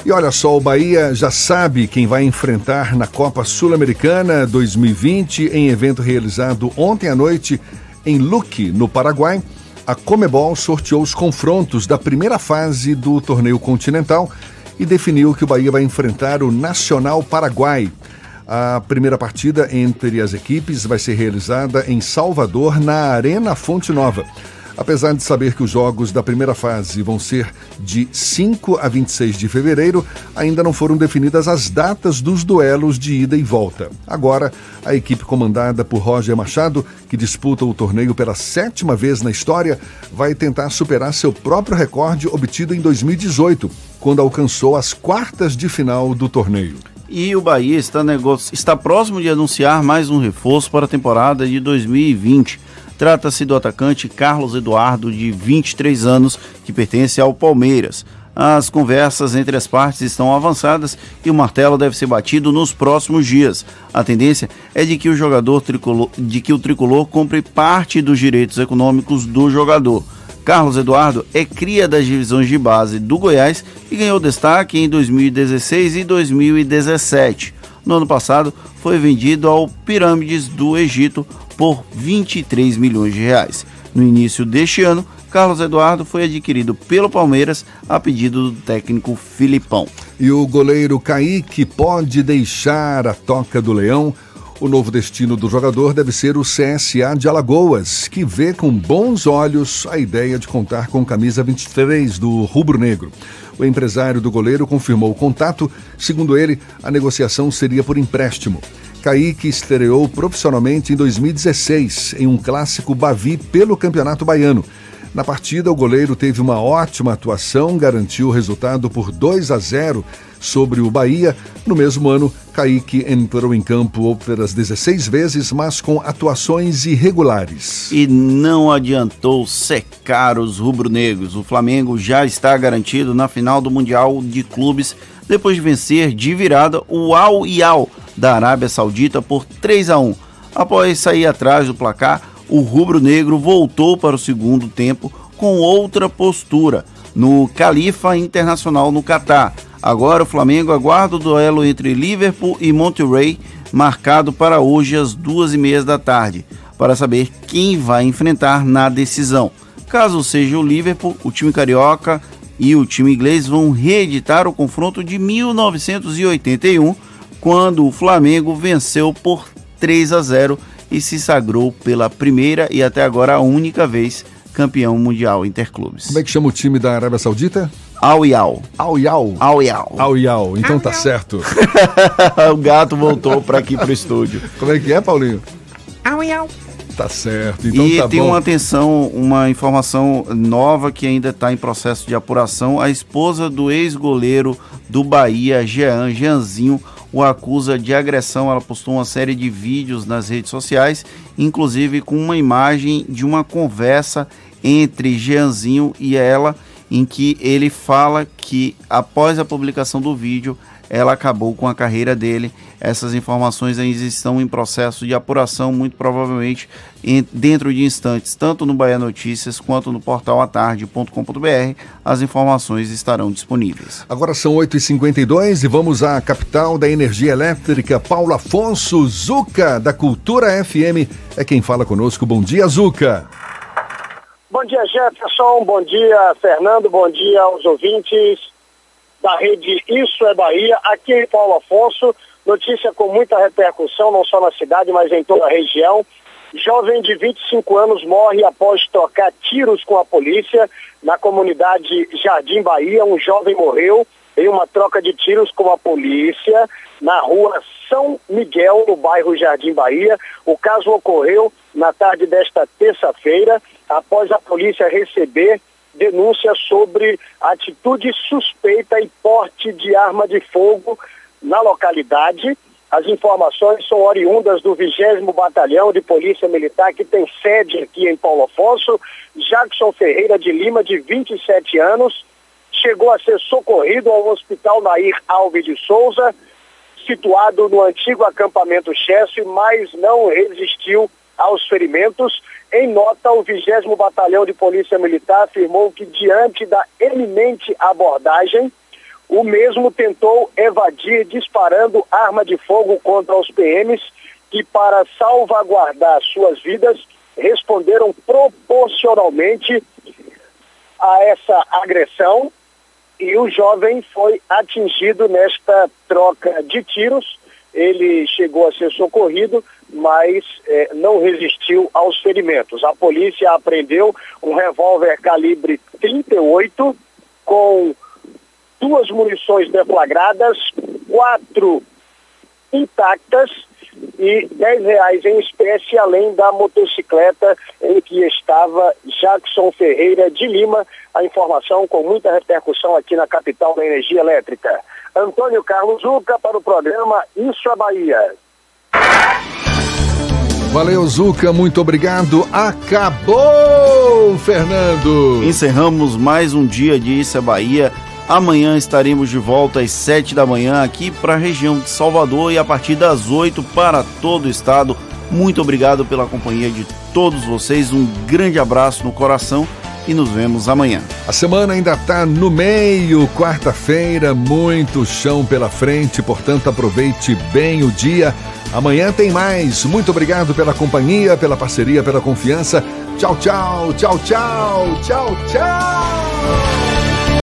E olha só, o Bahia já sabe quem vai enfrentar na Copa Sul-Americana 2020 em evento realizado ontem à noite em Luque, no Paraguai. A Comebol sorteou os confrontos da primeira fase do torneio continental e definiu que o Bahia vai enfrentar o Nacional Paraguai. A primeira partida entre as equipes vai ser realizada em Salvador, na Arena Fonte Nova. Apesar de saber que os jogos da primeira fase vão ser de 5 a 26 de fevereiro, ainda não foram definidas as datas dos duelos de ida e volta. Agora, a equipe comandada por Roger Machado, que disputa o torneio pela sétima vez na história, vai tentar superar seu próprio recorde obtido em 2018, quando alcançou as quartas de final do torneio. E o Bahia está, está próximo de anunciar mais um reforço para a temporada de 2020. Trata-se do atacante Carlos Eduardo, de 23 anos, que pertence ao Palmeiras. As conversas entre as partes estão avançadas e o martelo deve ser batido nos próximos dias. A tendência é de que o jogador tricolor, de que o tricolor compre parte dos direitos econômicos do jogador. Carlos Eduardo é cria das divisões de base do Goiás e ganhou destaque em 2016 e 2017. No ano passado, foi vendido ao Pirâmides do Egito por 23 milhões de reais. No início deste ano, Carlos Eduardo foi adquirido pelo Palmeiras a pedido do técnico Filipão. E o goleiro Kaique pode deixar a toca do Leão. O novo destino do jogador deve ser o CSA de Alagoas, que vê com bons olhos a ideia de contar com camisa 23 do Rubro Negro. O empresário do goleiro confirmou o contato. Segundo ele, a negociação seria por empréstimo. Kaique estreou profissionalmente em 2016 em um clássico Bavi pelo Campeonato Baiano. Na partida, o goleiro teve uma ótima atuação, garantiu o resultado por 2 a 0 sobre o Bahia. No mesmo ano, Kaique entrou em campo outras 16 vezes, mas com atuações irregulares. E não adiantou secar os rubro-negros. O Flamengo já está garantido na final do Mundial de Clubes depois de vencer de virada o Al Hilal da Arábia Saudita por 3 a 1. Após sair atrás do placar, o rubro-negro voltou para o segundo tempo com outra postura no Califa Internacional no Catar. Agora o Flamengo aguarda o duelo entre Liverpool e Monterrey, marcado para hoje às duas e meia da tarde, para saber quem vai enfrentar na decisão. Caso seja o Liverpool, o time carioca e o time inglês vão reeditar o confronto de 1981, quando o Flamengo venceu por 3 a 0 e se sagrou pela primeira e até agora a única vez campeão mundial interclubes. Como é que chama o time da Arábia Saudita? Al Yal. Al Yal. Al Yal. Al Yal. Então tá certo. o gato voltou para aqui pro estúdio. Como é que é, Paulinho? Al Yal. Tá certo. Então e tá tem bom. uma atenção, uma informação nova que ainda está em processo de apuração. A esposa do ex-goleiro do Bahia, Jean, Jeanzinho, o acusa de agressão. Ela postou uma série de vídeos nas redes sociais, inclusive com uma imagem de uma conversa entre Jeanzinho e ela, em que ele fala que após a publicação do vídeo, ela acabou com a carreira dele. Essas informações ainda estão em processo de apuração, muito provavelmente em, dentro de instantes, tanto no Bahia Notícias quanto no portal atarde.com.br, as informações estarão disponíveis. Agora são 8h52 e vamos à capital da energia elétrica, Paulo Afonso Zuca, da Cultura FM, é quem fala conosco. Bom dia, Zuca. Bom dia, Jefferson. Bom dia, Fernando. Bom dia aos ouvintes da rede Isso é Bahia. Aqui em Paulo Afonso, Notícia com muita repercussão, não só na cidade, mas em toda a região. Jovem de 25 anos morre após trocar tiros com a polícia na comunidade Jardim Bahia. Um jovem morreu em uma troca de tiros com a polícia na rua São Miguel, no bairro Jardim Bahia. O caso ocorreu na tarde desta terça-feira, após a polícia receber denúncia sobre atitude suspeita e porte de arma de fogo na localidade. As informações são oriundas do 20 Batalhão de Polícia Militar, que tem sede aqui em Paulo Afonso. Jackson Ferreira de Lima, de 27 anos, chegou a ser socorrido ao Hospital Nair Alves de Souza, situado no antigo acampamento Chesse, mas não resistiu aos ferimentos. Em nota, o 20 Batalhão de Polícia Militar afirmou que, diante da eminente abordagem, o mesmo tentou evadir disparando arma de fogo contra os PMs, que, para salvaguardar suas vidas, responderam proporcionalmente a essa agressão e o jovem foi atingido nesta troca de tiros. Ele chegou a ser socorrido, mas eh, não resistiu aos ferimentos. A polícia apreendeu um revólver calibre 38 com duas munições deflagradas, quatro intactas e 10 reais em espécie, além da motocicleta em que estava Jackson Ferreira de Lima. A informação com muita repercussão aqui na capital da energia elétrica. Antônio Carlos Zuca para o programa Isso é Bahia. Valeu, Zuca, muito obrigado. Acabou, Fernando. Encerramos mais um dia de Isso é Bahia. Amanhã estaremos de volta às 7 da manhã aqui para a região de Salvador e a partir das 8 para todo o estado. Muito obrigado pela companhia de todos vocês. Um grande abraço no coração e nos vemos amanhã. A semana ainda está no meio, quarta-feira, muito chão pela frente, portanto aproveite bem o dia. Amanhã tem mais. Muito obrigado pela companhia, pela parceria, pela confiança. Tchau, tchau, tchau, tchau, tchau, tchau.